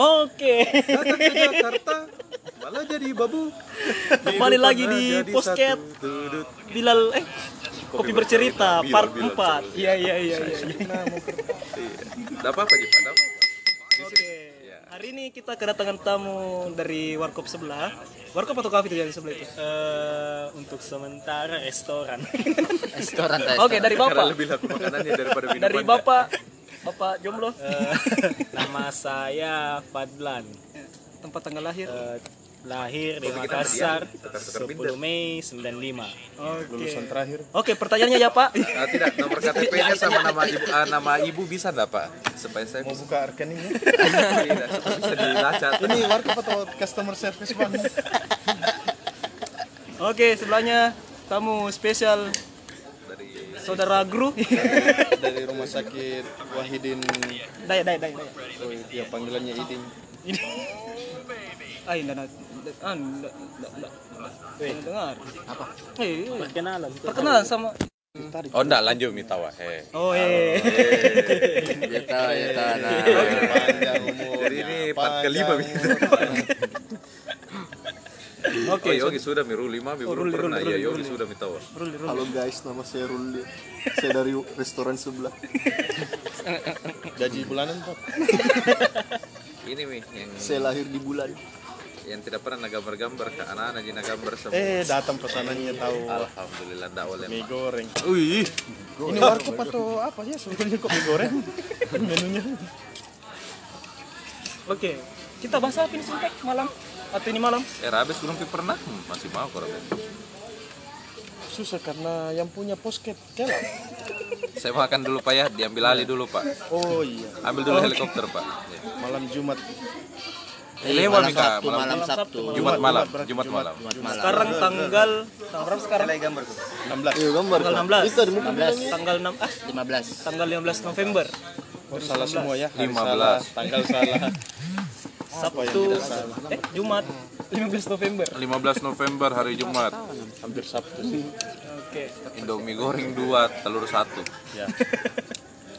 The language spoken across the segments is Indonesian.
Oke. Datang ke Jakarta malah jadi babu. Kembali lagi di jadi Posket. Bilal eh Kopi bercerita Bilal, part Bilal, 4. Iya iya iya iya. Iya. Tidak apa-apa. Tidak apa-apa. Oke. Hari ini kita kedatangan tamu dari warkop sebelah. Warkop atau kafe itu yang di sebelah itu? Eh, untuk sementara restoran. Restoran tadi. Oke, dari Karena Bapak. lebih laku makanannya daripada minuman. Dari Bapak Bapak jomblo. Eh, nama saya Fadlan. Tempat tanggal lahir. Eh, lahir di Makassar berdiam, tukar-tukar 10 Mei 95. Oke. Lulusan terakhir. Oke, pertanyaannya ya, Pak. Ah, tidak, nomor KTP-nya sama nama ibu, ah, nama ibu bisa enggak, Pak? Supaya saya Mau bisa, buka rekeningnya? tidak, bisa dilacak. Ini warkop atau customer service bang? Oke, sebelahnya tamu spesial Saudara Gru. Dari rumah sakit Wahidin, Daya, daya, daya, oh ya panggilannya Idin. Ini. Ah, enggak, enggak, ah, enggak, enggak, enggak. Dengar. Apa? Eh, eh, Perkenalan. perkenalan sama Oh, enggak, lanjut Mitawa. He. Oh, eh. Ya tahu, ya tahu. Nah. Panjang umur. Ini part kelima gitu. Oke, Oh, Yogi sudah mi Ruli mah mi Oh, belum Ruli, pernah. Ruli, Iya, Ruli, Yogi Ruli. sudah Mitawa. Ruli, Ruli. Halo guys, nama saya Ruli. Saya dari restoran sebelah. Gaji bulanan Pak. Ini mi yang Saya lahir di bulan. yang tidak pernah gambar-gambar ke anak-anak jadi gambar semua. Eh datang pesanannya tahu Alhamdulillah enggak oleh mie goreng. Wih, Ini warkop atau apa ya sebetulnya kok mie goreng? Menunya. Oke, kita bahas apa ini malam? Atau ini malam? eh Rabes belum pernah? Hmm, masih mau kok Rabes. Susah karena yang punya posket kelak. Saya makan dulu Pak ya, diambil alih dulu Pak. Oh iya, Ambil dulu helikopter Pak. Ya. malam Jumat. Eh, lewat malam Mika, Sabtu, malam, malam Sabtu. Jumat malam, Jumat malam. Jumat malam. Sekarang tanggal tanggal berapa sekarang? 16. Iya gambar. Tanggal Kak. 16. Itu ada mungkin 16. Tanggal 6 ah, 15. tanggal 15 November. Oh, salah semua ya. Hari 15. salah, tanggal salah. Sabtu eh Jumat 15 November. 15 November hari Jumat. Hampir Sabtu sih. Oke. Indomie goreng 2, telur 1. Ya.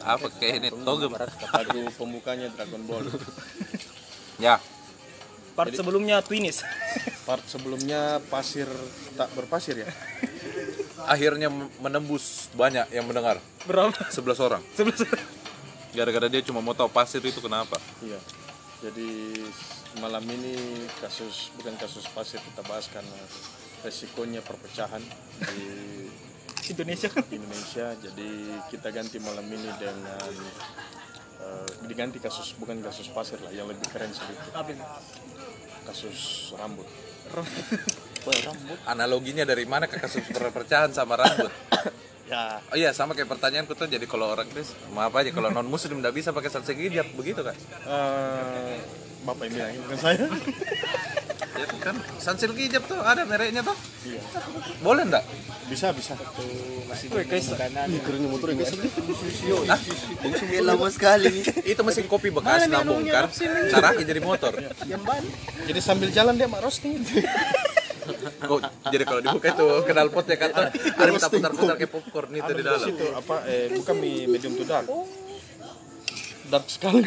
Apa kayak ini togem? Lagu pembukanya Dragon Ball. Ya, Part sebelumnya Twinis. Part sebelumnya pasir tak berpasir ya. akhirnya menembus banyak yang mendengar. Berapa? 11 orang. 11. Gara-gara dia cuma mau tahu pasir itu kenapa. Iya. Jadi malam ini kasus bukan kasus pasir kita bahas karena resikonya perpecahan di Indonesia. Indonesia. Jadi kita ganti malam ini dengan eh, diganti kasus bukan kasus pasir lah yang lebih keren sedikit kasus rambut. Analoginya dari mana ke kasus perpecahan sama rambut? Ya Oh iya, sama kayak pertanyaanku tuh jadi kalau orang Kris, maaf aja kalau non muslim nggak bisa pakai sunset hijab begitu kan? eh, bapak yang bilang bukan saya. Ya kan sunset hijab tuh ada mereknya tuh. Iya. Boleh nggak? Bisa bisa. Woi, guys. Ih, kerennya motor yang guys. Lama sekali. Itu mesin kopi bekas nggak bongkar, caranya jadi motor. Jadi sambil jalan dia mak roasting. Kok jadi kalau dibuka itu kenal potnya kata ada minta putar-putar kayak popcorn itu di dalam. Itu apa eh bukan mie medium to dark. Dark sekali.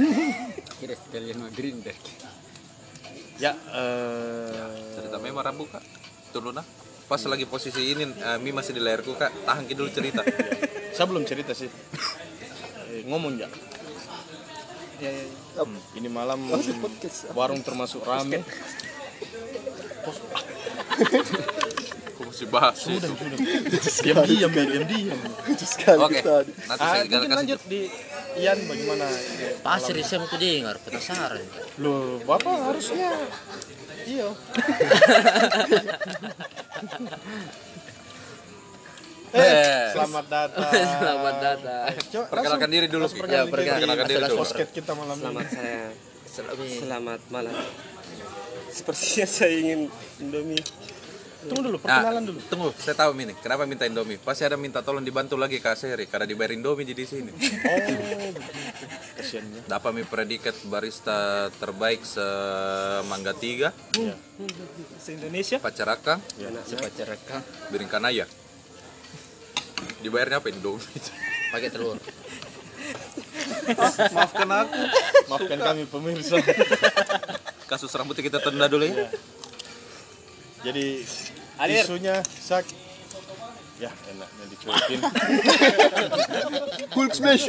Kira sekalian mau green deh. Ya, eh Cerita memang Rambu kak, turun nah. Pas lagi posisi ini, eh, Mi masih di layarku kak, tahan dulu cerita. saya belum cerita sih. Eh, ngomong ya. Ya, ya, ya. Ini malam podcast. warung termasuk rame. Aku masih bahas sih. diam diam ya, diam diam. Sekali Oke, tadi. nanti Ah, saya mungkin kasih. lanjut di Ian bagaimana? Pasir saya mau dengar penasaran. Loh, Bapak harusnya Iya. Eh, Selamat datang. Selamat datang. Coba perkenalkan diri dulu. Ya, perkenalkan diri dulu. Posket kita malam ini. Selamat saya Selamat. selamat malam. Sepertinya saya ingin Indomie. Tunggu dulu, Nah, perkenalan dulu. tunggu, saya tahu ini. Kenapa minta Indomie? Pasti ada minta tolong dibantu lagi Kak Seri karena dibayar Indomie jadi sini. Oh, kasihannya. Dapat mi predikat barista terbaik semangga tiga, Se-Indonesia. pacaraka, Sepacaraka biring kanaya. Dibayarnya apa Indomie? pakai telur. Maafkan aku. Maafkan kami pemirsa. Kasus rambutnya kita tunda dulu ya. Jadi Alir. isunya sak ya enaknya dicuekin Hulk smash.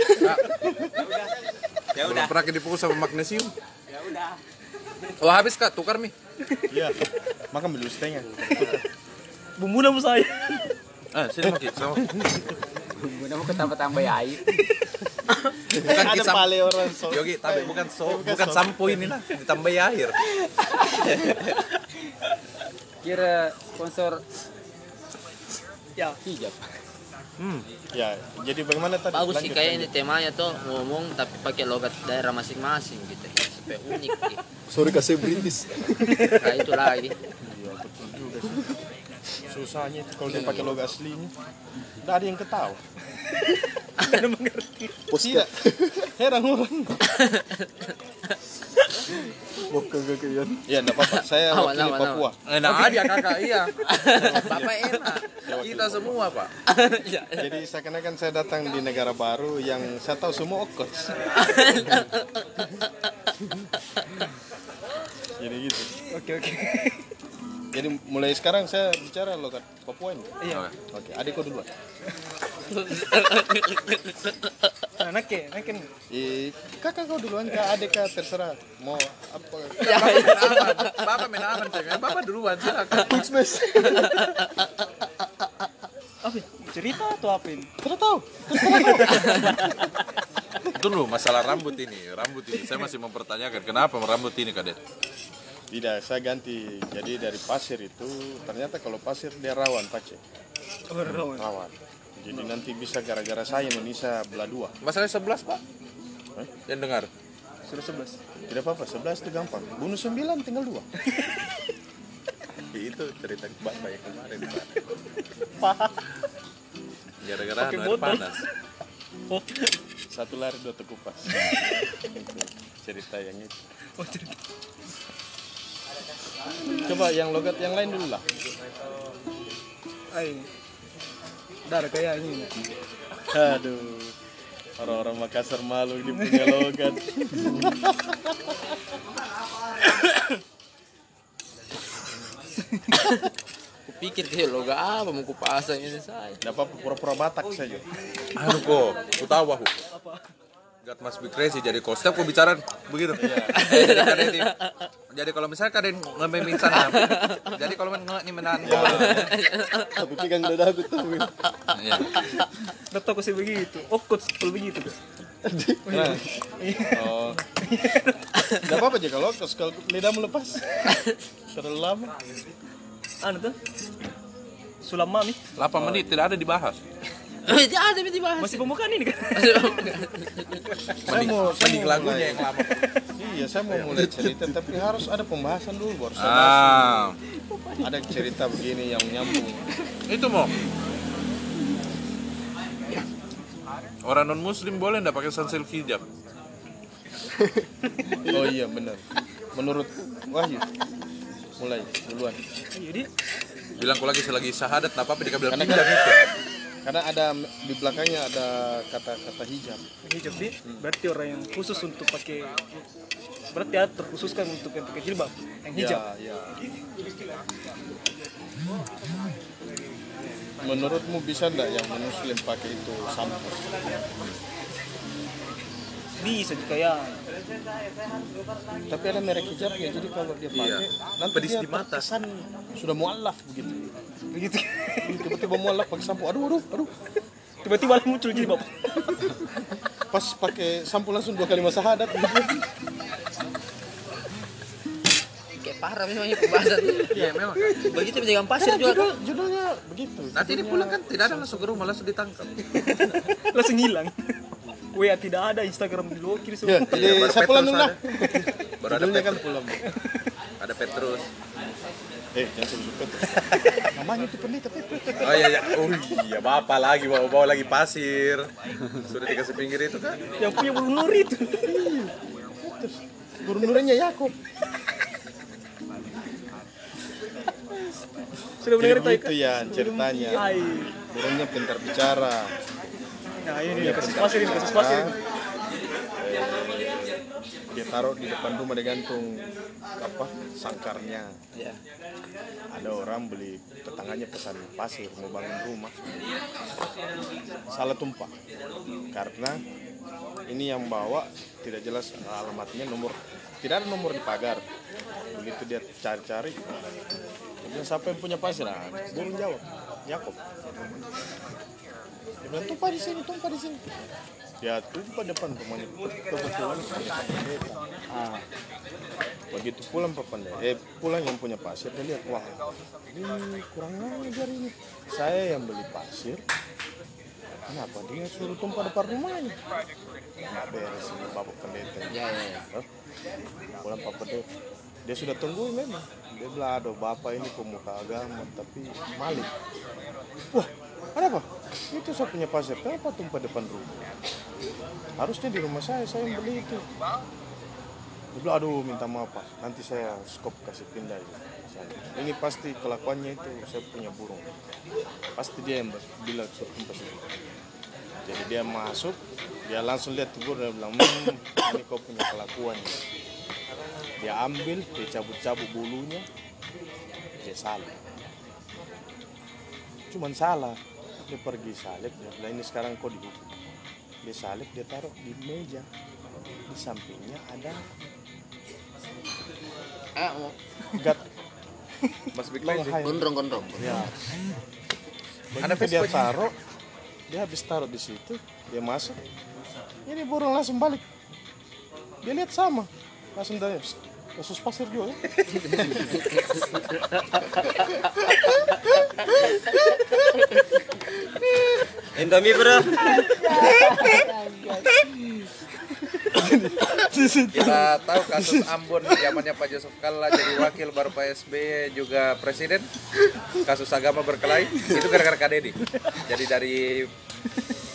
Ya udah. Pernah dipukul sama magnesium. Ya udah. Oh habis kak, tukar mi. iya makan beli setengah Bumbu nama saya. Ah, sini maki, sama. Bunda mau ketambah tambah air. Bukan ada kisam. pale orang so Yogi, tapi bukan so, bukan sampo ini lah, ditambah air. Kira sponsor Ya. hijab. Hmm. ya jadi bagaimana tadi Bagus sih kayak ini temanya tuh ngomong tapi pakai logat daerah masing-masing gitu. Supaya unik. Gitu. Sorry kasih British. Nah itu lagi. Iya, betul juga sih. Susahnya itu kalau dia pakai logo aslinya tidak ada yang ketawa. Poskat. heran orang. Mau kagak kalian. ya enggak apa-apa. Saya Awan, wakili awan, Papua. Enak aja kakak, iya. Bapak enak. Kita semua pak. jadi seakan-akan saya datang di negara baru yang saya tahu semua okos jadi gitu. Oke oke. Jadi mulai sekarang saya bicara logat Papua ini Iya. oke adikku duluan Anak ya, anak kan. Eh, kakak kau duluan kak adik kak terserah mau apa Bapak main aman, cewek. Bapak duluan silakan. Hulk smash. Apa? Cerita atau apa ini? tidak tahu Tunggu masalah rambut ini, rambut ini. Saya masih mempertanyakan kenapa rambut ini kadet. Tidak saya ganti jadi dari pasir itu ternyata kalau pasir dia rawan pace Oh, rawan. rawan jadi nanti bisa gara-gara saya Indonesia belah dua Masalah 11 pak. Yang dengar. Sudah sebelas. tidak apa-apa 11 itu gampang bunuh 9 tinggal dua itu cerita bapak yang kemarin Pak. Gara-gara Pakai air botol. panas. Oh, satu lari dua tekupas cerita yang itu oh cerita. Coba yang logat yang lain dulu lah Ay. Dar kayak ini. aduh orang-orang Makassar malu ini punya logat Kupikir dia logo apa mau kupasang ini saya. apa-apa pura-pura Batak saja Anu kok, ku tahu aku. God must be crazy. Jadi kalau setiap ku bicara begitu. jadi, kadang di- jadi kalau misalnya kalian ngememin sana, jadi kalau men nge- nih menahan Aku pegang dada aku tahu. Iya. Udah tau sih begitu. Oh, coach kalau begitu. Nah. Oh. Enggak apa-apa aja kalau kalau lidahmu lepas. Terlalu lama. Anu tuh. Sulam mami. 8 menit tidak ada dibahas. Tidak ada tiba Masih pembukaan ini kan? Saya mau Mending lagunya yang lama. Iya, saya mau mulai cerita tapi harus ada pembahasan dulu baru saya. Ah, Ada cerita begini yang nyambung. itu mau. Orang non muslim boleh ndak pakai sansel hijab? Oh iya benar. Menurut Wahyu mulai duluan. Iya dia. Bilang aku lagi selagi syahadat, tak apa-apa dikabel Karena pinggang itu. Karena ada di belakangnya ada kata-kata hijab. Hijab dia. Berarti orang yang khusus untuk pakai berarti ya terkhususkan untuk yang pakai jilbab yang hijab. Ya, ya. Menurutmu bisa enggak yang muslim pakai itu sampo? Bisa juga ya. Tapi ada merek hijabnya, jadi kalau dia pakai Iya. nanti Pedis dia di mata. terkesan sudah mualaf begitu. Begitu. Tiba-tiba mualaf pakai sampo, aduh aduh aduh. Tiba-tiba muncul jilbab. Pas pakai sampo langsung dua kali masa hadat. Kayak parah memang ini pembahasan. Iya, memang. Begitu pedagang pasir juga. Judul, judulnya begitu. Nanti ini pulang kan tidak ada langsung ke rumah, langsung ditangkap. Langsung hilang. WA tidak ada, Instagram Ya, diblokir semua. jadi baru saya pulang Petrus dulu lah. ada. Baru ada Judulnya kan Petrus. pulang. Ada Petrus. Eh, jangan sebut Petrus. Namanya itu pendeta Petrus. Oh iya, iya. Oh iya, bapak lagi bawa bawa lagi pasir. Sudah dikasih pinggir itu kan? Yang punya bulu nuri itu. Guru-gurunya Yakub. Sudah mendengar begitu ya ceritanya. Gurunya pintar bicara. Nah ini dia kasus pasir ini, kasus pasir ini. Dia taruh di depan rumah dia gantung apa sangkarnya. Ya. ada orang beli tetangganya pesan pasir mau bangun rumah. Salah tumpah. Karena ini yang bawa tidak jelas alamatnya nomor. Tidak ada nomor di pagar. Begitu dia cari-cari dia siapa yang punya pasir. Ah burung jawab. Yakob dia bilang tumpah di sini tumpah di sini dia tumpah depan rumahnya. Kebetulan Ah. begitu pulang Pak eh pulang yang punya pasir dia lihat wah ini kurang ajar ini. Saya yang beli pasir. Kenapa dia suruh tumpah depan rumahnya? Nggak beres ini bapak pendeta. Ya, ya, ya. Pulang Pak Pendeta dia sudah tungguin memang. Dia bilang aduh bapak ini pemuka agama tapi maling. Wah ada apa itu saya punya pasir kenapa tumpah depan rumah harusnya di rumah saya saya yang beli itu dia bilang, aduh minta maaf pak, nanti saya skop kasih pindah. Saya, Ini pasti kelakuannya itu saya punya burung. Pasti dia yang bilang suruh tempat itu. Jadi dia masuk, dia langsung lihat burung, dia bilang, hmm, ini kau punya kelakuan. Dia ambil, dia cabut-cabut bulunya, dia salib. Cuman salah, dia pergi salib, dia bilang ini sekarang kau dihukum. Dia salib, dia taruh di meja. Di sampingnya ada Ah, mau gat Mas Big gondrong gondrong. Ya. Ada dia taruh, dia habis taruh di situ, dia masuk. Ini burung langsung balik. Dia lihat sama, langsung tanya, "Psst, kasus pasir juga. ya?" Indomie bro. Kita tahu kasus Ambon zamannya Pak Yusuf Kalla jadi wakil baru Pak SBY juga presiden. Kasus agama berkelahi itu gara-gara Kak Deddy. Jadi dari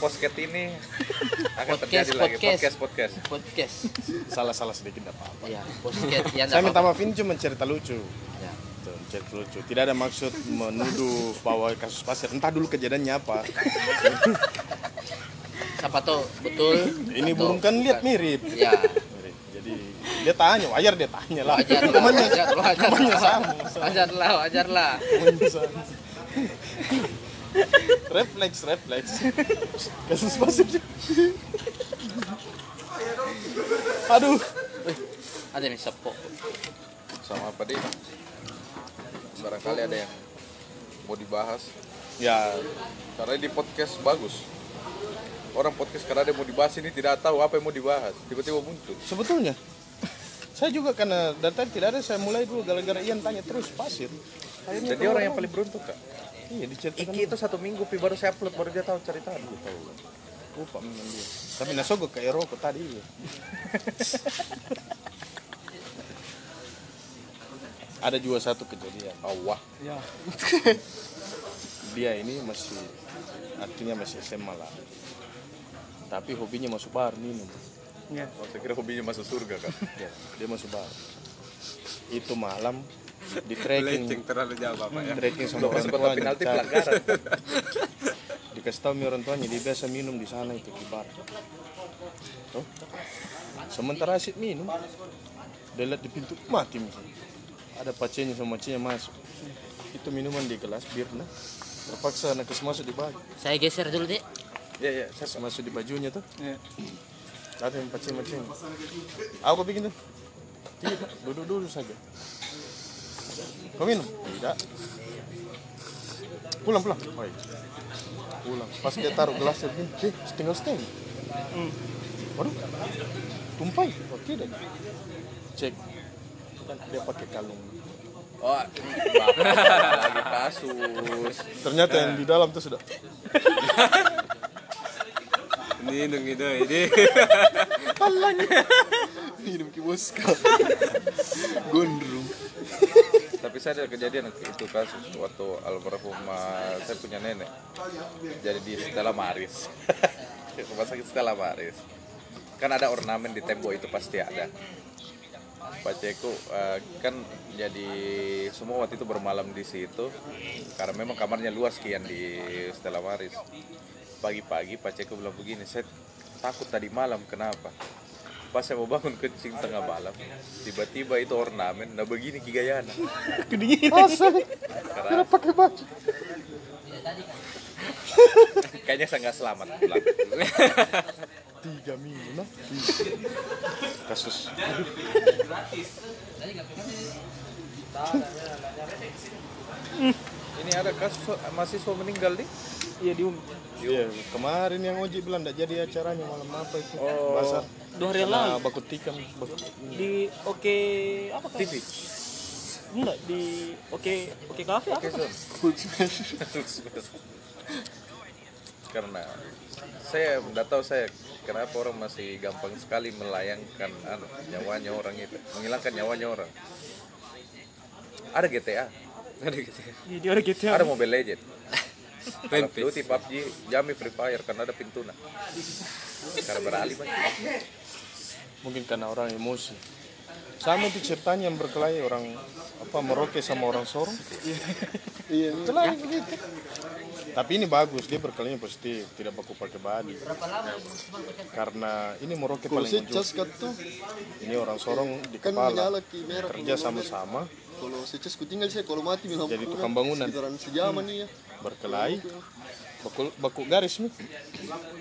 posket ini akan Podcast, terjadi lagi podcast. podcast podcast. Podcast. Salah-salah sedikit tidak apa-apa. Ya, podcast. Ya, Saya minta maaf ini cuma cerita lucu. Ya. Tuh, cerita lucu. Tidak ada maksud menuduh bahwa kasus pasir. Entah dulu kejadiannya apa. Siapa tahu betul. Ini burung kan lihat mirip. Ya. Mirip. Jadi dia tanya, wajar dia tanya lah. Wajar lah, wajar, lah. Wajar lah, wajar lah. Refleks, refleks. Kasus pasir. Aduh. Ada nih sepo. Sama apa deh? Barangkali ada yang mau dibahas. Ya, Karena di podcast bagus. Orang podcast karena ada yang mau dibahas ini tidak tahu apa yang mau dibahas. Tiba-tiba muncul. sebetulnya saya juga karena data tidak ada saya mulai dulu gara-gara Ian tanya terus pasir. Akhirnya Jadi orang yang paling beruntung kak. Iya diceritakan Iki itu satu minggu pi baru saya upload baru dia tahu cerita dulu tahu. lupa memang dia. Tapi nasogok kayak rokok tadi. Ya. ada juga satu kejadian. Allah. Dia ini masih artinya masih SMA lah. Tapi hobinya masuk bar minum. Ya. Oh, saya kira hobinya masuk surga kak. Ya, dia masuk bar. Itu malam di trekking Lenceng terlalu jauh bapak ya. trekking sama orang tuanya penalti pelanggaran. dikasih tahu orang tuanya dia biasa minum di sana itu di bar Tuh. sementara asyik minum dia lihat di pintu mati nih. ada pacenya sama macenya masuk itu minuman di gelas birna terpaksa nakes masuk di baju Saya geser dulu, Dek. Iya iya. Nakes masuk di bajunya tuh Ya. ada yang pacenya macenya aku bikin tuh tidak duduk dulu saja kau minum? Tidak. Pulang pulang. Oh, iya. pulang. Pas dia taruh gelasnya begini eh setengah setengah. Waduh. Tumpah. Oh tidak cek. Dia pakai kalung. Oh, lagi kasus. ternyata yang di dalam tuh sudah. Ini dong itu ini. minum kiboska gondrong Tapi saya ada kejadian itu kasus waktu almarhum uh, saya punya nenek. Jadi di Stella Maris. Rumah sakit Stella Maris. Kan ada ornamen di tembok itu pasti ada. Pak Ceko uh, kan jadi semua waktu itu bermalam di situ karena memang kamarnya luas kian di Stella Maris. Pagi-pagi Pak Ceko bilang begini, saya takut tadi malam kenapa? Pas saya mau bangun kencing tengah malam tiba-tiba itu ornamen nah begini kigayana Masa? Kenapa pakai baju? kayaknya saya nggak selamat pulang Tiga minggu nah. Kasus. ini ada kasus mahasiswa meninggal nih Iya di Iya, kemarin yang Oji bilang tidak jadi acaranya malam apa itu? Oh. Basar. dua hari yang Nah, lalu bakut tikam. Bakut, di oke apa kan? TV Enggak di oke oke kafe apa? kan? karena saya tidak tahu saya kenapa orang masih gampang sekali melayangkan anu, nyawanya orang itu menghilangkan nyawanya orang ada GTA Ada gitu ya. Di dia ada GTA. ada Mobile Legend Call of Duty, PUBG, Jami Free Fire karena ada pintu nah karena beralih banyak Mungkin karena orang emosi. Sama itu ceritanya yang berkelahi orang apa Merauke sama orang Sorong. Iya. Kelahi begitu. Tapi ini bagus, dia berkelahinya positif, tidak baku pakai badi. Karena ini Merauke Kalau paling tuh Ini orang Sorong di kan kepala. Kerja sama-sama, Kalau saya cas ku tinggal saya kalau mati minum Jadi tukang bangunan. Sekitaran sejaman nih ya. berkelahi, baku, baku garis nih.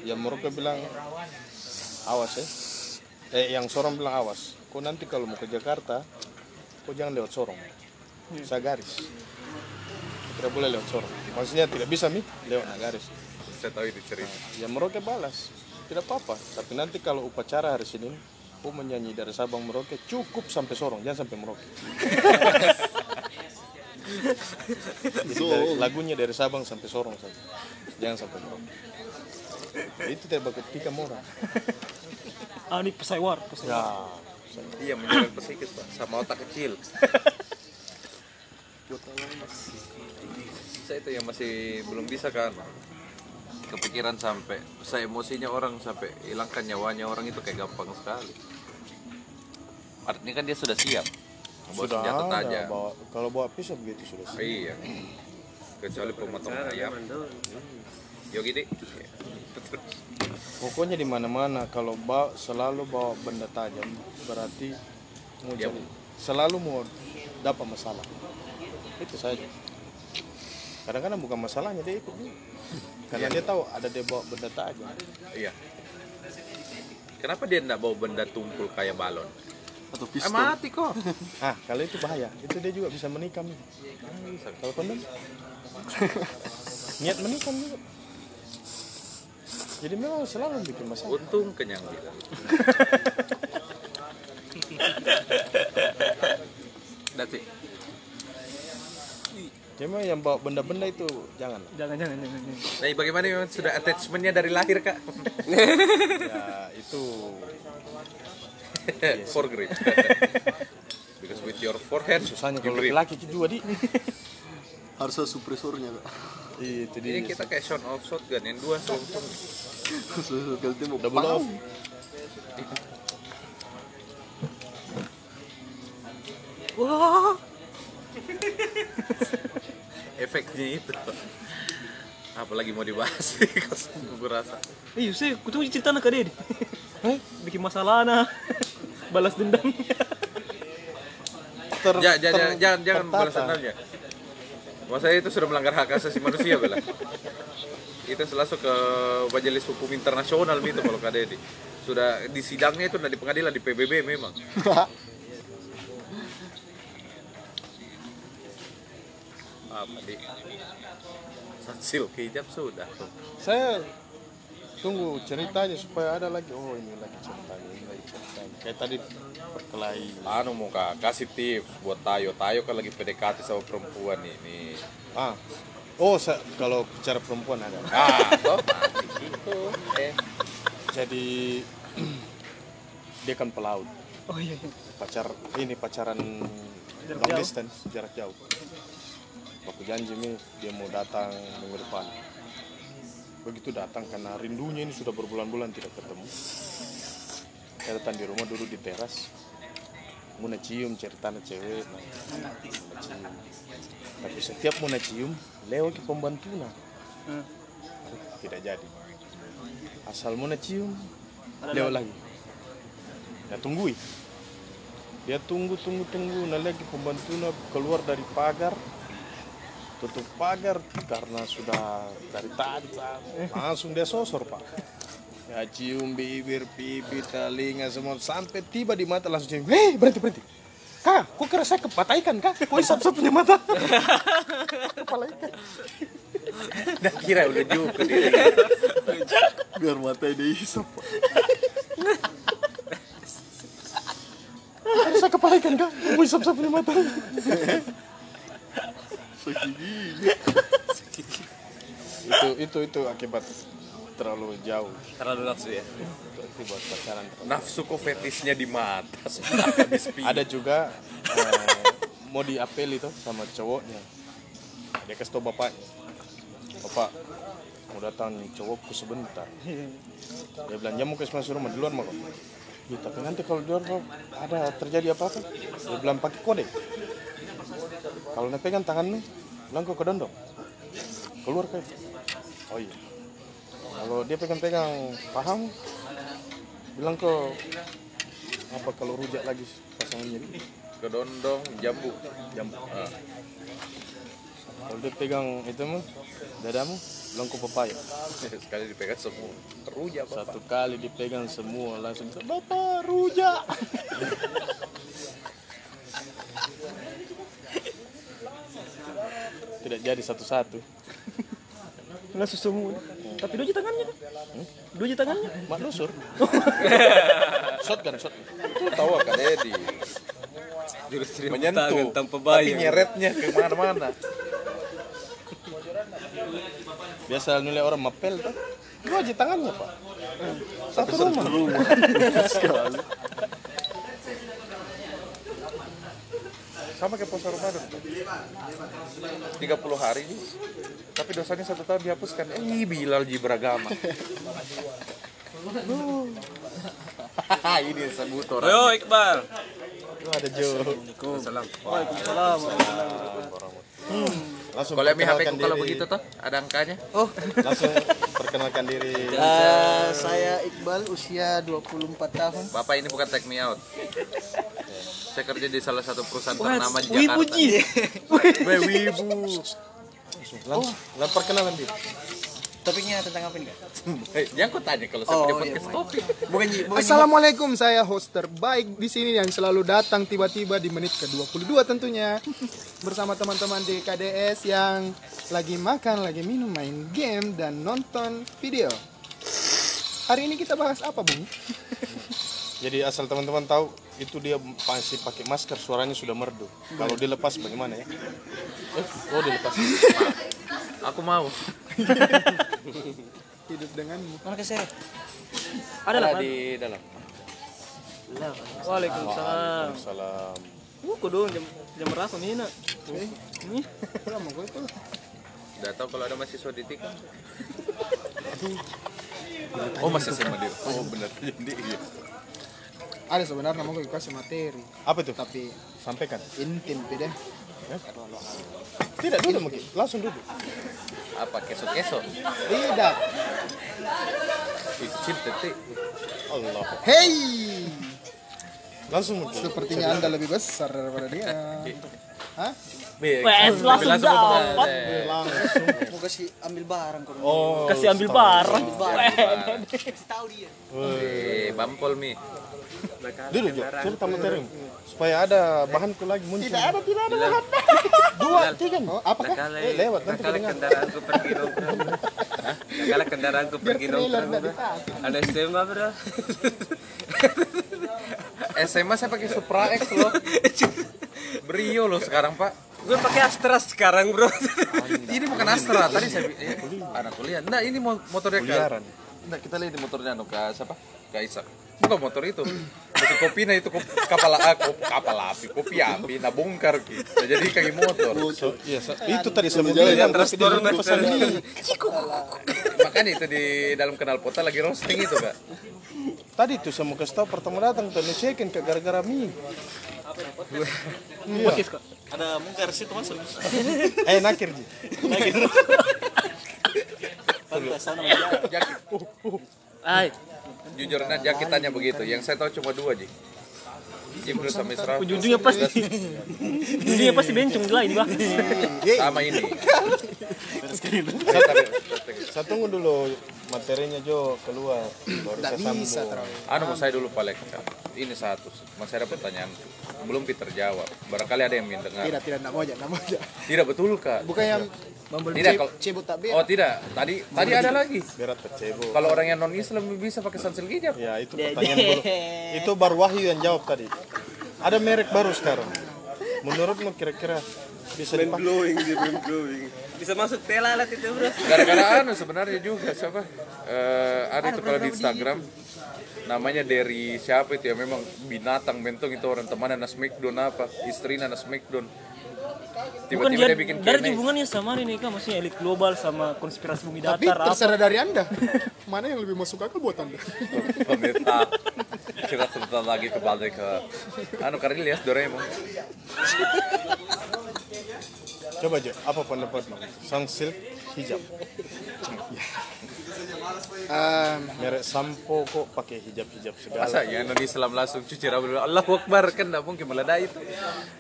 Yang Merauke bilang awas ya. Eh yang Sorong bilang awas. Kau nanti kalau mau ke Jakarta, kau jangan lewat Sorong. Saya garis. Tidak boleh lewat Sorong. Maksudnya tidak bisa mi lewat nah, garis. saya tahu itu cerita Ya Merauke balas. Tidak apa-apa. Tapi nanti kalau upacara hari Senin, kau menyanyi dari Sabang Merauke cukup sampai Sorong, jangan sampai Merauke. Dari- lagunya dari Sabang sampai Sorong saja. Jangan sampai Merauke. Itu tidak bakal tiga orang. Ah ini pesawar, pesawar. Ya, iya menyerang psikis pak sama otak kecil saya itu yang masih belum bisa kan kepikiran sampai saya emosinya orang sampai hilangkan nyawanya orang itu kayak gampang sekali artinya kan dia sudah siap membawa sudah senjata ada. tajam Bawa, kalau bawa pisau begitu sudah. siap. iya kecuali pemotong ayam yo gitu Pokoknya di mana-mana kalau bawa, selalu bawa benda tajam berarti mau Ya. jadi selalu mau dapat masalah. Itu saja. Kadang-kadang bukan masalahnya dia ikut Karena dia tahu ada dia bawa benda tajam. iya kenapa dia enggak bawa benda tumpul kayak balon Atau eh, pistol. mati kok Ah, kalau itu bahaya. Itu dia juga bisa menikam. Kalau kondom niat menikam juga. Jadi memang selalu bikin masalah. untung kenyang gitu That's it. Cuma yang bawa benda-benda itu jangan. Jangan jangan jangan. jangan. Nah, bagaimana memang sudah attachmentnya dari lahir kak? Ya itu For grip. Because with your forehead, susahnya kalau grip. laki-laki juga di. Harus ada supresornya kak. itu Ini dia. kita kayak sound of shotgun yang dua selongsong. Kalau tembok Double pau. off. Wah, Efeknya itu. Apalagi mau dibahas sih, gue rasa. sih, aku tuh cerita nak dia. Bikin masalah nah. Balas dendam. Ter, Ja, ja, ja, ter- jangan jangan tertata. balas dendamnya. Masa itu sudah melanggar hak asasi manusia bela. Itu selalu ke majelis hukum internasional itu kalau KDD. Sudah di sidangnya itu di pengadilan di PBB memang. Apa di Sansil hijab sudah. Saya tunggu ceritanya supaya ada lagi. Oh ini lagi ceritanya, ini lagi ceritanya. Kayak tadi berkelahi. Anu muka kasih tips buat Tayo. Tayo kan lagi PDKT sama perempuan ini. Ah, oh sa- kalau bicara perempuan ada. Ah, toh mati gitu. Eh, Jadi dia kan pelaut. Oh iya. iya. Pacar ini pacaran Jarak long jauh. distance jarak jauh. Waktu janji nih dia mau datang minggu depan. Begitu datang karena rindunya ini sudah berbulan-bulan tidak ketemu. Saya datang di rumah duduk di teras. Mau cium cerita cewek. Nah, cium. Tapi setiap mau cium, lewat ke pembantu nah. Hmm. Tidak jadi. Asal mau cium, lewat lagi. ya tunggui dia tunggu tunggu tunggu nah lagi pembantunya keluar dari pagar tutup pagar karena sudah dari tadi langsung dia sosor pak. Ya cium bibir pipi telinga semua. Sampai tiba di mata langsung cium hei berhenti berhenti. Kak kok kira saya kepala ikan kak? Kok isap isap punya mata? Kepala ikan Dah kira udah juga dia. biar matanya dihisap Pak. kira saya kepala ikan kak? Kok isap isap punya mata itu itu itu akibat terlalu jauh. Terlalu nafsu ya. itu akibat pacaran Nafsu kok fetisnya di mata. Ada juga eh, mau diapel itu sama cowoknya. Dia kasih tau bapaknya bapak mau datang cowokku sebentar. Dia bilang mau ke masuk rumah di luar mau ya, tapi nanti kalau di luar ada terjadi apa-apa. Dia bilang pakai kode kalau dia pegang tanganmu bilang kau ke dondong keluar kayak oh iya kalau dia pegang-pegang paham bilang kau apa kalau rujak lagi pasangannya Kedondong jambu. jambu Ah. kalau dia pegang itu mah dadamu bilang kau papaya Sekali dipegang semua. Apa? satu kali dipegang semua langsung bapak rujak tidak jadi satu-satu Langsung semua. Tapi dua tangannya. Dua tangannya. mak nusur shotgun shotgun Tahu Kak Dedi. Jurus terima Menyentuh. tanpa Tapi nyeretnya ke mana-mana. biasa nilai orang mapel tuh dua tangannya pak satu rumah Sama kayak puasa Ramadan. 30 hari tapi dosanya satu tahun dihapuskan. Eh, Bilal ji beragama. Ini sebut orang. Yo Iqbal. Itu ada Jo Salam. Waalaikumsalam. langsung Kalau mi HP ku kalau begitu toh ada angkanya. langsung perkenalkan diri Eh, saya Iqbal usia 24 tahun. Bapak ini bukan take me out. Saya kerja di salah satu perusahaan ternama di Jakarta. Wibu Ji. Wibu. langsung langsung perkenalan diri Topiknya tentang apa nih, Kak? Eh, jangan kau tanya kalau saya Oh, punya iya, podcast baik. topik. Bukan bukan. Assalamualaikum, saya host terbaik di sini yang selalu datang tiba-tiba di menit ke-22 tentunya bersama teman-teman di KDS yang lagi makan, lagi minum, main game dan nonton video. Hari ini kita bahas apa, Bung? Jadi asal teman-teman tahu itu dia masih pakai masker suaranya sudah merdu kalau dilepas bagaimana ya eh, oh dilepas Aku mau. Hidup denganmu. Mana ke saya? Ada lah. Di dalam. Waalaikumsalam. salam Uh, kudu jam jam berapa nih nak? Ini. Lama gue itu. Udah tahu kalau ada mahasiswa di tikam. Oh masih sama dia. Oh benar jadi iya. Ada sebenarnya mau kasih materi, apa itu? Tapi sampaikan. intim deh. tidak duduk mungkin. Langsung duduk Apa keso-keso? Tidak. Cicip detik. Allah. Hey, langsung sepertinya Anda lebih besar daripada dia. Hah? Wes, langsung dapat. langsung Mau kasih ambil barang kau. oh Kasih ambil barang. Tahu dia. Eh, bampol mi. duduk Jo cerita materi supaya ada bahanku lagi muncul tidak ada tidak ada bahan Dua, tiga. Oh, apa kah? Eh, lewat, nanti kedengar. kendaraanku pergi nongkrong. Hah? Nakala kendaraanku pergi nongkrong. Ada SMA bro. SMA saya pakai Supra X loh. Brio loh sekarang pak. Gue pakai Astra sekarang bro. Ini bukan Astra. Tadi saya eh, anak kuliah. Nah ini mo- motornya Kuliaran. Nah kita lihat di motornya anu ke siapa? Ke Isak. Bukan motor itu. Itu kopi nah itu kopi, kapal ah, kop- kapal api, kopi api, nah bongkar gitu. Nah, jadi kaki motor. So, iya, itu tadi saya mau bilang tapi dia belum pesan ini. Makanya itu di dalam kenal pota lagi roasting itu kak. Tadi tuh saya mau kasih tahu pertama datang tuh ngecekin ke gara-gara mie. Iya. Ada mungkar situ masuk. Eh nakir ji. Pantas sana Jadi, Hai. Jujur aja kita tanya begitu. Yang saya tahu cuma dua, Ji. Jibril sama Israfil. Ujung-ujungnya pasti ujungnya pasti bencong di lain, Bang. Sama ini. Saya tunggu dulu materinya Jo keluar baru saya bisa sambung. terlalu. Anu mau saya dulu Pak Lek. Ini satu. Masih ada pertanyaan. Belum Peter jawab. Barangkali ada yang mendengar. Tidak, tidak, nak mau aja, mau aja. Tidak betul, Kak. Bukan yang Tidak kalau cebut tak ber. Oh, tidak. Tadi tadi ada lagi. Berat pecebo. Kalau orang yang non Islam bisa pakai sansel hijab. Ya itu pertanyaan dulu. Itu baru Wahyu yang jawab tadi. Ada merek baru sekarang. Menurutmu kira-kira bisa dipakai? glowing dia mind glowing. Bisa masuk telalat itu bro. Gara-gara anu sebenarnya juga siapa? Eh, ada itu kalau di Instagram namanya dari siapa itu ya memang binatang bentuk itu orang teman anak Smackdown apa istrinya anak Smackdown Bukan tiba-tiba dia, dia bikin dari hubungannya sama ini kan maksudnya elit global sama konspirasi bumi Tapi datar apa. terserah dari Anda. Mana yang lebih masuk akal buat Anda? pemerintah kita sebentar lagi kembali ke anu karena lihat Doraemon Coba aja, apa pendapatmu? Sang silk hijab. Em, Merek sampo kok pakai hijab-hijab segala. masa ya non Islam langsung cuci rambut Allah Akbar kan tidak mungkin meledak itu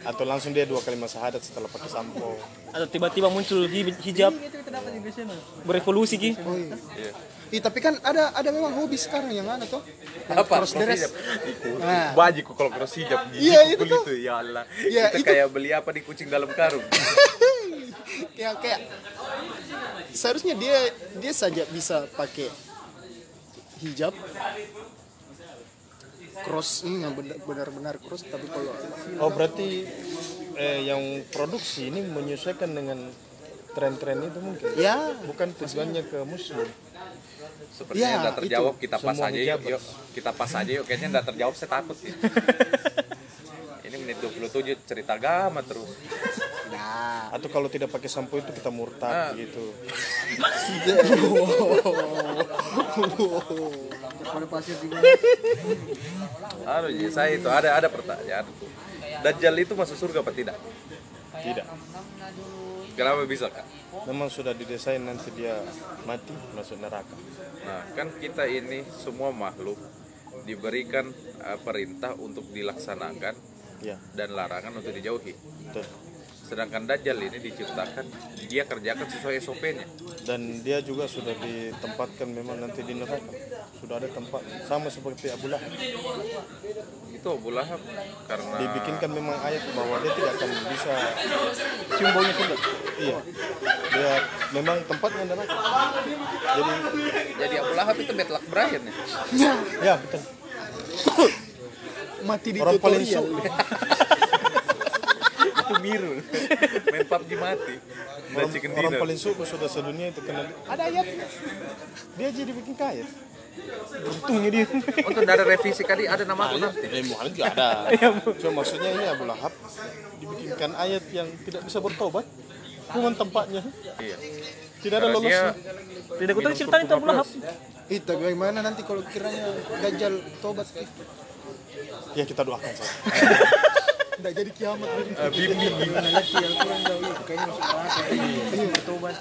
Atau langsung dia dua kalimat syahadat setelah pakai sampo. Atau tiba-tiba muncul hi- hijab berevolusi ki. oh iya. Iya. Ih, tapi kan ada ada memang hobi sekarang yang mana tuh? Yang apa Cross dress. hijab Nah, bajiku kalau cross hijab Iya, itu tuh. itu ya Allah Iya, kita itu. kayak beli apa di kucing dalam karung kayak kayak seharusnya dia dia saja bisa pakai hijab cross ini yang benar- benar-benar cross tapi kalau Oh berarti eh, yang produksi ini menyesuaikan dengan tren-tren itu mungkin? ya Bukan tujuannya ke muslim. Sepertinya Ya, nggak terjawab, kita pas Semua aja yuk, yuk. Kita pas aja yuk, kayaknya nggak terjawab, saya takut sih. Ini menit 27 cerita agama terus. nah Atau kalau tidak pakai sampo itu kita murtad Ah. gitu. Aduh, ya, saya itu ada ada pertanyaan. Dajjal itu masuk surga apa tidak? Tidak. Kenapa bisa kak? Memang sudah didesain nanti dia mati masuk neraka. Nah, kan kita ini semua makhluk diberikan eh, perintah untuk dilaksanakan Ya, dan larangan untuk dijauhi. betul. Sedangkan Dajjal ini diciptakan, dia kerjakan sesuai SOP-nya. Dan dia juga sudah ditempatkan memang nanti di neraka. Sudah ada tempat sama seperti Abu Lahab. Itu Abu Lahab karena Dibikinkan memang ayat bahwa dia tidak akan bisa Simbolnya sudah. iya. Dia memang tempatnya neraka. Jadi jadi Abu Lahab itu luck Brian ya. ya betul. mati di Orang paling tutorial itu biru. Main PUBG mati. Dan orang, chicken orang dinner. paling suku sudah sedunia itu kena ada ayatnya. Dia jadi bikin kaya. Untungnya dia. Untuk ada revisi kali ada nama aku nanti. Eh, juga ada. Cuma maksudnya ini Abu Lahab dibikinkan ayat yang tidak bisa bertobat. Bukan tempatnya. Iya. Tidak ada lolosnya. Tidak kau tahu ceritain itu Abu Lahab. Tapi bagaimana nanti kalau kiranya Dajjal tobat Ya kita doakan saja. Tidak jadi kiamat eh, bimbing. nanti Al-Quran jauh itu kayaknya masuk neraka Ayo bertobat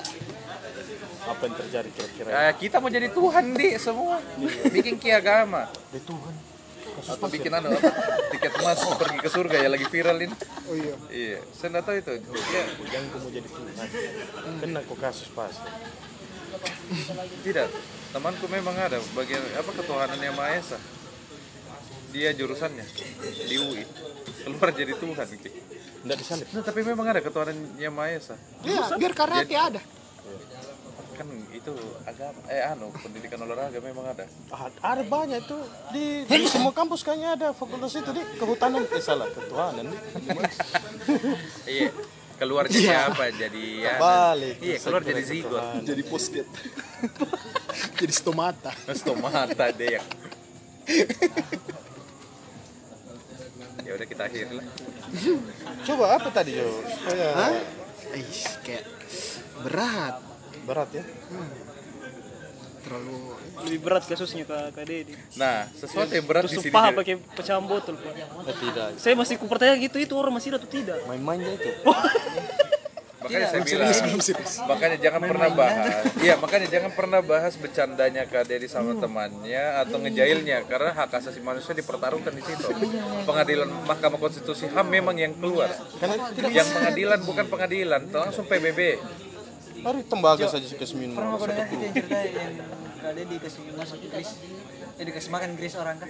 Apa yang terjadi kira-kira? Eh, kita mau jadi Tuhan di semua. Bikin ki agama. Ya Tuhan. Atau bikin anu apa? Tiket emas pergi ke surga ya lagi viral ini. oh iya Iya, saya nggak tahu itu. Dia Jangan kau mau jadi Tuhan. Kena kau kasus pasti. tidak. Temanku memang ada bagian apa ketuhanan yang Maha Esa. Dia jurusannya di UI. Keluar jadi Tuhan. Ki. Tidak disalib. Nah, tapi memang ada ketuhanan yang Maha Esa. ya biar karate ada Kan itu agama eh anu pendidikan olahraga memang ada. Ada banyak itu di, di semua kampus kayaknya ada fakultas itu di kehutanan eh salah ketuhanan. Iya. Keluar jadi apa? Jadi ya. Balik. Iya, keluar jadi zigot. Jadi posket. jadi stomata Stomata deh yang. Ya udah kita akhiri lah. Coba apa tadi Jo? Supaya Hah? Ih, kayak berat berat ya. terlalu Lebih berat kasusnya ke Dedi. Nah, sesuatu yang berat Terus di sini. paha pakai pecahan botol. Pak. Eh, tidak. Saya masih kupertanya gitu itu orang masih ada atau tidak. Main-mainnya itu. makanya saya bilang makanya jangan pernah bahas. Iya makanya jangan pernah bahas bercandanya Kak Dedi sama temannya atau ngejailnya karena hak asasi manusia dipertaruhkan di situ. Pengadilan Mahkamah Konstitusi HAM memang yang keluar. Yang pengadilan bukan pengadilan langsung PBB Hari tembaga saja kasih minum. Pernah pernah itu yang cerita yang kade dikasih masuk gris, eh dikasih makan gris orang kan?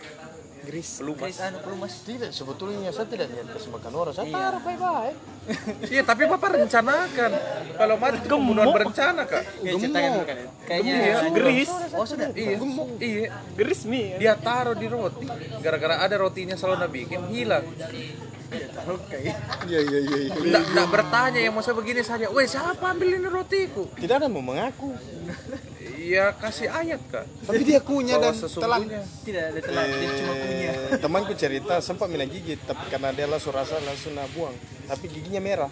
Gris. Gris anu pelumas. Tidak, sebetulnya saya tidak niat kasih makan orang. Saya taruh baik-baik. iya tapi bapak rencanakan kalau mati itu pembunuhan berencana kak dulu kan. Kayaknya Gris. Oh sudah. iya iya Gris mi. dia taruh di roti gara-gara ada rotinya selalu bikin hilang. Iya iya iya. iya. Nggak, nggak bertanya yang mau saya begini saja. Weh siapa ambil ini rotiku? Tidak ada mau mengaku. Iya kasih ayat kak. Tapi dia kunyah dan telan. Tidak ada telat, dia cuma punya. Eh, temanku cerita sempat minum gigit tapi karena dia langsung rasa langsung nak buang tapi giginya merah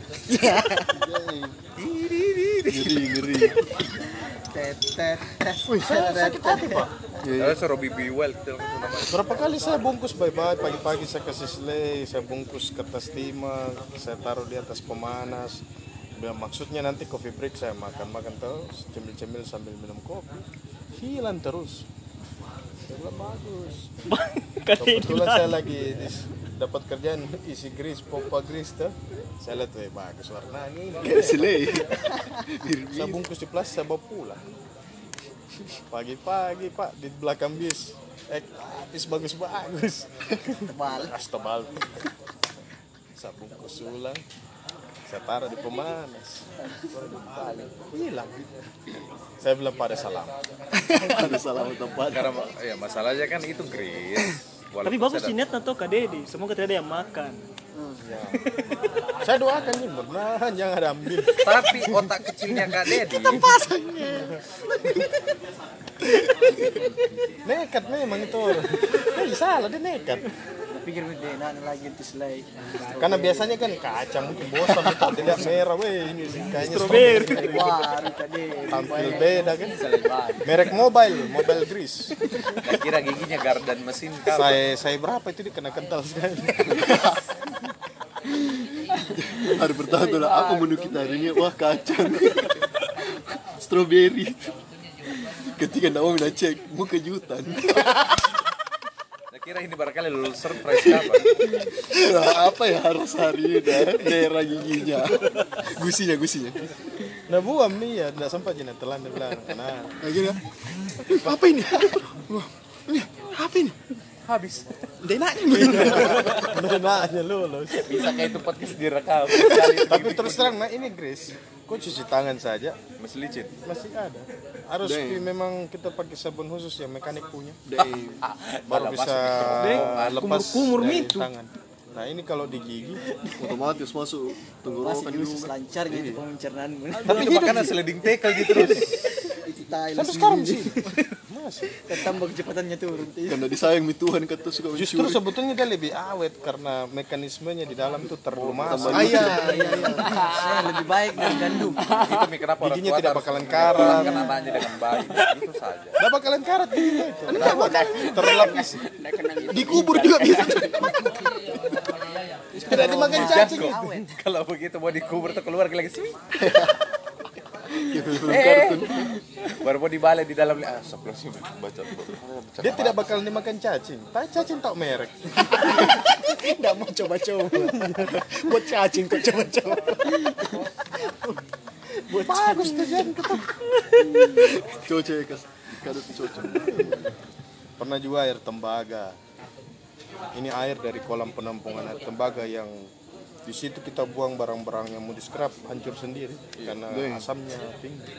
Ngeri ngeri. Wih, saya sakit hati pak Saya suruh BB Well berapa kali saya bungkus baik-baik pagi-pagi saya kasih selai saya bungkus kertas timah saya taruh di atas pemanas Biar maksudnya nanti coffee break saya makan-makan terus cemil-cemil sambil minum kopi. Hilang terus. Saya bilang bagus. Kebetulan saya lagi dapat kerjaan isi gris pompa gris tuh. Saya lihat weh bagus warnanya ini. Selai. saya bungkus di plastik saya bawa pulang. Pagi-pagi pak di belakang bis. Eh bis bagus-bagus. Tebal. Tebal. Saya bungkus ulang saya taruh di pemanas hilang saya bilang pada salam Ada salah tempat. Karena ya masalahnya kan itu Gris. Tapi bagus sih net atau Kak Dedi. Semoga tidak ada yang makan. ya. saya doakan nih mudah jangan ada ambil Tapi otak kecilnya Kak Dedi. nekat memang itu eh salah dia nekat Pikir dia nak lagi itu selai. karena biasanya kan kacang mungkin bosan itu tidak merah weh ini kayaknya Strawberry. Baru tadi. tampil beda kan merek mobile mobile grease Saya kira giginya gardan mesin kau. saya saya berapa itu dia kena kental sekali Hari pertama tuh lah, apa menu kita hari ini? Wah kacang. Strawberry. Ketika minta cek, mau kejutan. Kira ini barangkali lulus surprise kapan? Nah, apa ya harus hari ini dah? Daerah giginya. Gusinya, gusinya. nah buam nih ya tidak sempat jadi telan dia bilang nah Akhirnya, apa ini? Wah, ini apa ini? Habis. Denaknya. benarnya lulus Bisa kayak itu podcast direkam. tapi terus terang nah ini Grace kok cuci tangan saja Masih licin. masih ada harus memang kita pakai sabun khusus yang mekanik punya baru bisa lepas kumur-kumur dari itu. tangan nah ini kalau di gigi otomatis masuk Masih tenggorokan usus juga. lancar gitu pencernaan. Tapi itu makanan sliding tackle gitu terus. Sampai sekarang sih masih Tambah kecepatannya turun. Karena disayang mi Tuhan kata suka justru sebetulnya dia lebih awet karena mekanismenya di dalam itu terlumas tambah ah, iya Saya lebih baik dari gandum. itu mi kenapa orang Giginya tua tidak bakalan karat. anaknya dengan baik. Itu saja. Tidak bakalan karat giginya itu terlapis Dikubur juga bisa. Tidak dimakan cacing. Kalau begitu mau dikubur tuh keluar lagi sih. Baru mau dibalik di dalam ah sih baca. dia tidak bakal dimakan cacing tapi cacing tak merek Tidak mau coba-coba. Buat cacing kok coba-coba. bagus tuh Jan Coce kas. Kadut cocok. pernah juga air tembaga ini air dari kolam penampungan air tembaga yang di situ kita buang barang-barang yang mau di scrap hancur sendiri karena asamnya tinggi.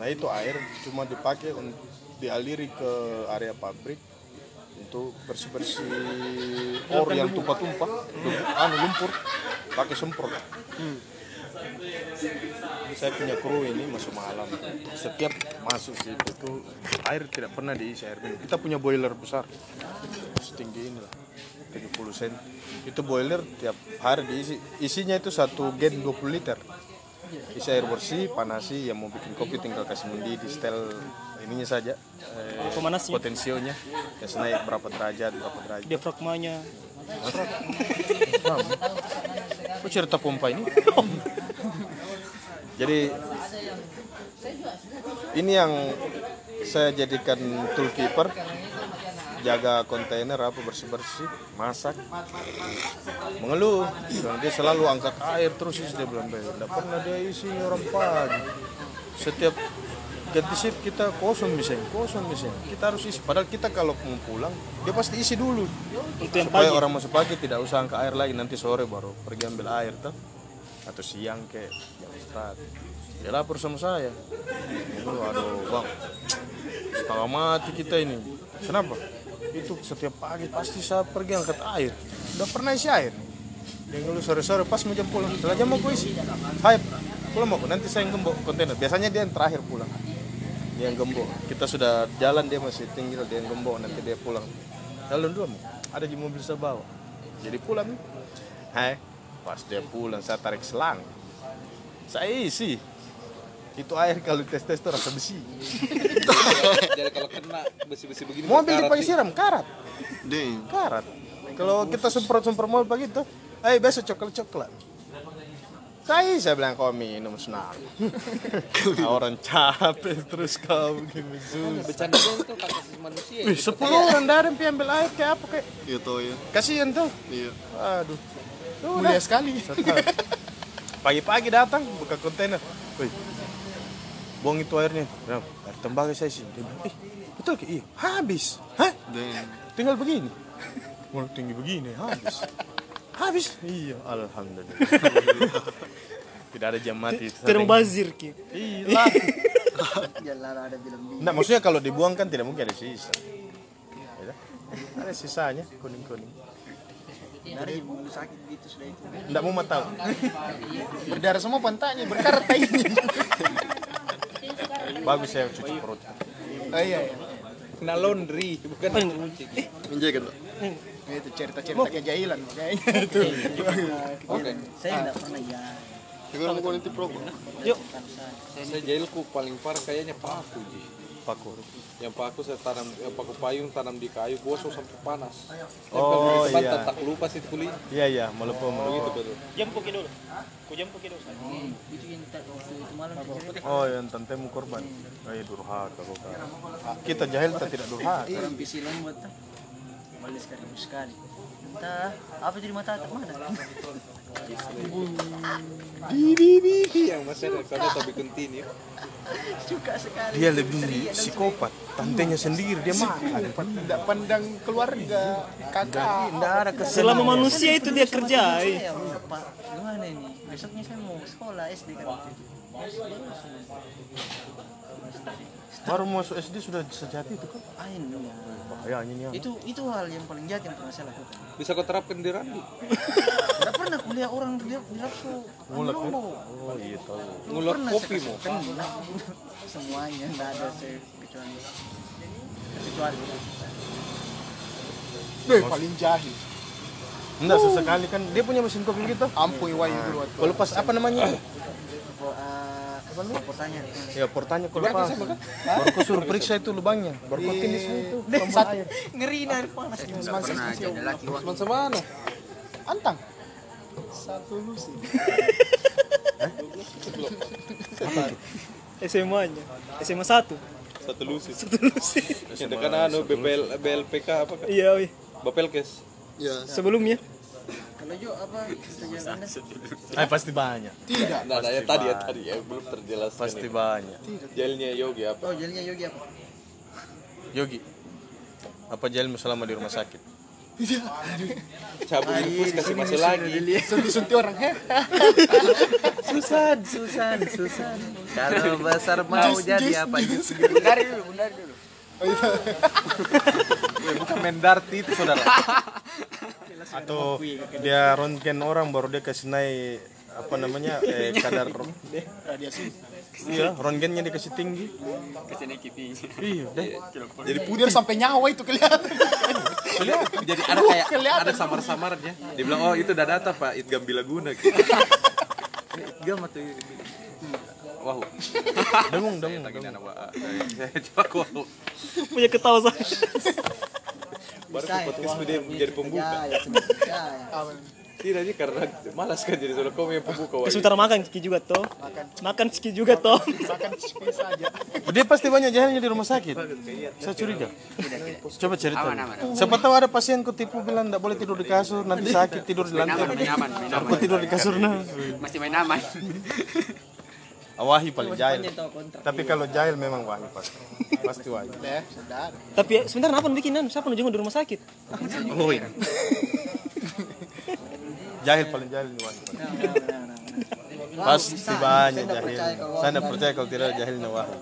Nah itu air cuma dipakai untuk dialiri ke area pabrik untuk bersih-bersih or yang tumpah-tumpah anu lumpur pakai semprot saya punya kru ini masuk malam. Setiap masuk situ itu air tidak pernah diisi air minum kita punya boiler besar. Setinggi ini lah 70 sen. Itu boiler tiap hari diisi. Isinya itu satu gen 20 liter. Isi air bersih panasi yang mau bikin kopi tinggal kasih mendidih di setel ininya saja eh, Pemanasnya. potensionya. Ya naik berapa derajat berapa derajat. Diafragmanya. Kok cerita pompa ini? Jadi ini yang saya jadikan tool keeper jaga kontainer apa bersih bersih masak. Mengeluh. Bilang dia selalu angkat air terus isi dia bilang tidak pernah dia isi orang pagi. Setiap shift kita kosong misalnya. Kosong misalnya. Kita harus isi. Padahal kita kalau mau pulang dia pasti isi dulu. Supaya orang masuk pagi tidak usah angkat air lagi. Nanti sore baru pergi ambil air tuh atau siang ke jam istirahat dia lapor sama saya. Aduh, aduh bang. Setengah mati kita ini. Kenapa? Itu setiap pagi pasti saya pergi angkat air. Udah pernah isi air? Yang dulu sore-sore pas mau jam pulang. Setelah jam mau isi. Hai pulang mau nanti saya yang gembok kontainer. Biasanya dia yang terakhir pulang dia yang gembok kita sudah jalan dia masih tinggal dia yang gembok nanti dia pulang. Jalan dulu mau ada di mobil saya bawa. Jadi pulang. Hai pas dia pulang saya tarik selang. Saya isi. Itu air kalau tes tes tuh rasa besi. Jadi kalau kena besi-besi begini mobil dipakai siram karat. Ding. karat. Kalau kita semprot semprot mobil begitu eh besok coklat coklat saya saya bilang kau minum senang. Orang capek terus kau begini susah Bercanda itu kata asasi manusia. Wih, sepuluh orang dari yang ambil air kayak apa kayak Iya. Toh ya. kasihan tuh. Iya. aduh. Tuh, Mulia dah. sekali. pagi-pagi datang buka kontainer. Wih, buang itu airnya. Nah, air tembaga saya sih dia bilang, eh betul ke? Iya habis. Hah? Tinggal begini. Mau tinggi begini habis habis. Iya alhamdulillah. Tidak ada jam mati Tidak bazir ki. iya ada. Nggak, maksudnya kalau dibuang kan tidak mungkin ada sisa. Ya, ada sisanya kuning kuning Dari ibu sakit gitu sudah itu. Nggak mau tahu. Berdarah semua pantatnya, berkarat bagus saya cuci perut. Oh iya, iya. Kena laundry bukan mencuci. Menjaga dong. Itu cerita-cerita kejailan makanya itu. Oke. Saya tidak pernah ya. Sekarang mau nanti pro. Saya jahilku paling parah kayaknya paku ji. paku Yang paku saya tanam, yang paku payung tanam di kayu gosok sampai panas. Oh, iya. tak lupa sih kulit. iya iya melepuh Begitu melepuh betul. Itu yang waktu itu malam oh yang tantemu korban oh iya durhaka kok kita jahil kita tidak durhaka Orang PC lembat Malis sekali sekali. Entah apa jadi mata tak mana. Yang masih ada kami tapi continue. Suka sekali. dia lebih psikopat tantenya sendiri dia makan Tidak pandang keluarga, kakak. tidak ada kesel Selama manusia itu dia kerja. Pak, gimana ini? Besoknya saya mau sekolah SD kan. Baru masuk SD sudah sejati itu kan Ain ya. bahayanya nih anak. Itu itu hal yang paling jahat yang pernah saya lakukan. Bisa kau terapkan di Randi. Tidak pernah kuliah orang di di Rapso. Ngulek ya? Oh iya tahu Ngulek kopi mau. semuanya tidak ada saya kecuali kecuali Beh, paling jahil. enggak sesekali kan dia punya mesin kopi gitu dulu waktu. kalau pas apa namanya eh, apa namanya? Portanya. ya portanya kalau pas baru kau suruh periksa itu lubangnya baru kau tindis itu air Ngeri nih air panas. Teman sama mana? Antang. Satu lusi. SMA-nya. SMA 1. Satu lusi. Satu lusi. Yang dekat anu BPL BLPK apa kan? Iya, wih. Bapelkes. Ya. Sebelumnya. Jo apa Anda? Ay, pasti banyak Tidak. Nah, nah, ya tadi ya tadi ya belum terjelaskan. pasti ini. banyak Jailnya Yogi apa? Oh, jalannya Yogi apa? Yogi apa jalan selama di rumah sakit Cabut infus kasih masuk lagi. Sunti-sunti orang. Heh. Susan, Susan, Susan. Kalau besar mau jadi apa? Bundari dulu, bundari dulu. Weh, bukan Mendarti itu saudara. atau dia rongken orang baru dia kasih naik apa namanya eh, kadar Radiasi. iya ronggennya dikasih tinggi iya deh Jadi Biar sampai nyawa itu kelihatan. jadi ada kayak ada samar-samarnya. Dia bilang oh itu data Pak Idgam Bilaguna. Gitu. Idgam atau Wah, dengung dengung lagi anak wa. Saya coba wow. Punya ketawa saya. Baru podcast dia menjadi pembuka. Ya, ya, sudah. Ya, ya. Tidak sih karena malas kan jadi soalnya kamu yang pembuka wajib. sebentar makan Ciki juga toh. Makan Ciki juga toh. Makan chicken saja. Dia pasti banyak jahilnya di rumah sakit. Saya curiga. Coba cerita. Siapa tahu ada pasien ketipu bilang tidak boleh tidur di kasur, nanti sakit tidur di lantai. Aku tidur di kasur nah. Masih main aman. Wahi paling jahil. Tapi kalau jahil memang Wahi pasti. Pasti Wahi. Tapi ya, sebentar apa bikinan? Siapa nu jenguk di rumah sakit? Oh iya. Jahil paling jahil nih Wahi. Pasti banyak jahil. Saya tidak percaya kalau tidak jahilnya Wahi.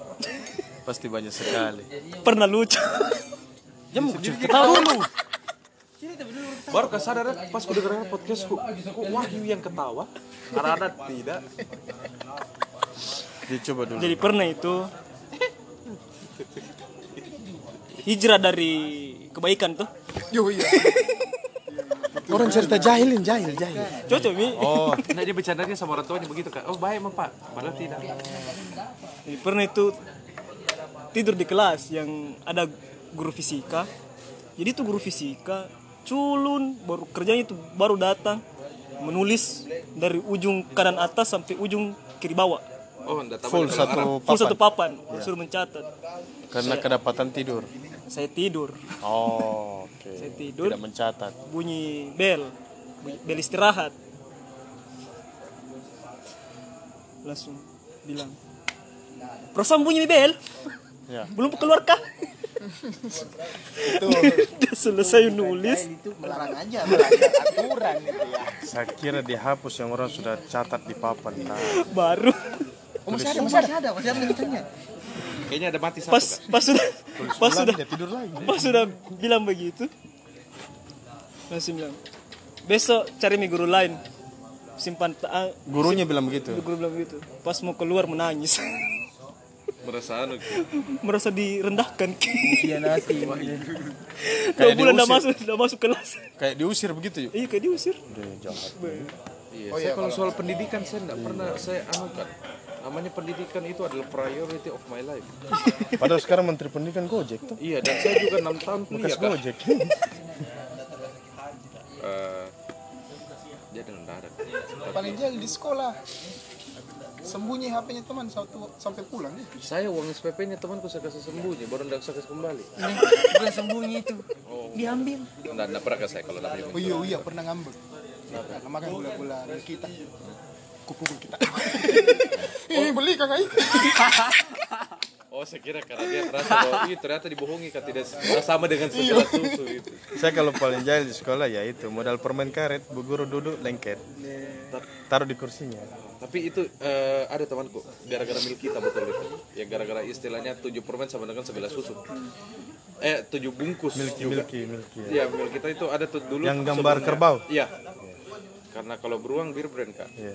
Pasti banyak sekali. Pernah lucu. Jam ketawa dulu. Baru kesadaran pas ku dengar podcastku, kok Wahyu yang ketawa? Karena ada tidak. Dicoba dulu. Jadi pernah itu hijrah dari kebaikan tuh. Yo iya. Orang cerita jahilin, jahil, jahil. Cocok mi. Oh, Nah dia bercandanya sama orang tuanya begitu kan? Oh baik emang pak, padahal tidak. Jadi pernah itu tidur di kelas yang ada guru fisika. Jadi itu guru fisika culun baru kerjanya itu baru datang menulis dari ujung kanan atas sampai ujung kiri bawah Oh full satu full satu papan. papan suruh mencatat Karena kedapatan tidur. saya tidur Oh, oke. Saya tidur. Tidak mencatat. bunyi bel bunyi bel istirahat langsung bilang Prosam bunyi bel Ya. belum keluarkah Udah selesai nulis Melarang aja, melanggar aturan itu ya. Saya kira dihapus yang orang sudah catat di papan. Nah, baru Oh, masih ada, masih ada, masih ada lanjutannya. Kayaknya ada mati satu. pas Kak. pas sudah pas sudah tidur lagi. pas sudah bilang begitu langsung bilang besok cari mie guru lain simpan ta- Gurunya bilang begitu. guru bilang begitu pas mau keluar menangis Merasa anu. merasa direndahkan Iya nanti. dua Kayak bulan udah diusir. masuk udah masuk kelas Kayak diusir begitu yuk. iya kayak diusir Udah jahat. Iya, saya kalau soal pendidikan saya enggak pernah saya anukan. Namanya pendidikan itu adalah priority of my life. Padahal sekarang Menteri Pendidikan Gojek tuh. Iya, dan saya juga enam tahun kuliah kan. Gojek. Eh, jadi mendadak. Paling jahil di sekolah. Sembunyi HP-nya teman satu sampai pulang. Saya uang SPP-nya temanku saya kasih sembunyi, baru ndak saya kasih kembali. Bukan sembunyi itu. Diambil. Enggak, enggak pernah ke saya kalau namanya. Oh iya, iya pernah ngambek. Nah, makan gula-gula kita. Kupukul kita. Ini beli kakak. Oh, saya kira karena dia merasa bahwa Ih, ternyata dibohongi kan tidak sama dengan segelas susu gitu. Saya kalau paling jahil di sekolah ya itu modal permen karet, bu guru duduk lengket. Taruh di kursinya. Tapi itu eh, ada temanku, gara-gara milik kita betul itu. Ya gara-gara istilahnya tujuh permen sama dengan segelas susu. Eh, tujuh bungkus Milki, juga. milki, milki. ya. Iya, milik kita itu ada tuh dulu. Yang gambar sebelumnya. kerbau? Iya. Karena kalau beruang bir brand kak. Iya.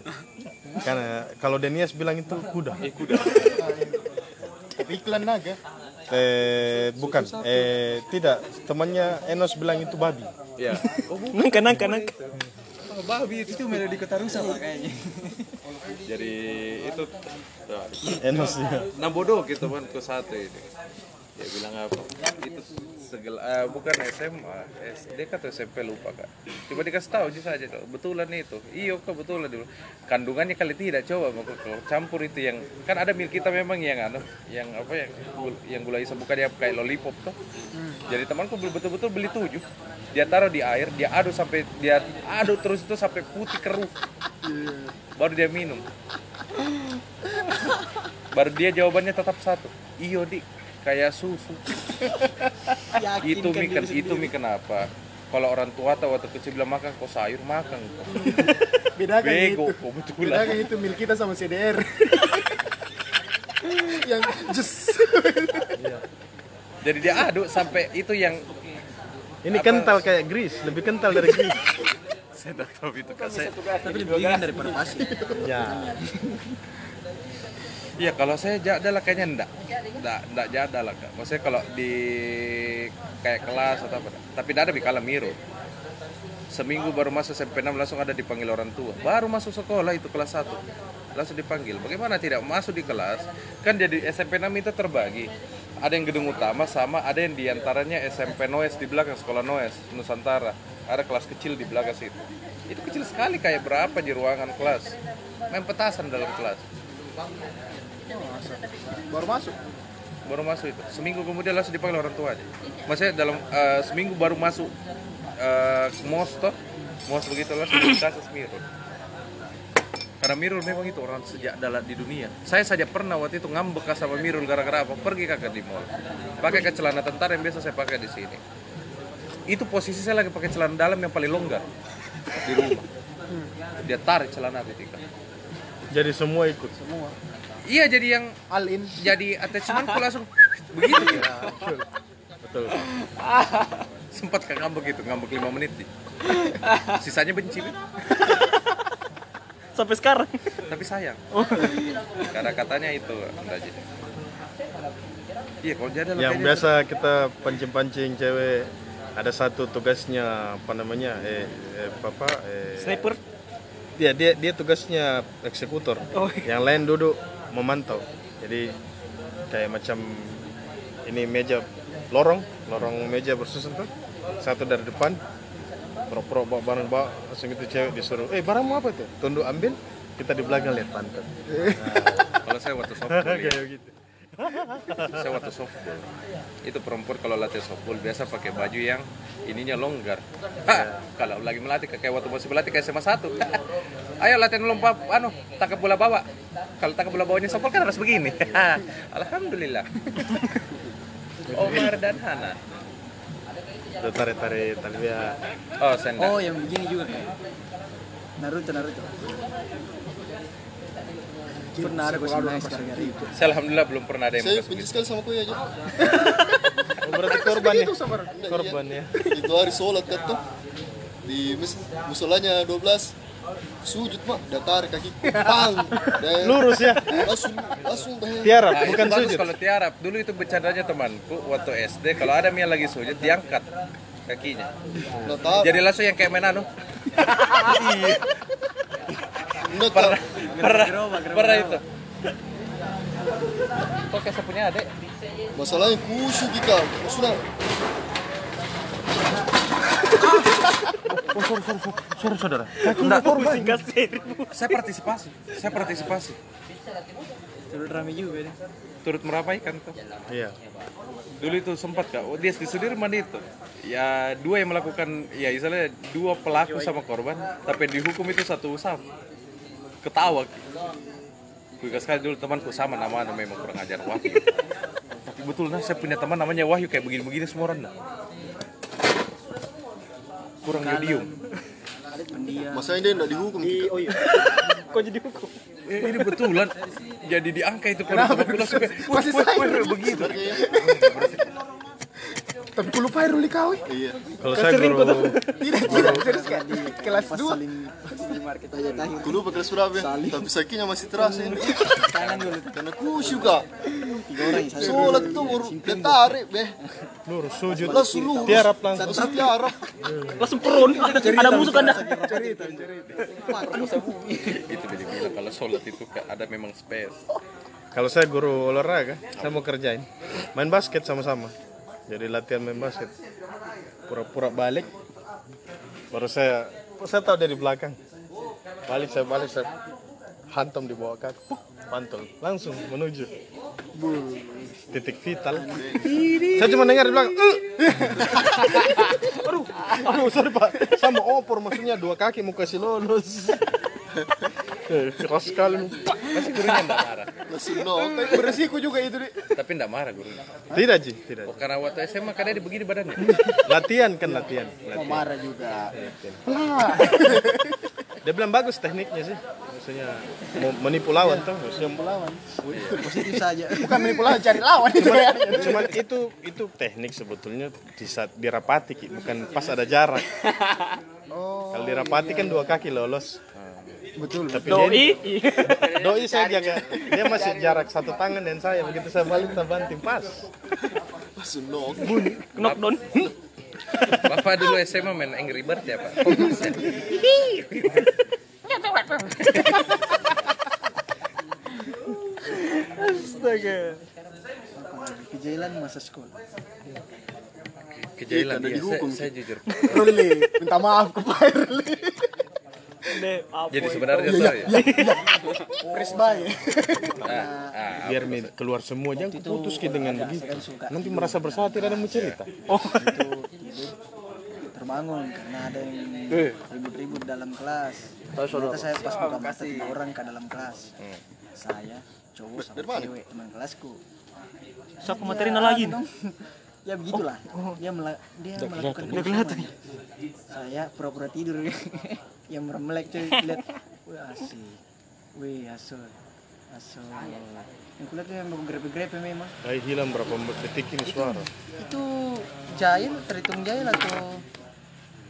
Karena kalau Denias bilang itu kuda. Eh kuda. Tapi iklan naga. Eh bukan, eh tidak. Temannya Enos bilang itu babi. Iya. Oh, bu. nangka nangka nangka babi itu. Itu melodi kota rusa kayaknya. Jadi itu Enos ya. nah bodoh gitu kan ke satu ini. Dia bilang apa? Itu segel eh, bukan SMA, SD atau SMP lupa kak. Coba dikasih tahu aja saja tuh. Betulan itu. Iya kok betulan dulu. Kandungannya kali tidak coba mau kalau campur itu yang kan ada milik kita memang yang anu yang apa yang yang gula isam bukan dia kayak lollipop tuh. Jadi temanku betul-betul beli tujuh. Dia taruh di air, dia aduk sampai dia aduk terus itu sampai putih keruh. Baru dia minum. Baru dia jawabannya tetap satu. Iyo di kayak susu. itu mi ken- itu mi kenapa? Kalau orang tua atau waktu kecil bilang makan kok sayur makan kok. Bedakan Bego itu. kok betulan. Bedakan itu milik kita sama CDR. yang just Jadi dia aduk sampai itu yang Ini kental kayak gris, lebih kental dari gris. saya tidak tahu itu kan saya. Tapi lebih dingin daripada pasir. Ya. Iya kalau saya jadal lah kayaknya enggak. Enggak, enggak jadal lah kak. Maksudnya kalau di kayak kelas atau apa. Tapi enggak ada di kala miro. Seminggu baru masuk SMP 6 langsung ada dipanggil orang tua. Baru masuk sekolah itu kelas 1. Langsung dipanggil. Bagaimana tidak masuk di kelas? Kan jadi SMP 6 itu terbagi. Ada yang gedung utama sama ada yang di antaranya SMP Noes di belakang sekolah Noes Nusantara. ada kelas kecil di belakang situ itu kecil sekali kayak berapa di ruangan kelas main petasan dalam kelas Baru masuk. baru masuk? Itu. Seminggu kemudian langsung dipanggil orang tua aja. Maksudnya dalam eh, seminggu baru masuk eh, mos toh? Mos begitu langsung dikasih Mirul karena Mirul memang itu orang sejak dalam di dunia. Saya saja pernah waktu itu ngambek sama Mirul gara-gara apa? Pergi kakak di mall. Pakai ke celana tentara yang biasa saya pakai di sini. Itu posisi saya lagi pakai celana dalam yang paling longgar di rumah. Dia tarik celana ketika Jadi semua ikut. Iya jadi yang All in. jadi attachmentku langsung begitu ya. Betul. sempat ke ngambek gitu ngambek 5 menit nih sisanya benci. Sampai sekarang. tapi sayang karena katanya itu enggak jadi iya kalau jadi Yang biasa kita pancing-pancing cewek ada satu tugasnya apa namanya eh, eh apa eh, Sniper. dia dia dia tugasnya eksekutor Oh. yang lain duduk memantau. Jadi kayak macam ini meja lorong lorong meja bersusun tuh satu dari depan pro-pro bawa barang bawa langsung itu cewek disuruh eh barangmu apa tuh? Tunduk ambil kita di belakang lihat pantat kalau saya waktu softball ya, kayak gitu saya waktu softball. Itu perempuan kalau latihan softball biasa pakai baju yang ininya longgar. Ha, kalau lagi melatih kayak waktu masih melatih kayak SMA satu. Ayo latihan lompat anu tangkap bola bawa. Kalau tangkap bola bawanya softball kan harus begini. Alhamdulillah. Omar dan Hana. Tuh tarik-tarik tali dia oh senda Oh, yang begini juga Naruto Naruto. Pernah ada gosip nice gara-gara itu. saya alhamdulillah belum pernah ada yang Saya benci sekali sama kue aja. berarti korban ya? Korban ya. Itu hari sholat kan tuh. Di mis musolanya 12 sujud mah datar kaki. Pang. Dan lurus ya? Langsung langsung bahaya. Tiarap Nah, bukan sujud? kalau tiarap. Dulu itu bercandanya temanku waktu SD. Kalau ada yang lagi sujud, diangkat kakinya. datar Jadi langsung yang kayak main anu. enggak Pernah, Kak. pernah, pernah itu. Kok kayak saya punya adek? masalahnya kusu kita sudah Sorry saudara. Singkat Saya partisipasi. Saya partisipasi. Terus rame juga deh. Turut meramaikan tuh. iya Dulu itu sempat kak. Oh, dia di Sudirman itu. Ya dua yang melakukan, ya misalnya dua pelaku sama korban, tapi dihukum itu satu saf. Ketawa. Gue sekali dulu temanku sama nama memang kurang ajar Wahyu. Tapi betul nah saya punya teman namanya Wahyu kayak begini-begini semua orang nah. Kurang yodium. Pendiam. masalahnya dia enggak dihukum Kak. Oh iya. Kok jadi hukum? Eh, ini betulan jadi di angka itu kalau "Wah, Masih wah, saya. wah," begitu. Tapi ku lupa Irul dikawin. iya kalau saya guru Tidak, tidak. Serius Kak. Kelas 2. Saling market aja tahir. Ku lupa ke Surabaya tapi sakinya masih terasa ini Kanan dulu. karena yang satu. sholat tuh baru dia tarik beh lurus sujud langsung lurus tiarap langsung langsung tiarap Langsung perun. Ada musuh kan dah. itu jadi bilang kalau sholat itu ada memang space. Kalau saya guru olahraga, saya mau kerjain main basket sama-sama. Jadi latihan main basket. Pura-pura balik. Baru saya, saya tahu dari belakang. Balik saya balik saya hantam di bawah kaki. Puk, mantul. Langsung menuju titik vital. Saya cuma dengar di belakang. "Eh." Aduh, sorry pak. Sama opor maksudnya dua kaki mau kasih lolos. Eh, Keras sekali. Pasti gurunya enggak marah. nok Beresiko juga itu, Dik. Tapi enggak marah gurunya. Tidak, Ji. Tidak. Oh, karena waktu SMA kan dia begini badannya. Latihan kan latihan. latihan. Marah juga. Dia bilang bagus tekniknya sih. Maksudnya mau menipu lawan tuh. Maksudnya Lawan. Positif saja. Bukan manipulasi cari lawan itu ya. Cuman itu itu teknik sebetulnya di saat dirapati bukan pas ada jarak. Kalau dirapati kan dua kaki lolos. Betul. Tapi Doi. dia doi saya jaga. Dia masih jarak satu tangan dan saya begitu saya balik saya banting pas. langsung nok Knockdown. Bapak dulu SMA main Angry Bird ya, Pak? Astaga. Kejailan masa sekolah. kejailan Iya, dia. Saya, saya jujur. Ruli, minta maaf ke Pak Ruli. Jadi sebenarnya Iya, sorry. Prisbai. Ah, ah, biar keluar semua jangan putus ke dengan begitu nanti merasa bersalah tidak ada mau cerita terbangun karena ada yang Eh. ribut-ribut dalam kelas. Ternyata saya pas buka mata tiga orang ke dalam kelas. Hmm. Saya cowok sama cewek teman kelasku. Siapa materina lagi? dong. Ya begitulah. Dia mela dia melakukan Udah kelihatan. Saya pura-pura tidur. yang meremelek cuy lihat. Wih asik. Wih asal. Asal. Yang kulihat tuh yang grepe-grepe memang. Ay, hilang berapa detik ini suara Itu jahil, terhitung jahil atau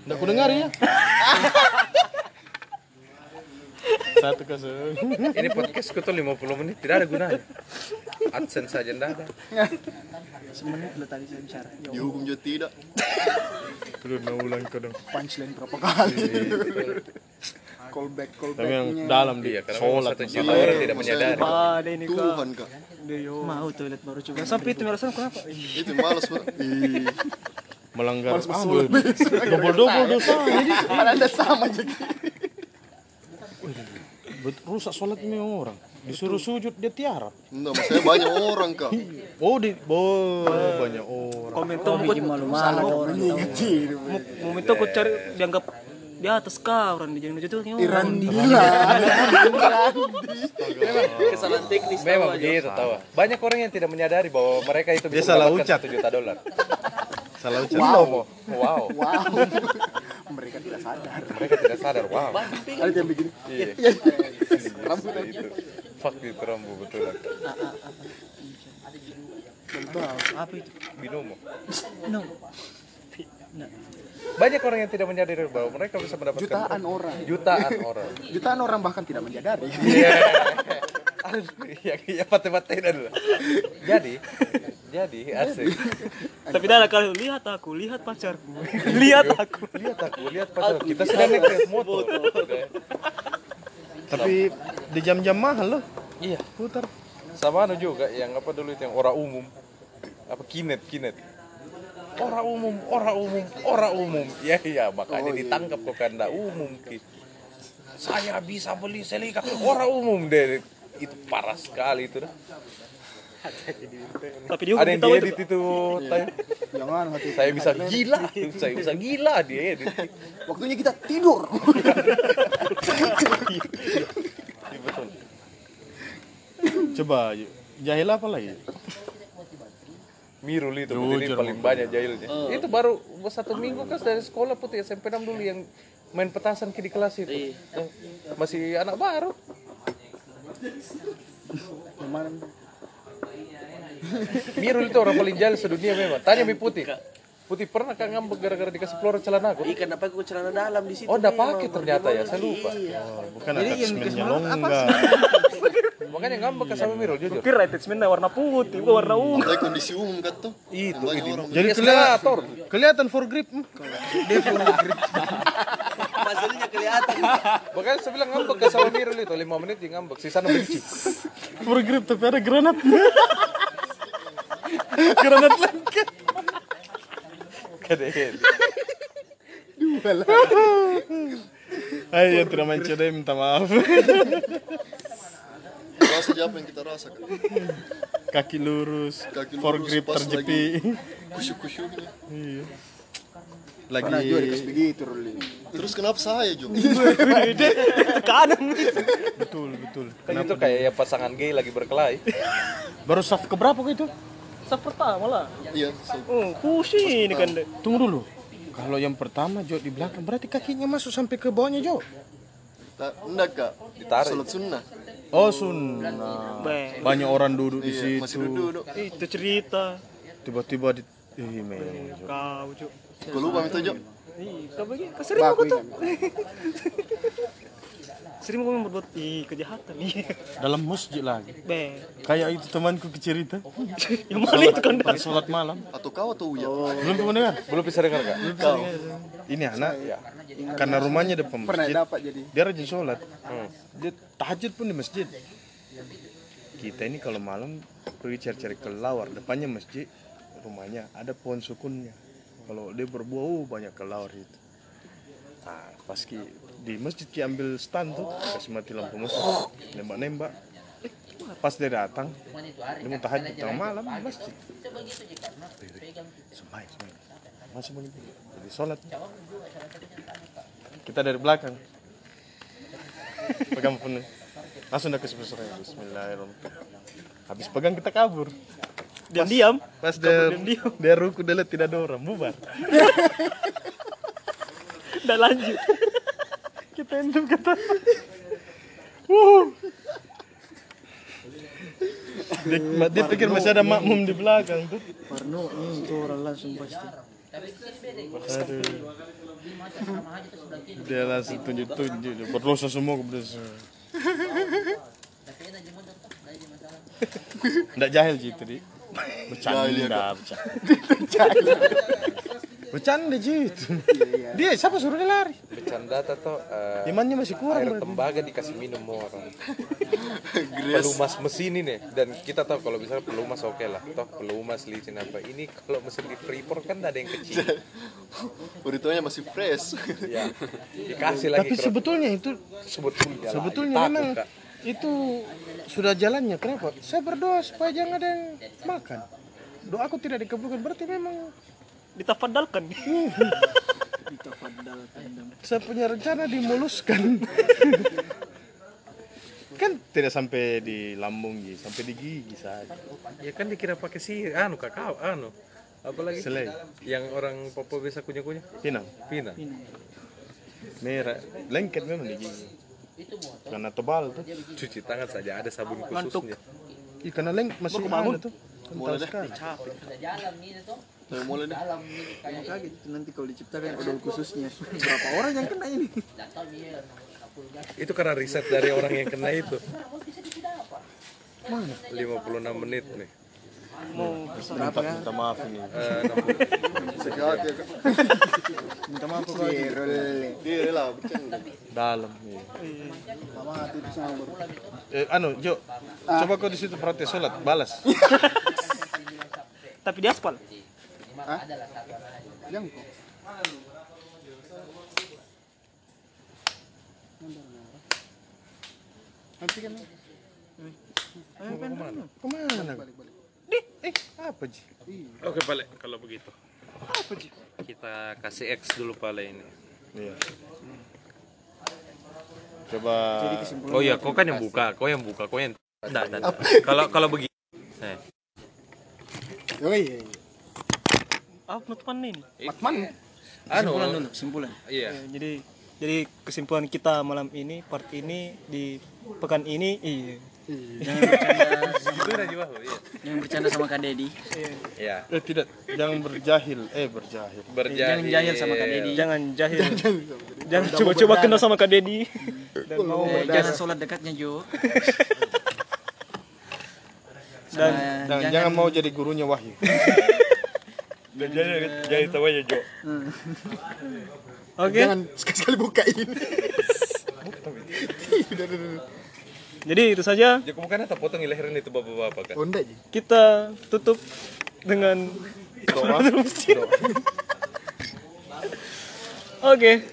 Nggak ku dengar ya satu kasus Ini podcast ku tuh 50 menit tidak ada gunanya. Adsense saja ndak ada. semenit lo tadi saya bicara. Ya Dihukum juga tidak. Terus mau ulang ke dong Punchline berapa kali? callback, tapi yang dalam di Iya, karena sholat satu juta orang tidak menyadari. Ada ini kak. Tuhan kak. Mau toilet baru coba. Sampai itu merasa kenapa? Itu malas pak. melanggar abel double double dosa ini anda sama jadi. Rusak sholat ini orang. Disuruh sujud dia tiarap. Enggak, maksudnya banyak orang kak. oh di oh, banyak orang. Komentar Oh, bikin malu-malu. orang. Tahu. mau mau minta kau cari dianggap di atas kau orang di jalan itu Irandi. Kesalahan teknis Memang begitu tahu. Banyak orang yang tidak menyadari bahwa mereka itu bisa salah mendapatkan ucap. juta dolar. Salah ucap Wow. Wow. Wow. Mereka tidak sadar. Mereka tidak sadar. Wow. Ada yang begini. Iya. Rambut itu. Fuck itu rambut betul. Apa itu? Binomo. No. Banyak orang yang tidak menyadari bahwa mereka bisa mendapatkan Jutaan orang. jutaan orang. Jutaan orang bahkan tidak menyadari. Iya. Aduh, ya ya pate-pate dulu. Jadi, jadi asik. tapi dah kalau lihat aku lihat pacarku lihat aku Lihat aku, lihat pas kita sedang naik motor. tapi di jam-jam mahal loh Iya. putar Sama anu juga yang apa dulu itu yang orang umum. Apa kinet, kinet. Orang umum, orang umum, orang umum. Ya iya, makanya ditangkap kok kanda umum ki. Saya bisa beli selika orang umum deh. Itu parah sekali itu dah. tapi dia Ada yang tahu diedit itu, tanya. Jangan hati. Saya bisa gila, saya bisa gila dia edit. Waktunya kita tidur. Iya, coba jahil apa lagi Mirul itu, ini paling banyak jahilnya. Itu baru satu minggu kan dari sekolah putih SMP 6 dulu yang main petasan ki di kelas itu. Eh, Masih anak baru. Mirul itu orang paling jahil sedunia memang. Tanya mi putih. Putih pernah kan ngambek gara-gara dikasih peluru celana aku? Iya, kenapa aku celana dalam di situ? Oh, udah pakai ternyata ya, saya lupa. bukan attachmentnya longgar Makanya ngambek ke sama Mirul jujur. kira attachmentnya warna putih bukan warna ungu Mulai kondisi umum kan tuh. Itu, jadi Dia kelihatan kelihatan for grip hmm. Maksudnya kelihatan. Makanya saya bilang ngambek ke sama Mirul itu 5 menit dia ngambek, sisanya benci. for grip tapi ada granat granat lengkap Kadang. Ayo yang tidak COD minta maaf Rasa apa yang kita rasa kan. kaki lurus Kaki for lurus, grip pas terjepi Kusyuk-kusyuknya. iya Pernah lagi juga dikasih begitu Ruli. Terus kenapa saya Jo? kanan betul betul Kan itu kayak ya pasangan gay lagi berkelahi. baru saf keberapa kok Sa pertama lah Iya. oh kusi ini kan tunggu dulu kalau yang pertama Jo di belakang berarti kakinya masuk sampai ke bawahnya Jo Enggak kak. Ditarik. Salat sunnah. oh sunnah banyak orang duduk di Iya, masih situ duduk. itu cerita tiba-tiba di Ih, memang kau cuk Kau lupa minta Jo? Ih, kau begini kau sering aku tuh sering aku berbuat ih kejahatan ih dalam masjid lagi? Be kayak itu temanku cerita. Yang mana itu kan pas sholat malam. Atau kau atau Uya? belum pernah dengar Belum bisa dengar kak? ini anak karena rumahnya depan Pernah masjid dapat jadi. dia rajin sholat. Dia tahajud pun di masjid. Kita ini kalau malam pergi cari-cari kelawar. Depannya masjid rumahnya ada pohon sukunnya. Kalau dia berbuah oh banyak kelawar itu. Nah pas ki di masjid ki ambil stand tuh kasih mati lampu masjid nembak nembak pas dia datang dia mau tahajud tengah malam di masjid. Semai semai. Masih mau jadi sholat. Kita dari belakang. Pegang pun langsung udah ke sebesarnya Bismillahirrahmanirrahim. Habis pegang kita kabur. Diam diam pas dia dia ruku dia lihat tidak ada orang. Bubar. Dan lanjut kita endem kata Wuh. dia, dia pikir masih ada makmum di belakang tuh. Parno ini itu orang langsung pasti. Aduh. dia langsung tunjuk-tunjuk berdosa semua kepada saya. Nggak jahil Ji itu di bercanda. Bercanda bercanda Ji itu dia siapa suruh dia lari? Bercanda atau eh, imannya masih kurang air berarti. tembaga dikasih minum orang. Pelumas mesin ini. Dan kita tahu kalau misalnya pelumas oke lah. Toh pelumas licin apa. Ini kalau mesin di Freeport kan ada yang kecil. Burritonya masih fresh. ya dikasih lagi tapi sebetulnya itu sebetulnya lah, sebetulnya takut, memang Kak. itu sudah jalannya. Kenapa? Saya berdoa supaya jangan ada yang makan. Doaku tidak dikabulkan. Berarti memang ditafadalkan. Saya punya rencana dimuluskan. Kan tidak sampai di lambung Ji, sampai di gigi saja. Ya kan dikira pakai sihir. Anu kakao anu. Apalagi Selai. yang orang Papua bisa kunyah-kunyah? Pinang. Pinang. Merah. Lengket memang di gigi. Karena tebal tuh. Cuci tangan saja ada sabun khususnya. Ih, karena leng masih ada tuh. Kental sekali Saya mulai deh. Kaget itu nanti kalau diciptakan odol khususnya. Berapa orang yang kena ini? itu karena riset dari orang yang kena itu 56 menit nih mau Berapa kan? minta maaf ini Eh, Sehat ya. Minta maaf kok. Role. Dia rela bercanda. dalam iya. Mama hati itu sama baru. eh, anu Jo coba kau di situ protes sholat balas tapi di aspal Yang kok. Nanti kan ke mana eh apa Ji Oke Pale, kalau begitu. Kita kasih X dulu Pale ini. iya coba Oh iya, kau kan yang buka, kau yang buka, kau yang Enggak, enggak. Kalau kalau begitu. Eh, Oh iya. iya. Ah penutupan ini anu Kesimpulan dulu, kesimpulan. iya. Ya, jadi jadi kesimpulan kita malam ini part ini di pekan ini iya. Jangan bercanda. Sama, iya. Jangan bercanda sama Kak Dedi. iya. Eh tidak. Jangan berjahil. Eh berjahil. Berjahil. Jangan jahil sama Kak Dedi. jangan jahil. Jangan coba-coba kenal sama kak Dedi dan mau Eh, jangan sholat dekatnya Jo. dan dan jangan, mau jadi gurunya Wahyu jadi jadi. Tahu aja Jo. oke. Jangan sekali-sekali buka ini. Jadi itu saja. Ya bukan atau potong leheran itu bapak-bapak kan? Oh, enggak, Ji. kita tutup dengan doa. Oke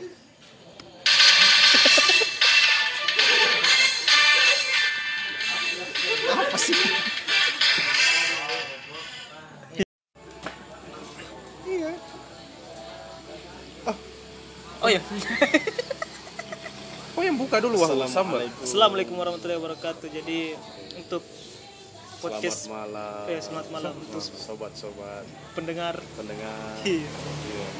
Oh iya. oh yang buka dulu wah sambal assalamualaikum. warahmatullahi wabarakatuh. Jadi untuk podcast selamat malam. Eh, selamat malam untuk sobat-sobat. pendengar. Pendengar. Iya.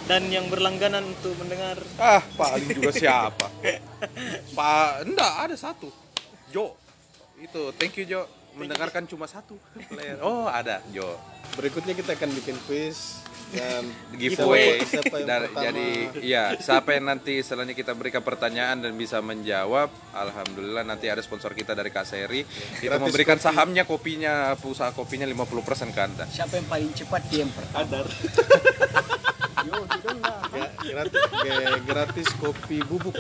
dan yang berlangganan untuk mendengar. Ah paling juga siapa? Pak enggak ada satu. Jo. Itu thank you Jo. Mendengarkan cuma satu player. Oh ada Jo. Berikutnya kita akan bikin quiz dan giveaway. Siapa, siapa yang dan pertama? jadi iya siapa yang nanti setelahnya kita berikan pertanyaan dan bisa menjawab alhamdulillah nanti ada sponsor kita dari Kak Seri. Itu Gratis memberikan kopi. sahamnya kopinya usaha kopinya 50% ke Anda. Siapa yang paling cepat dia yang pertama. ya, gratis, ge- gratis kopi bubuk.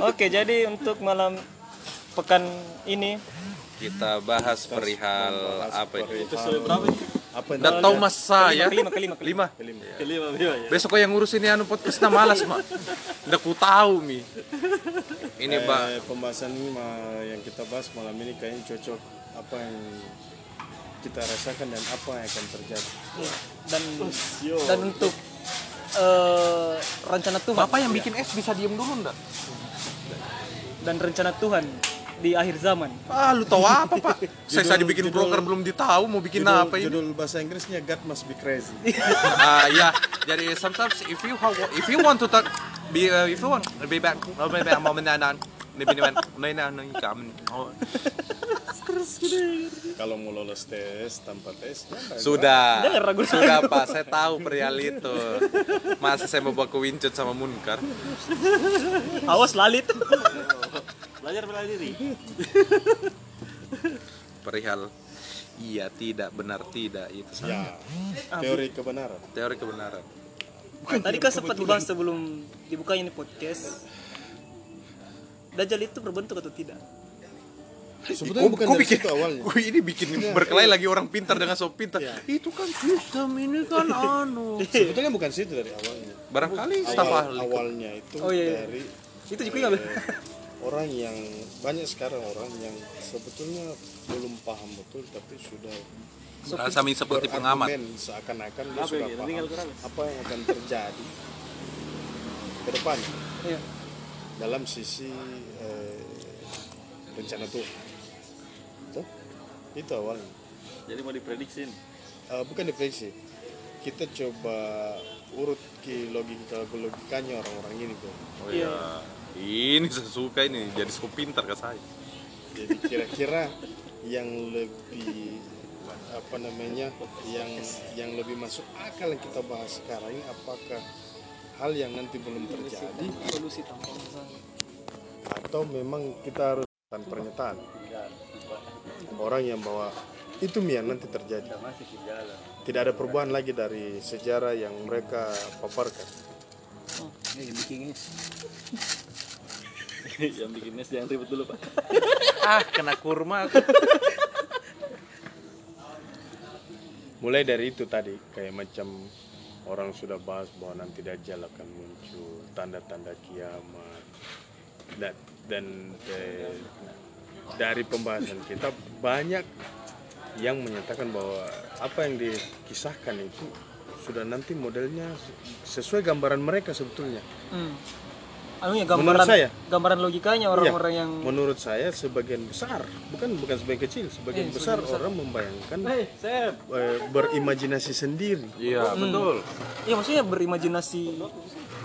Oke jadi untuk malam pekan ini kita bahas perihal apa itu? berapa ini? Apa Nggak tahu mas saya. kelima kelima kelima Lima. Kelima kelima ya. Besok kau yang ngurus ini anu podcast nah malas mak. Nggak ku tahu mi. Ini Eh, pak. pembahasan ini ma- yang kita bahas malam ini kayaknya cocok apa yang kita rasakan dan apa yang akan terjadi. dan dan untuk eh, rencana Tuhan Bapak yang bikin es bisa diem dulu ndak? dan rencana Tuhan di akhir zaman Ah lu tahu apa pak? Saya Judul- saja bikin judul- broker belum ditahu mau bikin Judul, apa ini? judul bahasa Inggrisnya God must be crazy. Ah ya, jadi sometimes if you have, if you want to talk, be uh, if you want be back, oh, be back moment and then maybe when no no no kamu. Oh. Kalau mau lolos tes tanpa tes, ya Sudah, sudah pak, saya tahu perihal itu. Masa saya mau bawa ke Wincut sama Munkar? awas lalit Belajar bela diri. Perihal iya tidak benar tidak itu Ya, saja. teori kebenaran. Teori kebenaran. tadi kan sempat dibahas sebelum dibukanya ini podcast Dajjal itu berbentuk atau tidak Sebetulnya bukan kok dari bikin, situ awalnya. kok ini bikin berkelahi lagi orang pintar dengan sok pintar. Itu kan sistem ini kan anu. Sebetulnya bukan situ dari awalnya. Barangkali staf Awal, ahli. awalnya itu Oh, iya, iya. dari itu juga eh, orang yang banyak sekarang orang yang sebetulnya belum paham betul tapi sudah Kami seperti pengamat. seakan-akan dia sudah paham apa yang akan terjadi ke depan Iya. dalam sisi eh, rencana Tuhan. Tuh, itu awalnya. Jadi mau diprediksi. Eh, bukan diprediksi. Kita coba urut ke logika logikanya orang-orang ini tuh. Oh iya. Ini saya suka ini jadi sok pintar ke saya. Jadi kira-kira yang lebih apa namanya yang yang lebih masuk akal yang kita bahas sekarang ini apakah hal yang nanti belum terjadi? Solusi tanpa masalah. Atau memang kita harus melakukan pernyataan? Orang yang bahwa itu mi yang nanti terjadi. Tidak ada perubahan lagi dari sejarah yang mereka paparkan Yang bikin es jangan ribet dulu pak. Ah, kena kurma aku. mulai dari itu tadi kayak macam orang sudah bahas bahwa nanti dajjal akan muncul tanda-tanda kiamat dan dan eh, dari pembahasan kita banyak yang menyatakan bahwa apa yang dikisahkan itu sudah nanti modelnya sesuai gambaran mereka sebetulnya hmm. Anunya Menurut gambaran saya. gambaran logikanya orang-orang Iya. yang menurut saya sebagian besar bukan bukan sebagian kecil sebagian Eh, besar sebagian besar. orang membayangkan Hei, Sep. eh, berimajinasi sendiri Iya, betul. ya maksudnya berimajinasi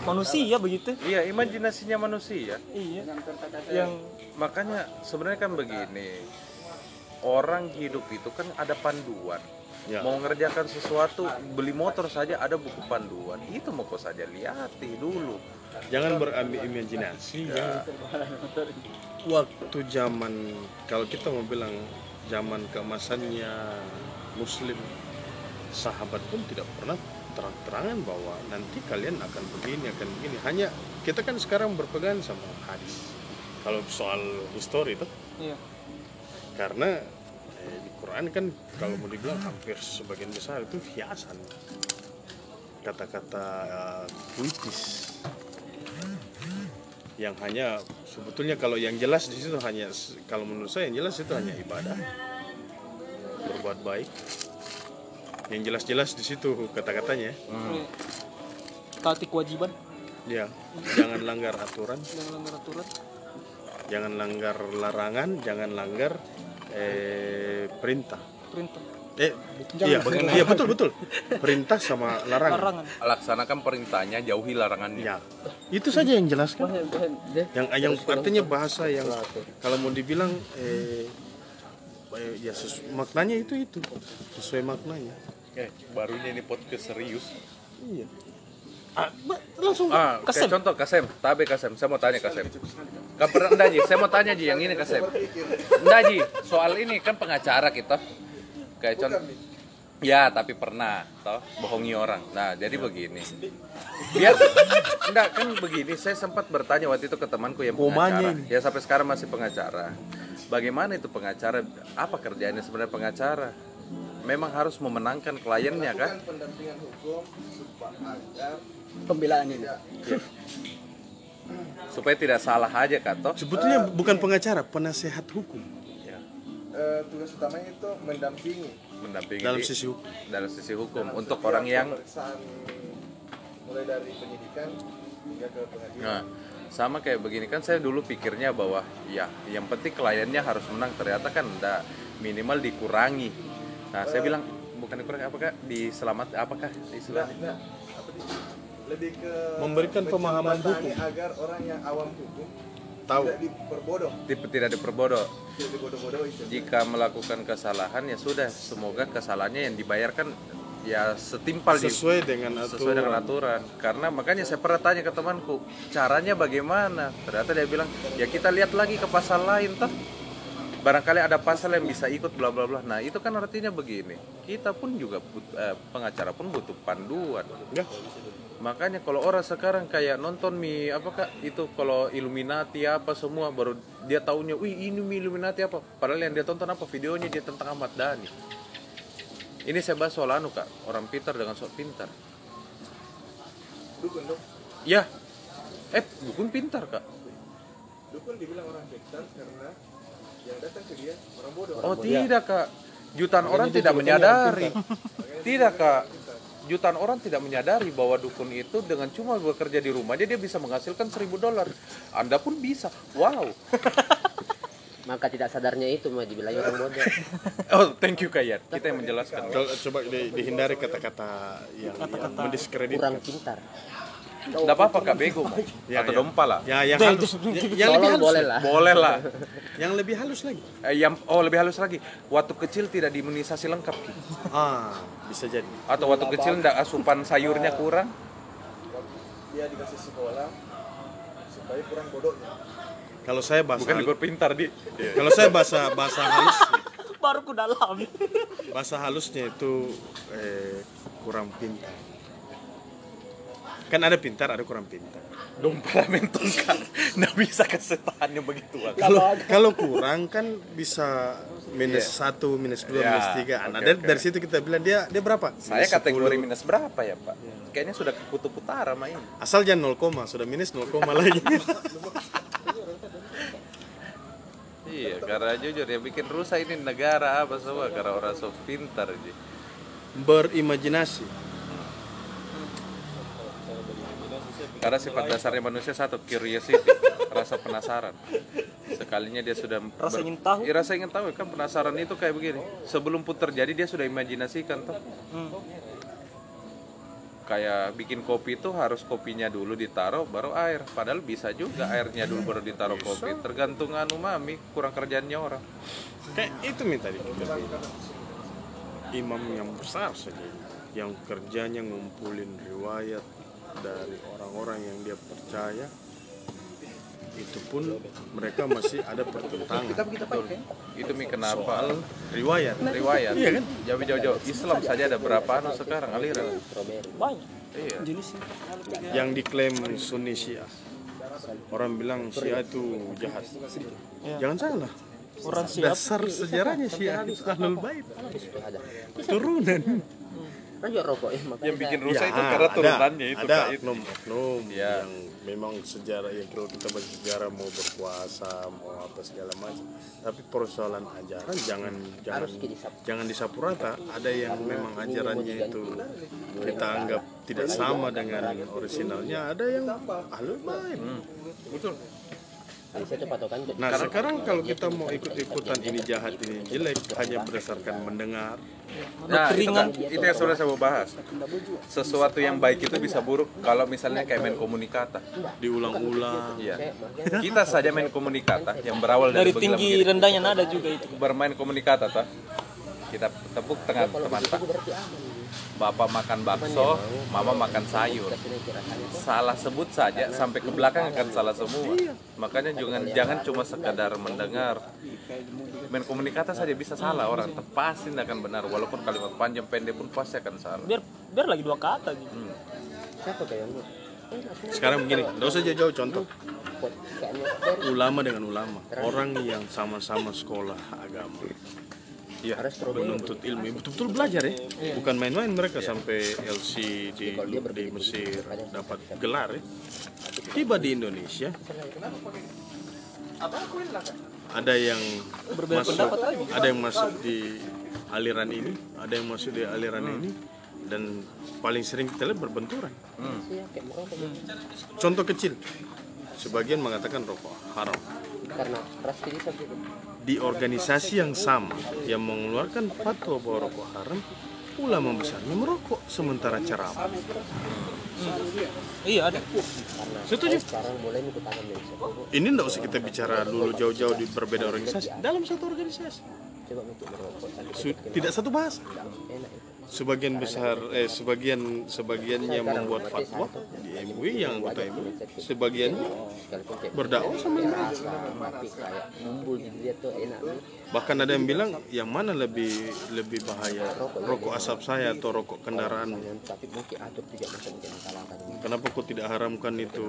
manusia begitu Iya, imajinasinya manusia. iya yang Makanya sebenarnya kan begini. Orang hidup itu kan ada panduan. Ya. Mau ngerjakan sesuatu, beli motor saja ada buku panduan. Itu mau kau saja lihati dulu. jangan berimajinasi yang waktu zaman kalau kita mau bilang zaman keemasannya muslim sahabat pun tidak pernah terang-terangan bahwa nanti kalian akan begini akan begini hanya kita kan sekarang berpegang sama hadis kalau soal histori itu iya karena eh, di Quran kan kalau mau dibilang hampir sebagian besar itu hiasan. Kata-kata eh, puitis. Yang hanya sebetulnya kalau yang jelas di situ hanya kalau menurut saya yang jelas itu hanya ibadah. Berbuat baik. Yang jelas-jelas di situ kata-katanya. Taati kewajiban. Ya jangan langgar aturan. Jangan langgar aturan. Jangan langgar larangan jangan langgar eh, perintah. Perintah. Eh iya, iya betul betul. Perintah sama larangan. Larangan. Laksanakan perintahnya, jauhi larangannya. ya. Itu saja yang jelaskan. Yang yang artinya bahasa yang kalau mau dibilang eh, eh, ya sesu- maknanya itu itu. Sesuai maknanya. Eh, barunya ini podcast serius. iya ah, langsung Ah, kayak contoh Kasem, tabe Kasem, saya mau tanya Kasem. Kan pernah enggak Ji, saya mau tanya Ji yang ini Kasem. Enggak Ji, soal ini kan pengacara kita. Kayak contoh Ya, tapi pernah, toh, bohongi orang. Nah, jadi begini. Biar enggak kan begini, saya sempat bertanya waktu itu ke temanku yang pengacara. Ya sampai sekarang masih pengacara. Bagaimana itu pengacara? Apa kerjaannya sebenarnya pengacara? memang harus memenangkan kliennya kan pendampingan hukum supaya Pembelaan ini. supaya tidak salah aja kan toh. Sebetulnya bukan pengacara penasehat hukum. Ya, Eh, tugas utamanya itu mendampingi. Mendampingi dalam sisi hukum. Dalam sisi hukum. Untuk orang yang mulai dari penyidikan hingga ke pengadilan. Nah, sama kayak begini. Kan saya dulu pikirnya bahwa ya yang penting kliennya harus menang. Ternyata kan enggak minimal dikurangi. Nah, saya bilang bukan dikurangi apakah diselamat apakah istilahnya? Nah, apa sih? Lebih ke Memberikan pemahaman hukum. agar orang yang awam hukum Tahu. tidak diperbodoh Tip- tidak diperbodoh. tidak Jika melakukan kesalahan ya sudah semoga kesalahannya yang dibayarkan ya setimpal di Sesuai dengan sesuai dengan aturan. aturan karena makanya saya pernah tanya ke temanku caranya bagaimana ternyata dia bilang ya kita lihat lagi ke pasal lain toh barangkali ada pasal yang bisa ikut bla bla bla nah itu kan artinya begini kita pun juga but- eh, pengacara pun butuh panduan Ya. Makanya kalau orang sekarang kayak nonton mi apakah itu kalau Illuminati apa semua baru dia taunya wih ini mi Illuminati apa padahal yang dia tonton apa videonya dia tentang Ahmad Dhani ini saya bahas soal anu kak orang pintar dengan sok pintar dukun dong Ya. Eh, dukun pintar, Kak. dukun dibilang orang pintar karena yang datang ke dia orang bodoh Oh, tidak, Kak. Jutaan orang tidak menyadari. Tidak, Kak. Jutaan orang tidak menyadari bahwa dukun itu dengan cuma bekerja di rumahnya dia bisa menghasilkan seribu dolar. Anda pun bisa. Wow. Maka tidak sadarnya itu mah dibilang orang bodoh. Oh, thank you, Kak Yan. Kita yang menjelaskan. Coba di- dihindari kata-kata yang, yang mendiskredit. Kurang pintar. Enggak apa-apa, Kak Bego. Kak. Ya, Atau ya. dompa lah. Ya, yang halus. Ya- yang lebih halus. boleh lah. Boleh lah. Yang lebih halus lagi. Eh, yang oh lebih halus lagi. Waktu kecil tidak diimunisasi lengkap, Ki. Ah, bisa jadi. Atau waktu kecil enggak asupan sayurnya kurang. dia dikasih sekolah supaya kurang bodohnya Kalau saya bahasa Bukan libur pintar, Di. kalau saya bahasa bahasa halus baru ku dalam bahasa halusnya itu eh, kurang pintar. Kan ada pintar, ada kurang pintar. Dompa lah menton, Kak. Nggak bisa kesetaannya begitu. Kak. Kalau kalau kurang kan bisa minus satu, minus dua, Ya, minus tiga. Nah, oke, dari, oke. dari situ kita bilang dia dia berapa? Saya Minus kategori 10. minus berapa ya Pak? Kayaknya sudah ke kutub utara main. Asal jangan 0, sudah minus 0, lagi. Iya, karena jujur ya bikin rusak ini negara apa semua karena orang sok pintar aja. Berimajinasi. Karena sifat dasarnya manusia satu curiosity, rasa penasaran. Sekalinya dia sudah Rasa ingin tahu. Iya, rasa ingin tahu kan penasaran itu kayak begini. Sebelum pun terjadi dia sudah imajinasikan tuh. Hmm. Kayak bikin kopi itu harus kopinya dulu ditaruh baru air. Padahal bisa juga airnya dulu baru ditaruh kopi. Tergantung anu mami kurang kerjaannya orang. Kayak itu nih tadi kita. Imam yang besar saja yang kerjanya ngumpulin riwayat dari orang-orang yang dia percaya itu pun mereka masih ada pertentangan Itu mi kenapa? soal riwayat. riwayat. Iya kan? Jauh jauh Islam saja ada berapa anu sekarang aliran. banyak Iya. jenisnya Yang diklaim Sunni Syiah. Orang bilang Syiah itu jahat. Jangan salah. orang Dasar sejarahnya Syiah itu ahlul bait. Ada. Turunan. Kan juga rokok ya makanya. Yang bikin rusak Ya, itu karena ada- turunannya itu ada oknum-oknum Ya. yang memang sejarah yang kalau kita baca sejarah mau berkuasa mau apa segala macam tapi persoalan ajaran jangan jangan Harus disapu. jangan disapu rata ada yang memang ajarannya itu kita anggap tidak sama dengan orisinalnya ada yang ahlul bait Betul. Kan saya nah sekarang kalau kita mau ikut-ikutan ini jahat ini jelek hanya berdasarkan mendengar Nah, itu, kan, itu yang sudah saya mau bahas. Sesuatu yang baik itu bisa buruk kalau misalnya kayak main komunikata. diulang-ulang Iya. Kita saja main komunikata yang berawal dari, dari tinggi begini. rendahnya nada juga itu bermain komunikata. Kita tepuk tangan teman tak. Bapak makan bakso, mama makan sayur. Salah sebut saja sampai ke belakang akan salah semua. Makanya jangan jangan cuma sekadar mendengar. Main komunikata saja bisa salah orang, pasti tidak akan benar walaupun kalimat panjang pendek pun pasti akan salah. biar biar lagi dua kata gitu Hmm. Siapa kayak lu? sekarang begini nggak usah jauh-jauh contoh ulama dengan ulama orang yang sama-sama sekolah agama ya Harus menuntut ilmu. Betul-betul belajar ya. Bukan main-main mereka sampai LC di, di Mesir dapat gelar ya. Tiba di Indonesia. Ada yang masuk ada yang masuk di aliran ini ada yang masuk di aliran ini. Dan paling sering kita lihat berbenturan. Contoh kecil. Sebagian mengatakan rokok haram. Karena ras ini seperti itu. Di organisasi yang sama yang mengeluarkan fatwa bahwa rokok haram ulama besarnya merokok sementara ceramah Iya ada. setuju? Ini tidak usah kita bicara dulu jauh-jauh di berbeda organisasi. Dalam satu organisasi. Coba untuk merokok tapi Su- tidak satu bahasa. Sebagian besar eh sebagian sebagiannya membuat fatwa di MUI yang anggota MUI sebagian Sekalipun kayak berdakwah sama enak. bahkan ada yang bilang yang mana lebih lebih bahaya rokok asap saya atau rokok kendaraan Tapi mungkin atur tidak bisa mungkin kalahkan. kenapa kok tidak haramkan itu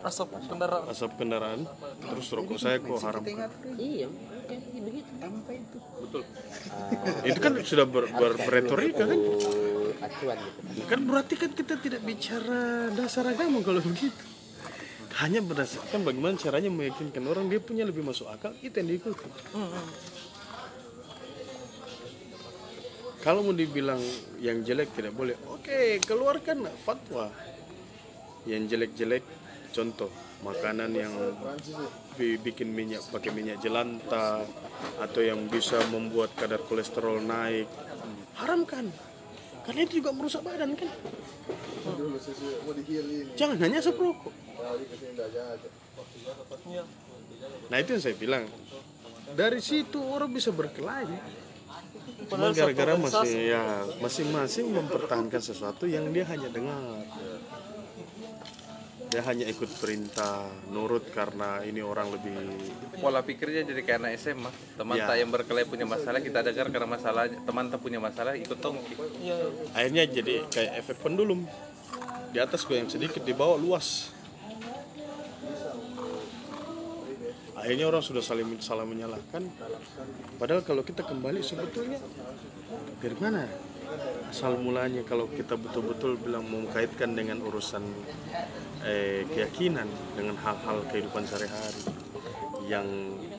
Asap kendaraan. asap kendaraan terus rokok saya kok haramkan Iya, begitu. itu kan sudah ber, ber, beretorika kan gitu. kan berarti kan kita tidak bicara dasar agama kalau begitu hanya berdasarkan bagaimana caranya meyakinkan orang dia punya lebih masuk akal itu yang diikuti kalau mau dibilang yang jelek tidak boleh oke keluarkan fatwa yang jelek-jelek contoh makanan yang bikin minyak pakai minyak jelantah atau yang bisa membuat kadar kolesterol naik. Haramkan karena itu juga merusak badan kan? Jangan hanya asap rokok. Nah itu yang saya bilang. Dari situ orang bisa berkelahi. Cuma gara-gara masih ya masing-masing mempertahankan sesuatu yang dia hanya dengar dia hanya ikut perintah nurut karena ini orang lebih pola pikirnya jadi kayak anak SMA teman Ya. tak yang berkelahi punya masalah kita dengar karena masalah teman tak punya masalah ikut tongki Iya. akhirnya jadi kayak efek pendulum. Di atas gue yang sedikit di bawah luas. Akhirnya orang sudah saling salah menyalahkan. Padahal kalau kita kembali sebetulnya dari mana asal mulanya kalau kita betul-betul bilang mengkaitkan dengan urusan eh, keyakinan dengan hal-hal kehidupan sehari-hari yang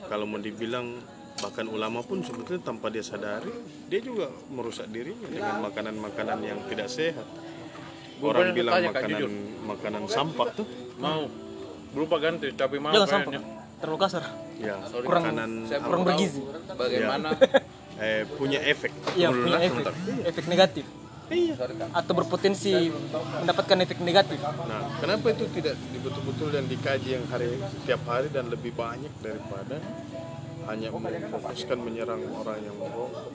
kalau mau dibilang bahkan ulama pun sebetulnya tanpa dia sadari dia juga merusak dirinya dengan makanan-makanan yang tidak sehat orang banyak bilang tanya, makanan jujur. makanan sampah tuh mau berupa ganti tapi mau Jangan sampah. kayaknya. Terlalu kasar. ya Kurang- makanan kurang bergizi. bagaimana eh, punya efek Iya dulu punya lah, efek, sebentar. efek negatif iya atau berpotensi mendapatkan efek negatif. Nah, kenapa itu tidak betul-betul dan dikaji yang hari tiap hari dan lebih banyak daripada hanya memfokuskan menyerang orang yang merokok?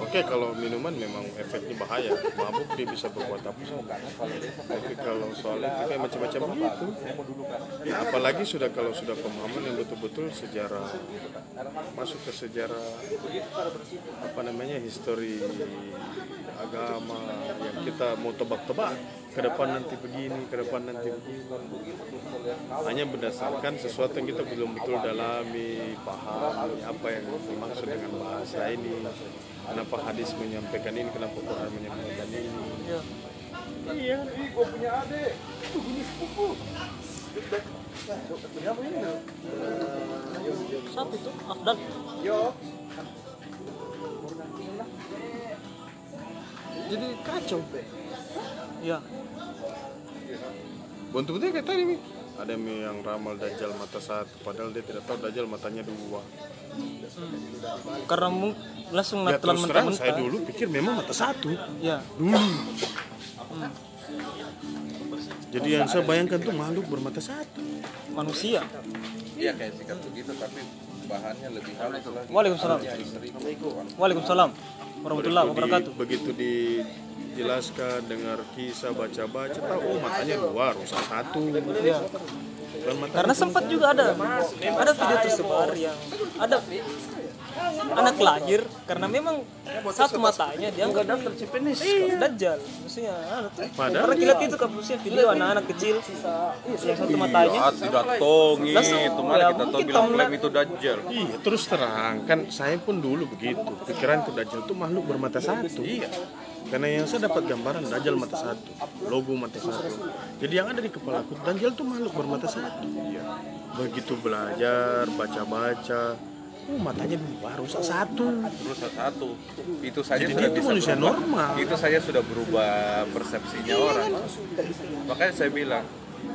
Oke, kalau minuman memang efeknya bahaya, mabuk dia bisa berbuat apa saja. Tapi kalau soal itu kayak macam-macam begitu. Ya, apalagi sudah kalau sudah pemahaman yang betul-betul sejarah masuk ke sejarah apa namanya histori agama yang kita mau tebak-tebak ke depan nanti begini, ke depan nanti begini. Hanya berdasarkan sesuatu yang kita belum betul dalami, pahami apa yang dimaksud dengan bahasa ini. Kenapa hadis menyampaikan ini, kenapa Quran menyampaikan ini. Iya. Iya. Satu itu Afdal. Jadi kacau. Iya. Bentuknya kayak tadi nih. Ada yang ramal dajjal mata satu, padahal dia tidak tahu dajjal matanya dua. Karena mung- langsung Ya terus terang mentah-mentah. saya dulu pikir memang mata satu. Iya. Dulu. Jadi yang saya bayangkan tuh makhluk bermata satu. Manusia. iya kayak sikat begitu tapi bahannya lebih halus lagi Waalaikumsalam. Waalaikumsalam warahmatullahi Begitu, wabarakatuh. di, begitu dijelaskan dengar kisah baca-baca tahu oh matanya dua rusak satu. Iya. Mata Karena sempat juga ada ada video tersebar yang ada anak lahir karena memang satu matanya dia Enggak daftar CPNS. Iya, dajjal. Maksudnya tuh. Padahal- Pernah lihat itu kasusnya video anak-anak kecil yang satu matanya. Ya, tidak tongi itu mana ya, kita tahu bilang klaim itu dajjal. Iya, terus terang kan saya pun dulu begitu. Pikiran ke Dajjal itu makhluk bermata satu. Iya. Karena yang saya dapat gambaran Dajjal mata satu, logo mata satu. Jadi yang ada di kepala aku Dajjal itu makhluk bermata satu. Begitu belajar, baca-baca, oh matanya dua rusak satu. Rusak satu. Itu saja Jadi sudah itu bisa manusia berubah. normal. Itu saja sudah berubah persepsinya orang. Makanya saya bilang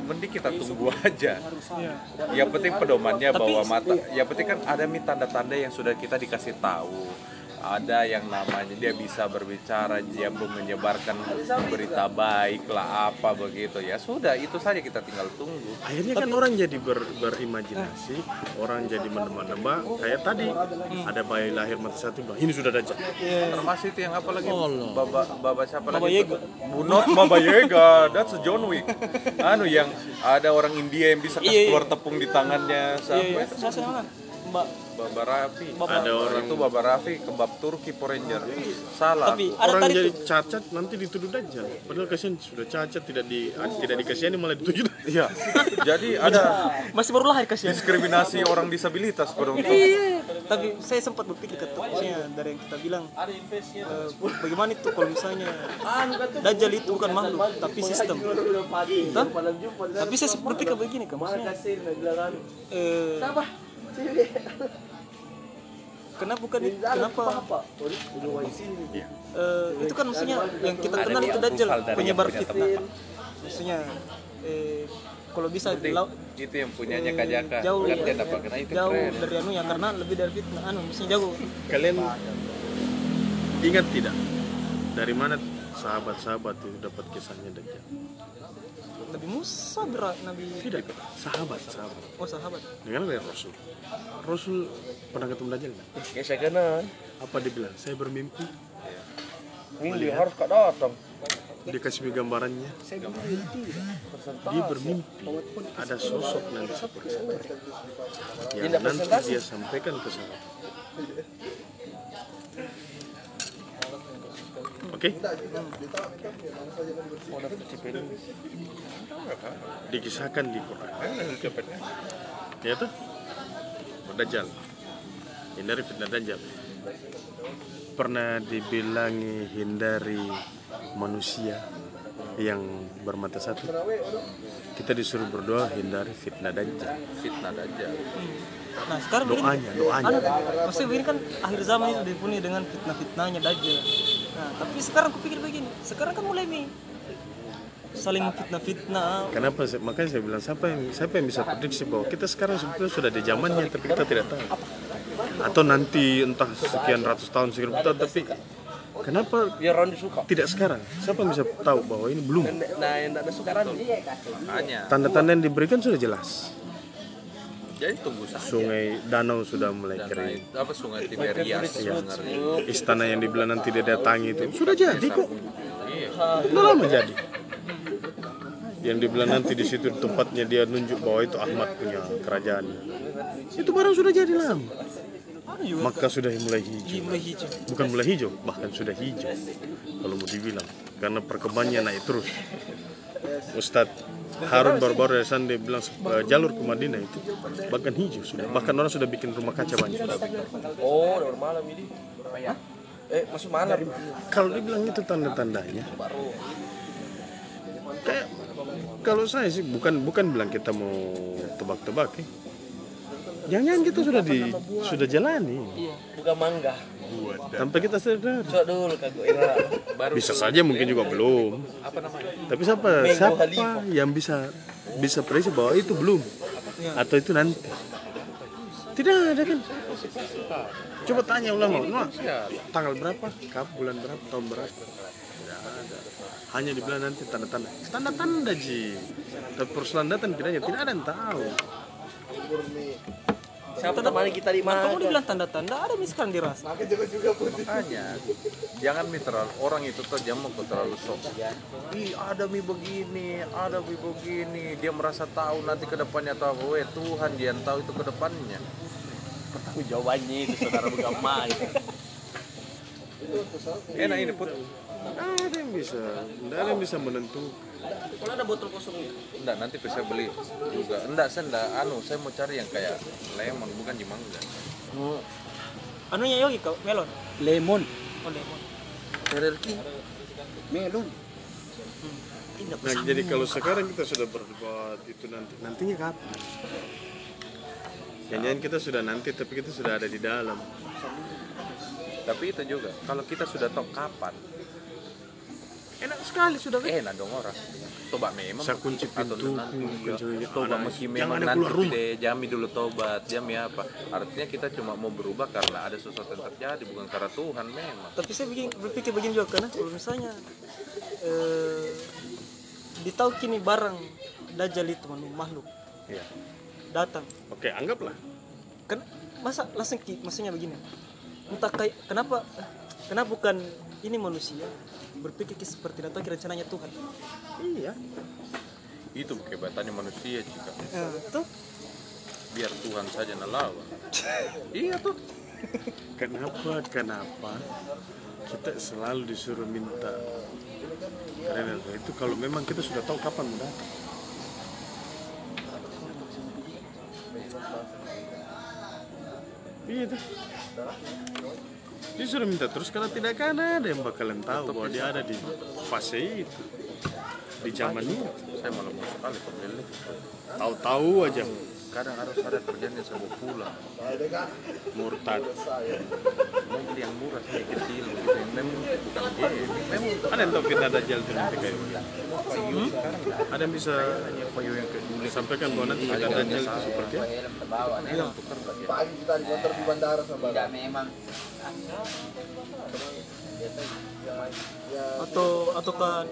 mending kita tunggu aja. Yang penting pedomannya bahwa mata. Yang penting kan ada tanda-tanda yang sudah kita dikasih tahu. Ada yang namanya dia bisa berbicara, dia belum menyebarkan berita baik lah apa begitu ya sudah itu saja kita tinggal tunggu. Akhirnya kan orang jadi ber- berimajinasi, orang jadi menebak-nebak. Kayak tadi ada bayi lahir mata satu bilang ini sudah Dajjal. Termasuk itu yang apa lagi? Allah. Baba, Baba siapa Baba lagi? Yaga. Bu- Not Baba Yaga, that's a John Wick. Anu yang ada orang India yang bisa Iya, iya. keluar tepung di tangannya sampai. Saya senang Mbak. Baba Raffi. Baba- Ada orang itu Baba Raffi kebab Turki Power Ranger. Salah. Tapi ada orang tadi jadi tuh. cacat nanti dituduh Dajjal. Padahal kasihan sudah cacat tidak di tidak dikasihani malah dituduh. Iya. Jadi ada Masih baru lahir kasihan. diskriminasi orang disabilitas pada. Iya, tapi saya sempat berpikir ketuknya dari yang kita bilang eh, bagaimana itu kalau misalnya Dajjal itu bukan makhluk tapi sistem. Toh? Tapi saya berpikir begini kan maksudnya. eh, kenapa bukan kenapa eh, itu kan maksudnya yang kita kenal itu Dajjal penyebar fitnah. Maksudnya eh, kalau bisa lau- Itu yang punyanya Kajaka. jauh Kan dia dapat kena itu jauh keren. dari anu ya karena lebih dari fitnah anu maksudnya jauh Kalian ingat tidak dari mana sahabat-sahabat itu dapat kisahnya Dajjal? Nabi Musa berat Nabi Tidak, sahabat, sahabat. oh sahabat Dengan dari Rasul. Rasul pernah ketemu Dajjal nggak? Ya saya kenal. Apa dia bilang? Saya bermimpi. Minggu harus kau datang. Dia kasih gambarannya. Dia bermimpi ada sosok nanti seperti. Yang nanti dia sampaikan ke saya. Oke? Dikisahkan di Quran. Ya tuh? Dajjal. Hindari fitnah Dajjal. Pernah dibilangi hindari manusia yang bermata satu. Kita disuruh berdoa hindari fitnah Dajjal. Fitnah Dajjal. nah sekarang begini, Doanya, doanya. anu, maksudnya begini kan akhir zaman itu dipenuhi dengan fitnah-fitnahnya Dajjal nah tapi sekarang aku pikir begini sekarang kan mulai nih saling fitnah-fitnah Kenapa? saya- Makanya saya bilang siapa yang siapa yang bisa prediksi bahwa kita sekarang sebetulnya sudah di zamannya tapi kita tidak tahu. Atau nanti entah sekian ratus tahun sekian tahun tapi kenapa suka. tidak sekarang? Siapa yang bisa tahu bahwa ini belum? Nah. Tanda-tanda yang diberikan sudah jelas. Jadi tunggu saja. Sungai danau sudah mulai kering. apa sungai Tiberias Iya. sebenarnya. Istana yang dibilang nanti dia datangi itu sudah jadi kok. Iya. Sudah lama jadi. Yang dibilang nanti di situ tempatnya dia nunjuk bahwa itu Ahmad punya kerajaan. Itu barang sudah jadi lama. Maka sudah mulai hijau. mulai hijau Bukan mulai hijau, bahkan sudah hijau. Kalau mau dibilang, karena perkembangannya naik terus. Ustadz Harun baru-baru dari sana dia bilang eh, jalur ke Madinah itu bahkan hijau sudah. Bahkan orang sudah bikin rumah kaca banyak. Oh, malam ini. Eh, masuk malam. Kalau dibilang itu tanda-tandanya, kayak kalau saya sih bukan bukan bilang kita mau tebak-tebak ya. Jangan kita sudah di sudah jalani Bukan mangga. tanpa kita sadar. Coba dulu kagak era. Baru Bisa saja mungkin juga belum. apa namanya? Tapi siapa siapa yang bisa bisa prediksi bahwa itu belum atau itu nanti? Tidak ada kan? Coba tanya ulama, "Nah, tanggal berapa, kap bulan berapa, tahun berapa? Hanya dibilang nanti tanda-tanda. Tanda-tanda ji. Tapi perselandatan kiranya tidak ada yang tahu. Siapa teman kita di mana? kamu dibilang tanda-tanda ada nih sekarang dirasa Makanya jangan mi terlalu orang itu tuh jangan kok terlalu sok. Ih ada mi begini, ada mi begini. Dia merasa tahu nanti ke depannya tahu. Eh Tuhan dia yang tahu itu ke depannya. pertanggung jawabannya itu saudara Bugama itu. Enak ini put. Ada yang bisa tidak ada yang bisa menentukan Kalau ada botol kosongnya. Enggak, nanti saya beli juga. Enggak, saya enggak anu, saya mau cari yang kayak lemon bukan di mangga. Oh. Anunya yogi kau melon. Lemon. Oh lemon. Tererki. Melon. nah jadi kalau sekarang kita sudah berdebat itu nanti nantinya kapan jangan kita sudah nanti tapi kita sudah ada di dalam Tapi itu juga, kalau kita sudah tahu kapan, enak sekali sudah enak dong orang. Coba memang. Saya kunci pintu nanti, kunci Toba anak- mesti jangan memang nanti deh, jami dulu tobat, jami apa. Artinya kita cuma mau berubah karena ada sesuatu yang terjadi, bukan karena Tuhan memang. Tapi saya bikin, berpikir begini juga karena kalau misalnya eh, ditahu kini barang dajjal itu makhluk Iya. datang. Oke anggaplah. Kan masa langsung ki- maksudnya begini. Entah kayak kenapa kenapa bukan ini manusia berpikir ki- seperti itu rencananya Tuhan. Iya. Itu kehebatannya manusia jika tuh biar Tuhan saja nalawan. iya tuh. kenapa kenapa kita selalu disuruh minta? Karena itu kalau memang kita sudah tahu kapan datang. Iya tuh dia sudah minta terus karena tidak akan ada yang bakalan tahu bahwa dia ada di fase itu. Di zaman itu Saya malah mau sekali tahu-tahu aja Kadang harus ada kerjaan yang saya mau pulang. murtad Mau beli yang murah sih kecil gitu. Yang Memang bukan. Memang ada yang tahu fitnah dajjal itu nanti kayak nggak ada yang bisa Payu yang kayak dulu sampaikan bahwa nanti fitnah dajjal itu seperti apa Iya, ya. Pagi kita dikonter di bandara sama tidak memang atau atau kan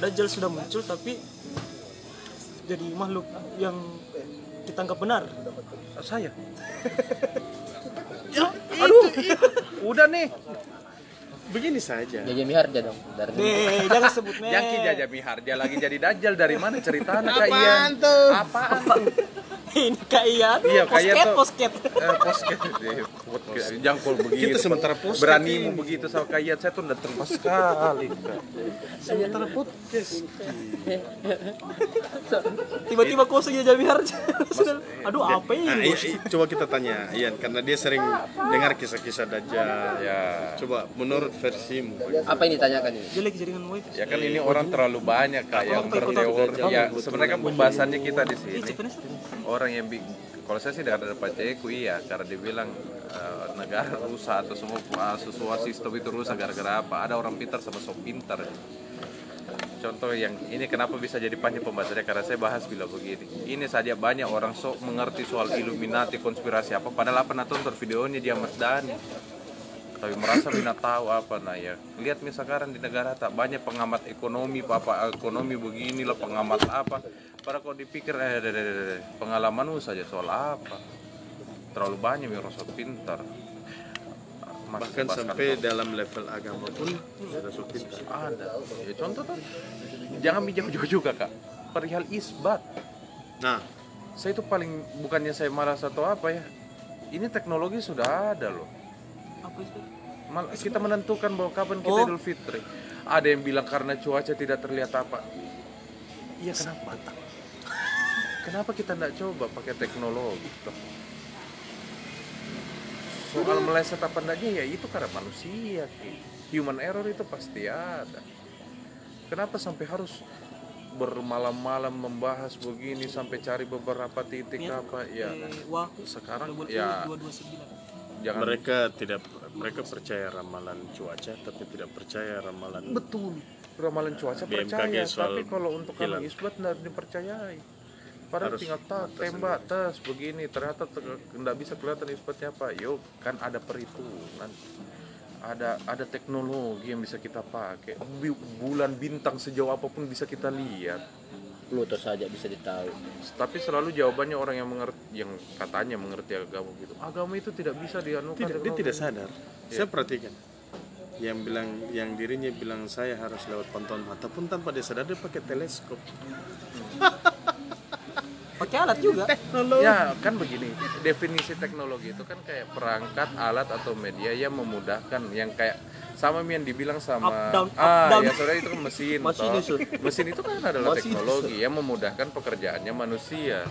dajjal sudah muncul tapi jadi makhluk yang ditangkap benar Saya. Aduh, udah nih. begini saja Jaja Miharja dong dari eh jangan sebut merek Yang Jaja Miharja lagi jadi dajjal dari mana ceritanya Kak Ian? tuh? Apaan tuh? Ini Kak Ian Iya, posket tuh- posket Eh, posket. Podcast. Jangkul begitu. Kita sementara posket Beranimu ini. begitu sama Kak Ian, saya tuh udah terima sekali. Sementara podcast tiba-tiba kosong ya Jami Harja aduh apa Nah, ini iya, iya, coba kita tanya Ian karena dia sering dengar kisah-kisah dajjal Ya. coba menurut versimu apa yang ditanyakan ini jelek jaringan wifi Ya kan ini orang terlalu banyak kak yang berteori. Ya sebenarnya kan pembahasannya kita di sini. Orang yang kalau saya sih dari Pak Ceku iya karena dia bilang eh, negara rusak atau semua uh, sesuatu sistem itu rusak gara-gara apa? Ada orang pintar sama sok pintar. Contoh yang ini kenapa bisa jadi panjang pembahasannya karena saya bahas bila begini. Ini saja banyak orang sok mengerti soal Illuminati konspirasi apa padahal apa nah tonton videonya dia Mas Dani. Tapi merasa bina tahu apa nah ya. Lihat nih sekarang di negara tak banyak pengamat ekonomi, apa ekonomi beginilah pengamat apa. Padahal kalau dipikir eh deh, deh, deh, deh, pengalamanmu saja soal apa. Terlalu banyak sok pintar. Mas, bahkan sampai dalam level agama pun sudah supit ada ya contoh tuh jangan jauh-jauh juga kak perihal isbat nah saya itu paling bukannya saya malas atau apa ya ini teknologi sudah ada loh apa itu? Mal- kita menentukan bahwa kapan kita Oh. Idul Fitri. Ada yang bilang karena cuaca tidak terlihat apa. Iya kenapa? Kenapa kita tidak coba pakai teknologi toh? Soal meleset apa enggaknya ya itu karena manusia human error itu pasti ada. Kenapa sampai harus bermalam-malam membahas begini sampai cari beberapa titik apa? ya. Wahyu sekarang ya. Jangan. Mereka tidak mereka percaya ramalan cuaca tapi tidak percaya ramalan betul. Ramalan cuaca BMKG percaya tapi kalau untuk kalau isbat tidak dipercayai. Padahal Harus tinggal tak tembak tes begini ternyata tidak bisa kelihatan isbatnya apa. Yuk kan ada perhitungan. Ada ada teknologi yang bisa kita pakai. Bulan bintang sejauh apa pun bisa kita lihat Pluto saja bisa ditahu. Tapi selalu jawabannya orang yang mengerti yang katanya mengerti agama gitu. Agama itu tidak bisa dianukan tidak dia tidak sadar. Saya perhatikan. Yang bilang yang dirinya bilang saya harus lewat pantauan mata. Pun tanpa dia sadar dia pakai teleskop pakai alat juga Ya kan begini, definisi teknologi itu kan kayak perangkat, alat atau media yang memudahkan, yang kayak sama yang dibilang sama Up, down, up, ah down. ya saudara itu kan mesin, Masih toh. mesin itu kan adalah teknologi yang memudahkan pekerjaannya manusia.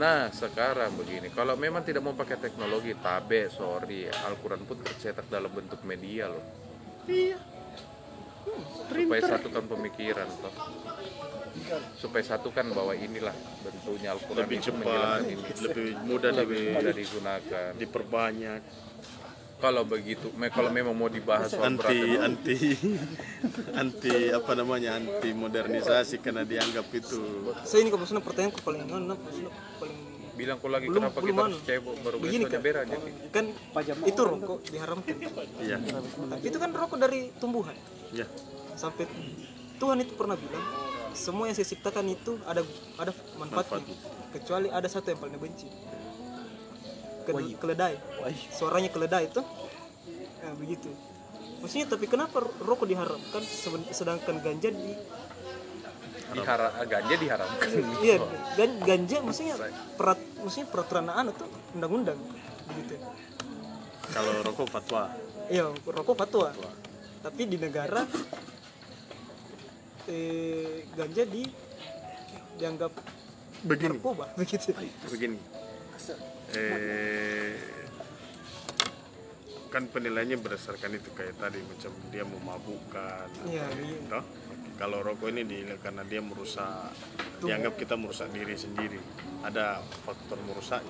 Nah sekarang begini, kalau memang tidak mau pakai teknologi, tabe, sorry, Al-Quran pun tercetak dalam bentuk media loh. Iya. supaya satukan pemikiran toh supaya satukan bahwa inilah bentuknya Al-Quran lebih itu cepat, ini. lebih mudah lebih mudah digunakan. diperbanyak. Kalau begitu me- kalau memang mau dibahas soal anti anti anti apa namanya anti modernisasi karena dianggap itu. Saya ini maksudnya pertanyaan paling anu maksudnya paling bilang kok lagi Belum- kenapa belum kita anu. harus cebok? Baru Begini, berak aja kan itu rokok diharamkan. Ya tapi itu kan rokok dari tumbuhan. Ya sampai Tuhan itu pernah bilang semua yang saya ciptakan itu ada ada manfaatnya. Kecuali ada satu yang paling benci Ke- keledai. Suaranya keledai itu ya, begitu. Maksudnya tapi kenapa rokok diharamkan sedangkan ganja di dihara ganja diharamkan. Iya gan- ganja maksudnya perat maksudnya peraturan anu tuh undang-undang begitu. Kalau rokok fatwa. Iya rokok fatwa. Tapi di negara eh, ganja di dianggap begini. narkoba. Begitu. Begini. Eh kan penilaiannya berdasarkan itu kayak tadi macam dia memabukkan Iya, iya. toh kalau rokok ini dinilai karena dia merusak dianggap kita merusak diri sendiri. Ada faktor merusak.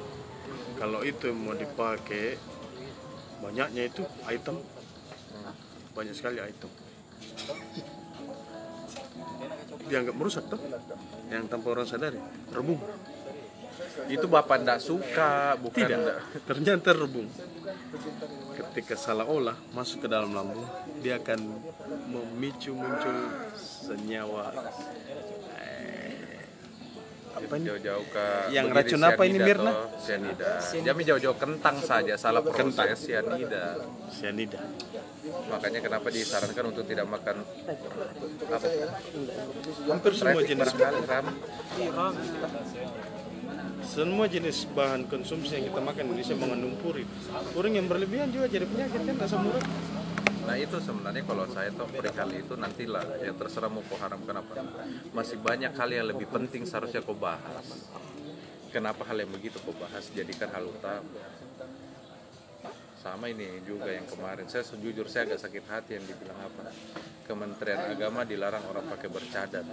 Kalau itu mau dipakai banyaknya itu item. Banyak sekali item dianggap merusak toh. Yang tanpa orang sadari rebung itu bapak ndak suka bukan tidak. ndak- ternyata rebung ketika salah olah masuk ke dalam lambung dia akan memicu muncul senyawa apa jauh-jauh ke Yang racun apa ini, Mirna? Jami jauh-jauh kentang saja salah Kentang. proses cyanida cyanida makanya kenapa disarankan untuk tidak makan apa? Hampir semua jenis barangkali ram. Semua jenis bahan konsumsi yang kita makan di Indonesia mengandung purin purin yang berlebihan juga jadi penyakit kan? Asam urat Nah itu sebenarnya kalau saya tahu perihal itu nantilah ya terserah mau kau haramkan apa. Masih banyak hal yang lebih penting seharusnya kau bahas. Kenapa hal yang begitu kau bahas jadikan hal utama. Sama ini juga yang kemarin saya sejujur saya agak sakit hati yang dibilang apa. Kementerian Agama dilarang orang pakai bercadar.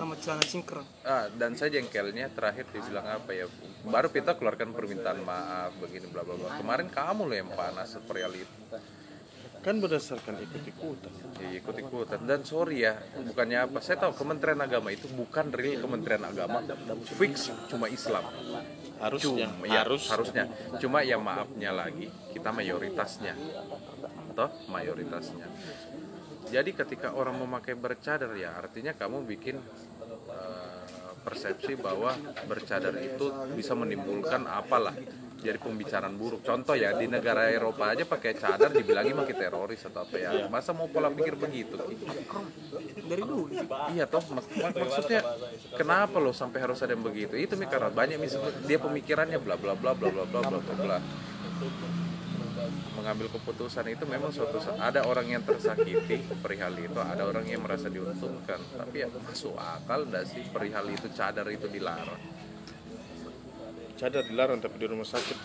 Sama celana cingkrang. Ah, dan saya jengkelnya terakhir dibilang apa ya? Baru kita keluarkan permintaan maaf begini bla bla bla. Kemarin kamu loh yang panas perihal itu. Kan berdasarkan ikut-ikutan. Ya, ikut-ikutan. Dan sorry ya bukannya apa? Saya tahu Kementerian Agama itu bukan real Kementerian Agama. Fix cuma Islam. Harusnya cuma, ya, harus. harusnya. Cuma ya maafnya lagi kita mayoritasnya. Toh mayoritasnya. Jadi ketika orang memakai bercadar ya artinya kamu bikin persepsi bahwa bercadar itu bisa menimbulkan apalah jadi pembicaraan buruk contoh ya di negara Eropa aja pakai cadar dibilangi makin teroris atau apa ya masa mau pola pikir begitu dari dulu Iya toh, mak- mak- maksudnya kenapa loh sampai harus ada yang begitu? Itu mi karena banyak misalnya dia pemikirannya bla bla bla bla bla bla bla bla bla. Mengambil keputusan itu memang suatu ada orang yang tersakiti perihal itu, ada orang yang merasa diuntungkan. Tapi ya masuk akal enggak sih perihal itu cadar itu dilarang? cadar dilarang tapi di rumah sakit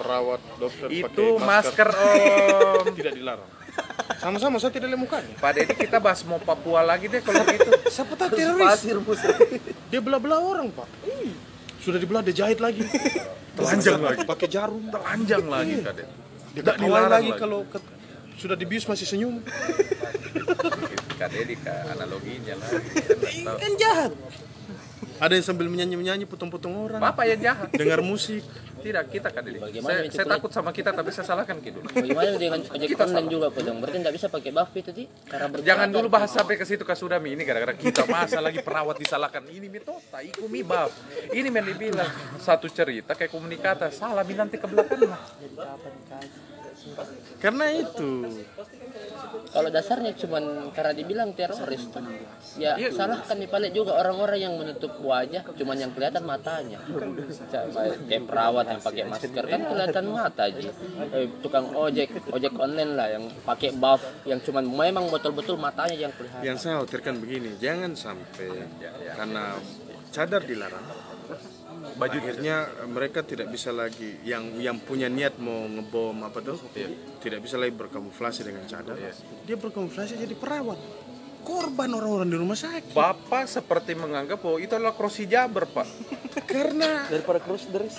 perawat dokter Itu pakai masker om. tidak dilarang. Sama-sama saya tidak lihat mukanya Pak Deddy kita bahas mau Papua lagi deh kalau gitu. siapa tahu teroris. dia belah-belah orang pak. Sudah dibelah dia jahit lagi. Telanjang lagi. pakai jarum. Telanjang lagi kadek tidak nilai lagi. kalau ke, sudah dibius masih senyum. Kadeli ini analoginya lah. Kan jahat. Ada yang sambil menyanyi menyanyi potong potong orang. Apa yang jahat. Dengar musik. Tidak, kita kan ini. Bagaimana Saya, saya takut sama kita tapi saya salahkan dulu. Bagaimana dengan ojek online juga potong? Berarti nggak bisa pakai buff itu? Karena berkelanjutan. Jangan dulu bahas sampai ke situ Kasudami ini gara-gara kita masa lagi perawat disalahkan ini mitota, iku mi bab. Ini yang dibilang satu cerita kayak komunikata salah mi nanti ke belakang lah. Karena itu Kalau dasarnya cuman karena dibilang teroris tuh. Ya salahkan nih paling juga orang-orang yang menutup wajah cuman yang kelihatan matanya. Kayak perawat yang pakai masker kan kelihatan mata aja. Eh, tukang ojek, ojek online lah yang pakai buff yang cuman memang betul-betul matanya yang kelihatan. yang saya khawatirkan begini, jangan sampai karena cadar dilarang, baju akhirnya mereka tidak bisa lagi yang yang punya niat mau ngebom apa tuh, tidak bisa lagi berkamuflase dengan cadar. Dia berkamuflase jadi perawat. Korban orang-orang di rumah sakit. Bapak seperti menganggap bahwa itu adalah krosi Jaber, Pak. Karena daripada cross dress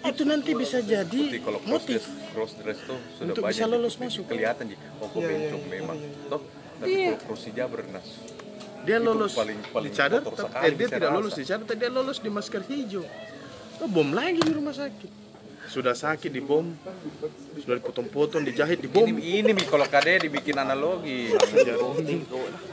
itu nanti bisa jadi kalau cross motif. dress, cross dress tuh sudah Untuk banyak bisa lolos masuk. kelihatan ji. Oh, kok Iya, iya, bencong iya, memang. iya, iya. Toh, tapi Iya. kalau krosi Jaber nas. Dia Itu lolos paling- paling di cadar, eh, dia tidak rasa. lolos di cadar, tapi dia lolos di masker hijau. Oh, bom lagi di rumah sakit. Sudah sakit di bom, sudah dipotong-potong, dijahit di bom. Ini ini kalau KD dibikin analogi.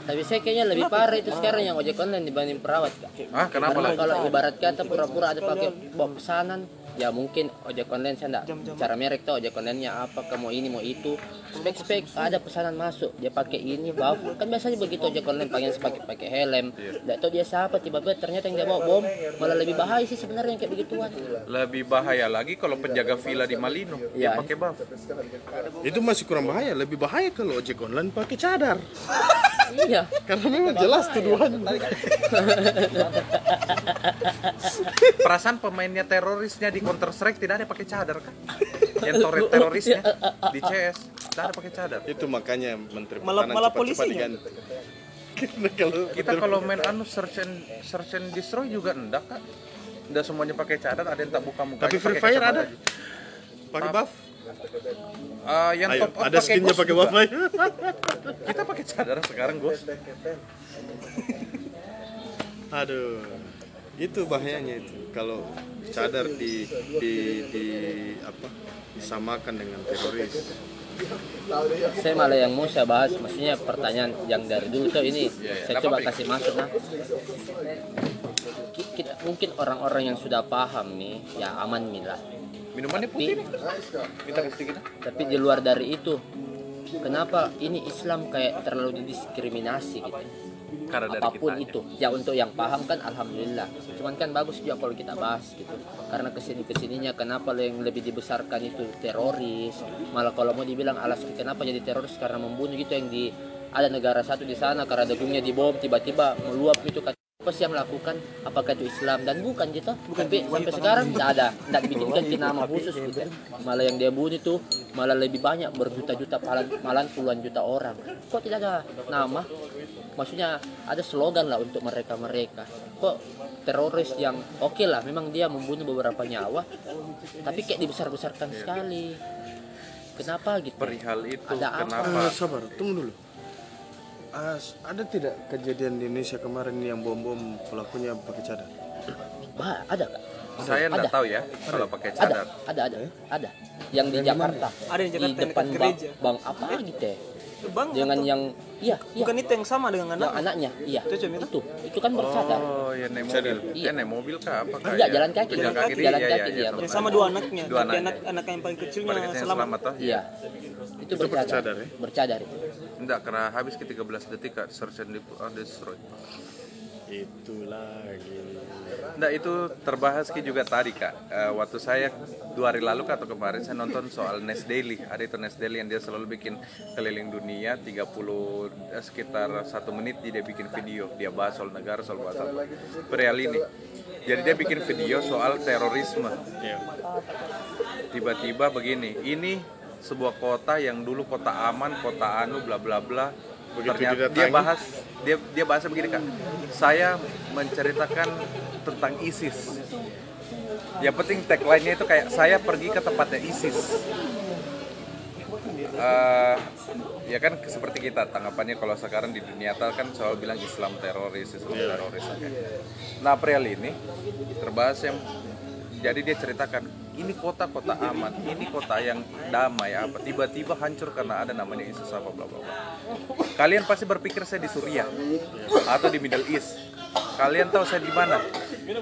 Tapi saya kayaknya lebih parah itu sekarang yang ojek online dibanding perawat. Kak. Ah, kenapa Karena kalau ibarat kata pura-pura ada pakai bawa pesanan, ya mungkin ojek online saya enggak cara merek tuh ojek online-nya apa, ke mau ini mau itu. Spek-spek ada pesanan masuk, dia pakai ini, bawa. Kan biasanya begitu ojek online pakai pakai pakai helm. Enggak tahu dia siapa, tiba-tiba ternyata yang dia bawa bom. Malah lebih bahaya sih sebenarnya yang kayak begituan. Lebih bahaya lagi kalau penjaga villa di Malino dia Iya. pakai buff. Itu masih kurang bahaya, lebih bahaya kalau ojek online pakai cadar. iya. Karena memang jelas tuduhan. Perasaan pemainnya terorisnya di Counter Strike tidak ada pakai cadar kan? Yang tore- terorisnya di CS tidak ada pakai cadar. Itu makanya Menteri Malah- Pertahanan malah cepat-cepat polisinya. diganti. Kalau Kita kalau main anu search and search and destroy juga enggak kan? Enggak semuanya pakai cadar, ada yang tak buka muka. Tapi Free Fire ada. pakai buff. Ah, yang Ayo, top up ada skinnya pakai ayo. Kita pakai cadar sekarang, Gos. Aduh, itu bahayanya itu. Kalau cadar di di di apa disamakan dengan teroris. Saya malah yang mau saya bahas, maksudnya pertanyaan yang dari dulu tuh ini Iya, saya coba kasih masuk nah. Ki- Kita mungkin orang-orang yang sudah paham nih, ya aman nih lah. Minumannya putih nih. Minta ke sedikit. Tapi di luar dari itu, kenapa ini Islam kayak terlalu didiskriminasi gitu? Karena dari Apa pun kitanya. itu, ya untuk yang paham kan alhamdulillah. Cuman kan bagus juga kalau kita bahas gitu. Karena ke sini ke sininya kenapa yang lebih dibesarkan itu teroris? Malah kalau mau dibilang alasan kenapa jadi teroris karena membunuh gitu yang di ada negara satu di sana karena dagingnya dibom tiba-tiba meluap itu kan apa sih yang melakukan? Apakah itu Islam? Dan bukan gitu tapi sampai sekarang tidak ada. Tidak dibikin ganti nama khusus gitu malah yang dia bunuh itu malah lebih banyak berjuta-juta malah, malah puluhan juta orang. Kok tidak ada nama? Maksudnya ada slogan lah untuk mereka mereka kok teroris yang oke lah memang dia membunuh beberapa nyawa tapi kayak dibesar-besarkan sekali. Kenapa gitu? Perihal itu Ada apa? kenapa? Ah, sabar, tunggu dulu. Ah, ada tidak kejadian di Indonesia kemarin yang bom-bom pelakunya pakai cadar? bah ada kak Saya Ada. enggak tahu ya kalau pakai ada cadar. ada ada ada yang di Jakarta Ada di Jakarta, yang depan bang, gereja. bang apa gitu ya bang dengan yang iya iya bukan itu yang sama dengan yang anak anaknya iya Itu cuma itu? itu itu kan bercadar Oh, ya naik Cadar. mobil. Iya. Eh, naik mobil kah? Apa kah? Enggak, ya? jalan kaki. Jalan kaki, Jalan iya, kaki, iya, iya, iya, betul. yang sama dua anaknya Dua anaknya. anak anak yang paling kecilnya yang selamat selamat toh? iya itu bercadar bercadar, ya? bercadar itu Enggak, karena habis ke 13 detik Kak, search and uh, destroy. Itu lagi. Enggak, itu terbahas Ki juga tadi Kak. Eh, waktu saya dua hari lalu Kak, atau kemarin saya nonton soal Nes Daily. Ada itu Nes Daily yang dia selalu bikin keliling dunia 30 eh, sekitar satu menit dia bikin video. Dia bahas soal negara, soal bahasa apa. Ini. Jadi dia bikin video soal terorisme. Iya. tiba-tiba begini ini sebuah kota yang dulu kota aman kota anu bla bla bla. Begitu ternyata dia bahas dia dia bahasa begini kan saya menceritakan tentang ISIS. Yang penting tagline-nya itu kayak saya pergi ke tempatnya ISIS. Eh, ya kan seperti kita tanggapannya kalau sekarang di dunia nyata kan selalu bilang Islam teroris Islam teroris oke. nah perihal ini terbahas yang jadi dia ceritakan ini kota kota aman ini kota yang damai apa tiba-tiba hancur karena ada namanya ISIS apa bla bla bla. Kalian pasti berpikir saya di Suriah atau di Middle East. Kalian tahu saya di mana?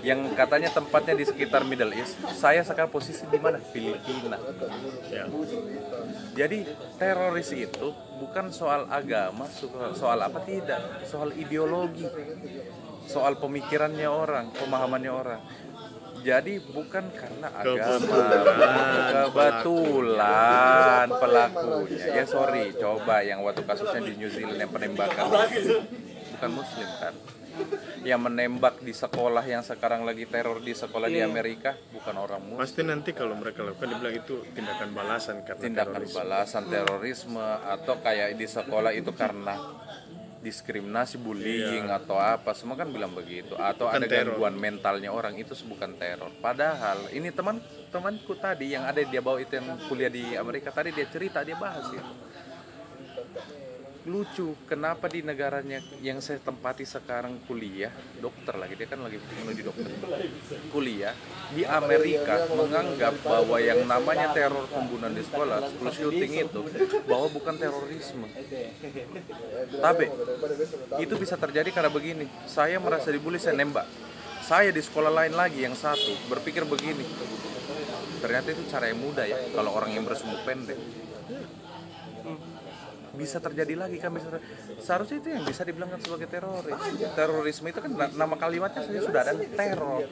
Yang katanya tempatnya di sekitar Middle East saya sekarang posisi di mana? Filipina. Ya. jadi teroris itu bukan soal agama, soal, soal apa? Tidak, soal ideologi, soal pemikirannya orang, pemahamannya orang. Jadi bukan karena agama, Kebetulan pelakunya. Ya sorry, coba yang waktu kasusnya di New Zealand yang penembakan bukan Muslim kan? Yang menembak di sekolah yang sekarang lagi teror di sekolah di Amerika bukan orang Muslim. Pasti nanti kalau mereka lakukan dibilang itu tindakan balasan karena tindakan terorisme. balasan terorisme atau kayak di sekolah itu karena diskriminasi bullying atau apa semua kan bilang begitu. Atau Bukan ada teror. gangguan mentalnya orang itu bukan teror. Padahal ini teman temanku tadi yang ada dia bawa itu yang kuliah di Amerika tadi dia cerita dia bahas itu lucu kenapa di negaranya yang saya tempati sekarang kuliah dokter lagi dia kan lagi menuju dokter kuliah di Amerika menganggap bahwa yang namanya teror pembunuhan di sekolah school shooting itu bahwa bukan terorisme. Tapi itu bisa terjadi karena begini saya merasa dibully saya nembak. Saya di sekolah lain lagi yang satu berpikir begini ternyata itu cara yang mudah ya kalau orang yang bersumbu pendek bisa terjadi lagi kan? Bisa seharusnya itu yang bisa dibilang sebagai teroris. Terorisme itu kan na- nama kalimatnya saja sudah ada teror.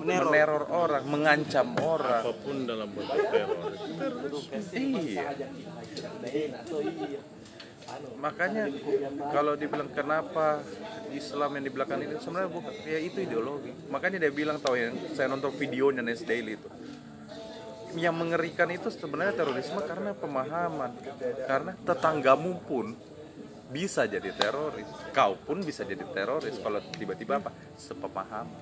Meneror. Orang mengancam orang. Apa pun dalam bentuk teror iya. Makanya kalau dibilang kenapa Islam yang di belakang ini sebenarnya bukan ya itu ideologi. Makanya dia bilang tahu yang saya nonton videonya Nes Daily itu yang mengerikan itu sebenarnya terorisme karena pemahaman. Karena tetanggamu pun bisa jadi teroris. Kau pun bisa jadi teroris kalau tiba-tiba apa? Sepemahaman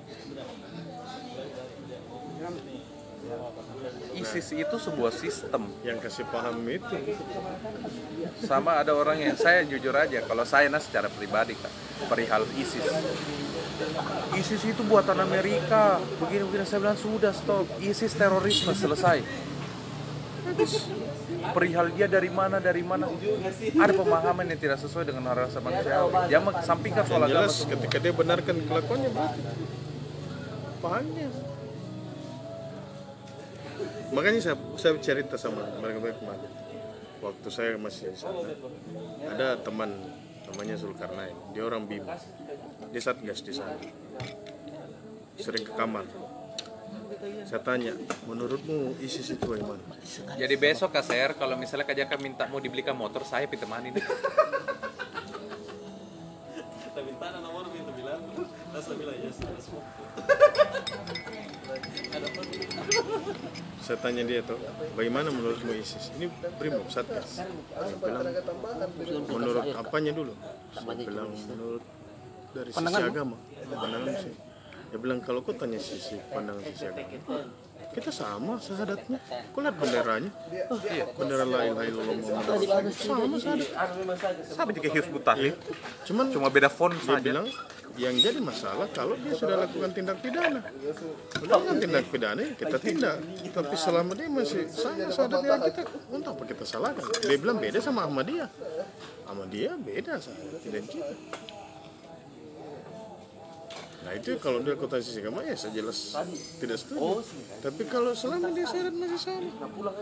ISIS itu sebuah sistem. Yang kasih paham itu. Sama ada orang yang saya jujur aja kalau saya nah secara pribadi kak perihal ISIS ISIS itu buatan Amerika. Begini begini saya bilang sudah stop. ISIS terorisme selesai. Habis. perihal dia dari mana dari mana ada pemahaman yang tidak sesuai dengan asasi manusia. Dia sampingkan soal agama jelas ketika dia benarkan kelakuannya berarti pahamnya makanya saya, saya cerita sama mereka-mereka kemarin. Waktu saya masih di sana ada teman namanya Zulkarnain. Dia orang Bima dia satgas di sana sering ke kamar. Saya tanya menurutmu ISIS itu bagaimana jadi besok kak Ser kalau misalnya kak Jaka minta mau dibelikan motor saya pitemanin saya tanya dia tuh bagaimana menurutmu ISIS? Ini Brimob Satgas dia bilang menurut apanya dulu? Saya bilang menurut dari sisi agama. Pandangan sih. Dia bilang kalau kau tanya sisi pandangan sisi agama kita sama syahadatnya. Kau lihat benderanya. Oh, iya. bendera la ilaha illallah Muhammad Rasulullah. sama syahadat. Sama juga Hizbut Tahrir. Cuman cuma beda font dia saja. bilang yang jadi masalah kalau dia sudah lakukan tindak pidana. Lakukan tindak pidana ya kita tindak. Tapi selama dia masih sama syahadatnya kita untuk apa kita salahkan? Dia bilang beda sama Ahmadiyah. Ahmadiyah beda saya tidak kita Nah itu kalau dia kota sisi agama ya saya jelas tidak setuju. Tapi kalau selama dia syarat masih sama,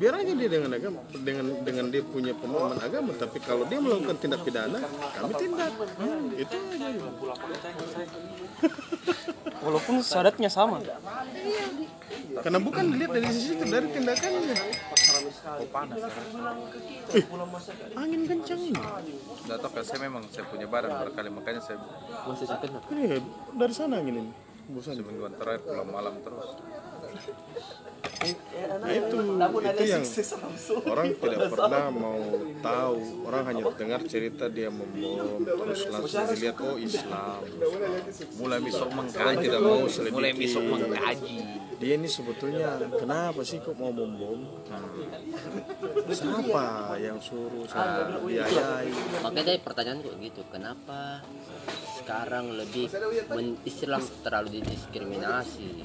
biar aja dia dengan agama, dengan dengan dia punya pemahaman agama. Tapi kalau dia melakukan tindak pidana, kami tindak. Hmm, itu aja. walaupun syaratnya sama Karena bukan dilihat dari sisi itu dari tindakannya. Eh, angin kencang ini. Nggak tahu saya memang saya punya badan berkali makanya saya Masih sakit nggak? Ini dari sana angin ini. Bosan. semingguan terakhir pulang malam terus. Nah itu itu yang orang tidak pernah mau tahu. Orang hanya dengar cerita dia membom, terus langsung dilihat oh Islam. Mulai besok mengkaji, tidak mau selidiki. mulai besok mengkaji. Dia ini sebetulnya kenapa sih kok mau membom? Siapa yang suruh? Siapa biayai? Makanya dari pertanyaan kok gitu, kenapa sekarang lebih men Islam terlalu didiskriminasi?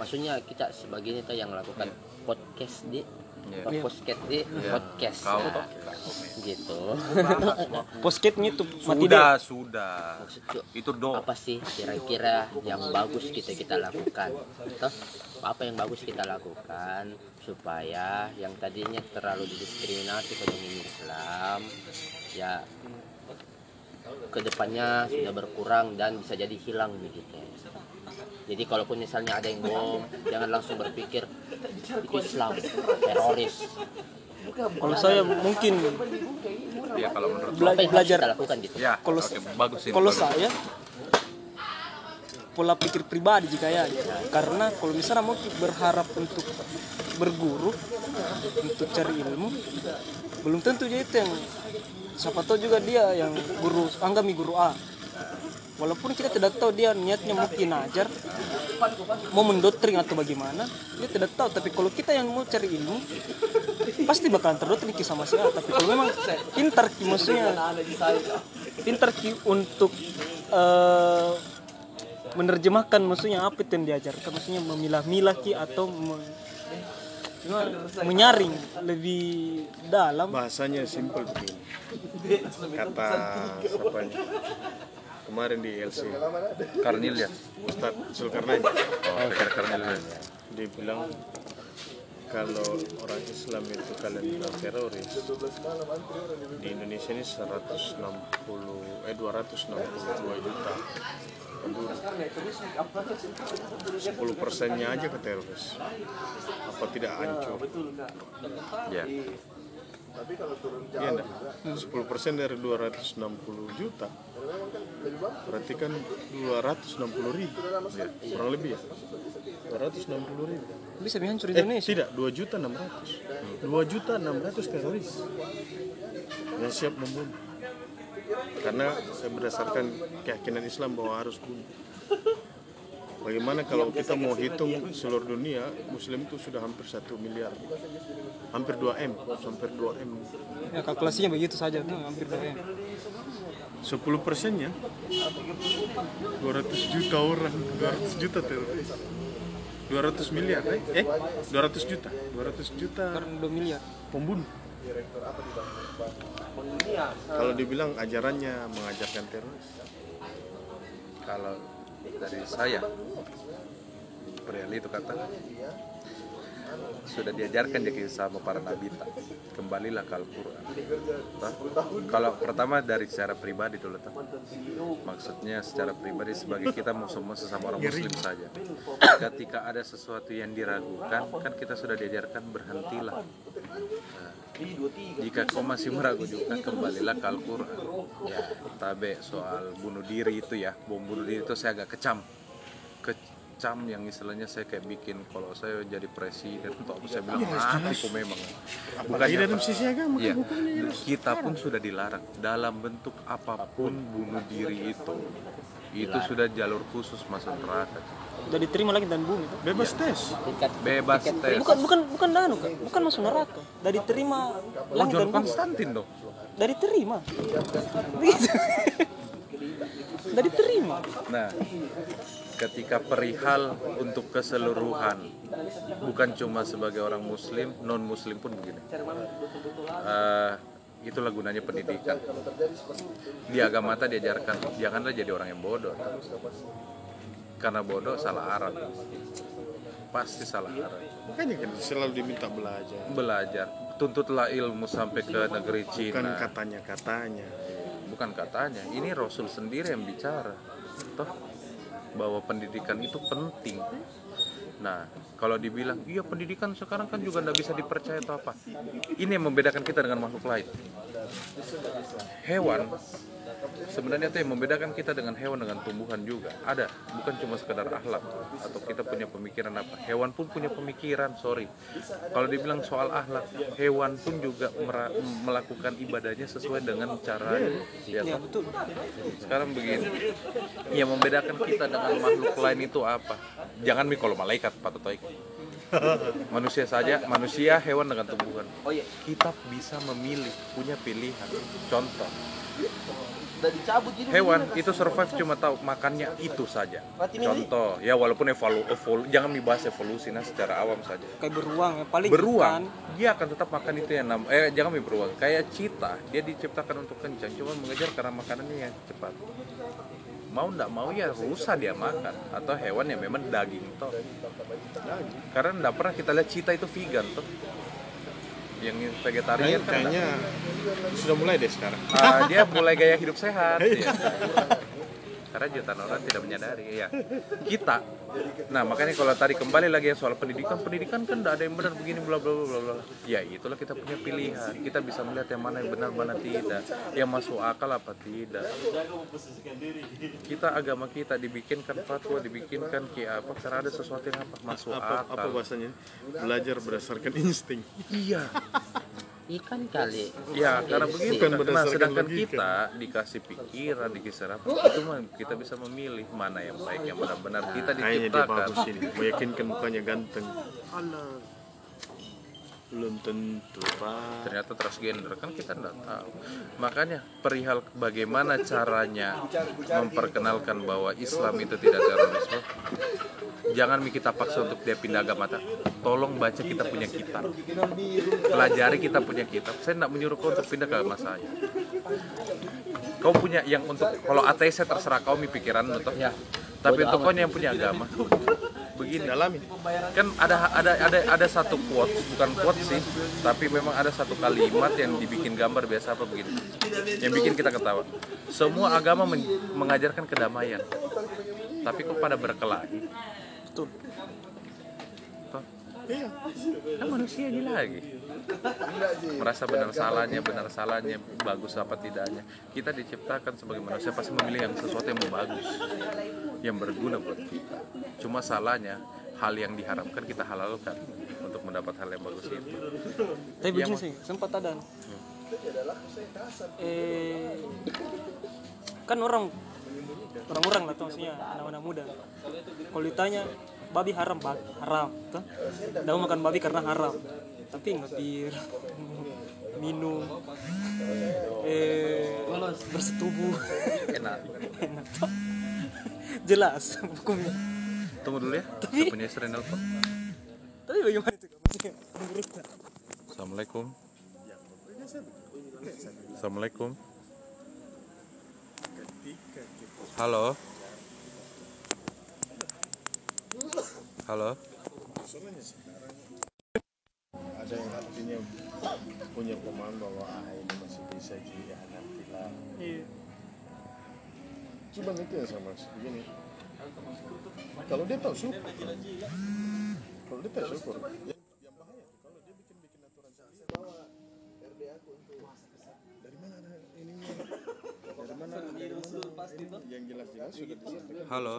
Maksudnya kita sebagai tuh yang lakukan podcast di. Apa, podcast di? Podcast. Kau Nah, gitu. Posketnya itu mati sudah. Sudah Maksudku, itu do apa sih? Kira-kira yang bagus kita kita lakukan. Toh apa yang bagus kita lakukan supaya yang tadinya terlalu didiskriminasi ekonomi Islam ya ke depannya sudah berkurang dan bisa jadi hilang begitu jadi kalaupun misalnya ada yang bom jangan langsung berpikir itu Islam teroris. Kalau saya mungkin ya kalau menurut bela- apa yang harus belajar. kita lakukan gitu? Ya Kalau- oke, bagus ini kalau bagus. saya pola pikir pribadi jika ya karena kalau misalnya mau berharap untuk berguru untuk cari ilmu belum tentu dia itu yang siapa tahu juga dia yang guru anggami guru A walaupun kita tidak tahu dia niatnya mungkin ajar mau mendoktrin atau bagaimana dia tidak tahu. Tapi kalau kita yang mau cari ilmu pasti bakalan terdoktrin sama si A. Tapi kalau memang pintar ki maksudnya pintar ki untuk eh, menerjemahkan maksudnya apa itu yang diajarkan? Maksudnya memilah-milah ki atau me- menyaring lebih dalam. Bahasanya simple begini. Kata siapanya kemarin di LC Karnil ya? Ustadz Zulkarnain. Oh Karnil ya. dia bilang kalau orang Islam itu kalian bilang teroris di Indonesia ini 160 eh 262 juta. Penduduk 10 persennya aja ke teroris. Apa tidak hancur? ya Iya. Enggak? 10 persen dari 260 juta Berarti kan 260 ribu. Ya, Kurang lebih ya. 260 ribu. Bisa menghancur Eh, Indonesia tidak, 2 juta 600 2 juta 600 teroris. Yang siap membunuh. Karena saya berdasarkan keyakinan Islam bahwa harus bunuh. Bagaimana kalau kita mau hitung seluruh dunia Muslim itu sudah hampir 1 miliar. Hampir 2 M Hampir 2 M. Ya kalkulasinya begitu saja tuh hampir dua M. 10 persennya 200 juta orang. 200 juta teroris 200 miliar eh? eh 200 juta. 200 juta karena 2 miliar. pembunuh. Kalau dibilang ajarannya mengajarkan teroris kalau dari saya perihal itu kata sudah diajarkan jadi sama para nabi tak kembalilah ke Al-Quran. Kalau pertama dari secara pribadi dulu tak maksudnya secara pribadi sebagai kita semua sesama orang muslim saja. Ketika ada sesuatu yang diragukan kan kita sudah diajarkan berhentilah. Nah, jika kau masih meragu juga kembalilah ke Al-Quran. Ya tabe soal bunuh diri itu ya. Bom bunuh diri itu saya agak kecam kecam yang istilahnya saya kayak bikin. Kalau saya jadi presiden atau apa saya bilang mati kok memang. Apalagi dalam sisi agama Iya, kan hukumnya kita pun sudah dilarang. Dalam bentuk apa pun bunuh diri itu itu sudah jalur khusus masuk neraka. Udah diterima lagi dan bumi bebas tes. Tingkat bebas tes. Bukan bukan bukan danu Kak. bukan masuk neraka. Udah diterima oh langit John dan bumi Konstantin dong. Udah diterima Begitu. udah diterima Nah, ketika perihal untuk keseluruhan, bukan cuma sebagai orang Muslim, non Muslim pun begini. Eh, itulah gunanya pendidikan. Di agama kita diajarkan janganlah jadi orang yang bodoh. Karena bodoh salah arah. Pasti salah arah. makanya kan selalu diminta belajar Belajar, tuntutlah ilmu sampai ke negeri bukan Cina. katanya katanya bukan katanya ini Rasul sendiri yang bicara toh bahwa pendidikan itu penting. Nah kalau dibilang iya pendidikan sekarang kan juga nggak bisa dipercaya atau apa. Ini yang membedakan kita dengan makhluk lain. Hewan sebenarnya itu yang membedakan kita dengan hewan dengan tumbuhan juga. Ada bukan cuma sekedar akhlak. Atau kita punya pemikiran apa. Hewan pun punya pemikiran sorry. Kalau dibilang soal akhlak hewan pun juga melakukan ibadahnya sesuai dengan cara ya, ya betul. Sekarang begini. Yang membedakan kita dengan makhluk lain itu apa? Jangan mi kalau malaikat patut baik manusia saja manusia hewan dengan tumbuhan. Kita bisa memilih punya pilihan. Contoh udah dicabut gitu hewan itu survive cuma tahu makannya itu saja. Contoh ya walaupun evolu, evolu jangan dibahas evolusi nah secara awam saja. Kayak beruang ya paling beruang. ikan. dia akan tetap makan itu yang nam eh jangan beruang. Kayak cita dia diciptakan untuk kencang cuma mengejar karena makanannya yang cepat. Mau ndak mau ya rusa dia makan. Atau hewan yang memang daging toh. Karena ndak pernah kita lihat cita itu vegan toh yang vegetarian Kayaknya, kan kayaknya sudah mulai deh sekarang. Ah, dia mulai gaya hidup sehat ya. karena jutaan orang tidak menyadari ya kita. Nah makanya kalau tadi kembali lagi ya soal pendidikan pendidikan kan tidak ada yang benar begini bla bla bla bla bla. Ya itulah kita punya pilihan. Kita bisa melihat yang mana yang benar mana tidak. Yang masuk akal apa tidak. Kita agama kita dibikinkan fatwa dibikinkan kayak apa karena ada sesuatu yang apa masuk Apa, apa akal. bahasanya? Belajar berdasarkan insting. iya ikan kali Ya, karena begitu. Bukan Nah, berdasarkan sedangkan logika. kita dikasih pikiran, dikasih apa, itu mah kita bisa memilih mana yang baik, yang benar-benar kita Kayaknya dia diciptakan. bagus ini. Meyakinkan mukanya ganteng. Belum tentu, Pak. Ternyata transgender kan kita tidak tahu. Makanya perihal bagaimana caranya memperkenalkan bahwa Islam itu tidak terorisme. Jangan kita paksa untuk dia pindah agama. tak. Tolong baca kita punya kitab. Pelajari kita punya kitab. Saya tidak menyuruh kau untuk pindah ke agama saya. Kau punya yang untuk kalau ateis saya terserah kau mi pikiran. Ya. Tapi Bodo untuk kau yang punya agama begini Dalami. kan ada ada ada ada satu quote bukan quote sih tapi memang ada satu kalimat yang dibikin gambar biasa apa begini. Yang bikin kita ketawa. Semua agama men- mengajarkan kedamaian tapi kok pada berkelahi Toh? kan manusia ini lagi. Merasa benar salahnya benar salahnya bagus apa tidaknya. Kita diciptakan sebagai manusia pasti memilih yang sesuatu yang mau bagus yang berguna buat kita. Cuma salahnya hal yang diharapkan kita halalkan untuk mendapat hal yang bagus itu. Tapi begini sih sempat ada. Eh kan orang orang-orang lah tuh maksudnya anak-anak muda. Kalau ditanya babi haram pak. Haram mau makan babi karena haram. Tapi ngebir minum. Eh bersetubuh. Enak. Enak jelas hukumnya. Tunggu dulu ya saya punya istri nelfon tapi bagaimana itu assalamualaikum. Assalamualaikum. Halo halo Ada yang artinya punya pemahaman bahwa ah, ini masih bisa jadi nanti lah. iya Cuma itu yang saya maksud begini. Kalau dia tahu syukur, kalau dia tahu syukur, ya, yang bahaya tuh kalau dia bikin bikin aturan sendiri. Dari mana ada ininya? Dari mana? Dari mana? Ini yang jelas-jelas sudah disampaikan. halo.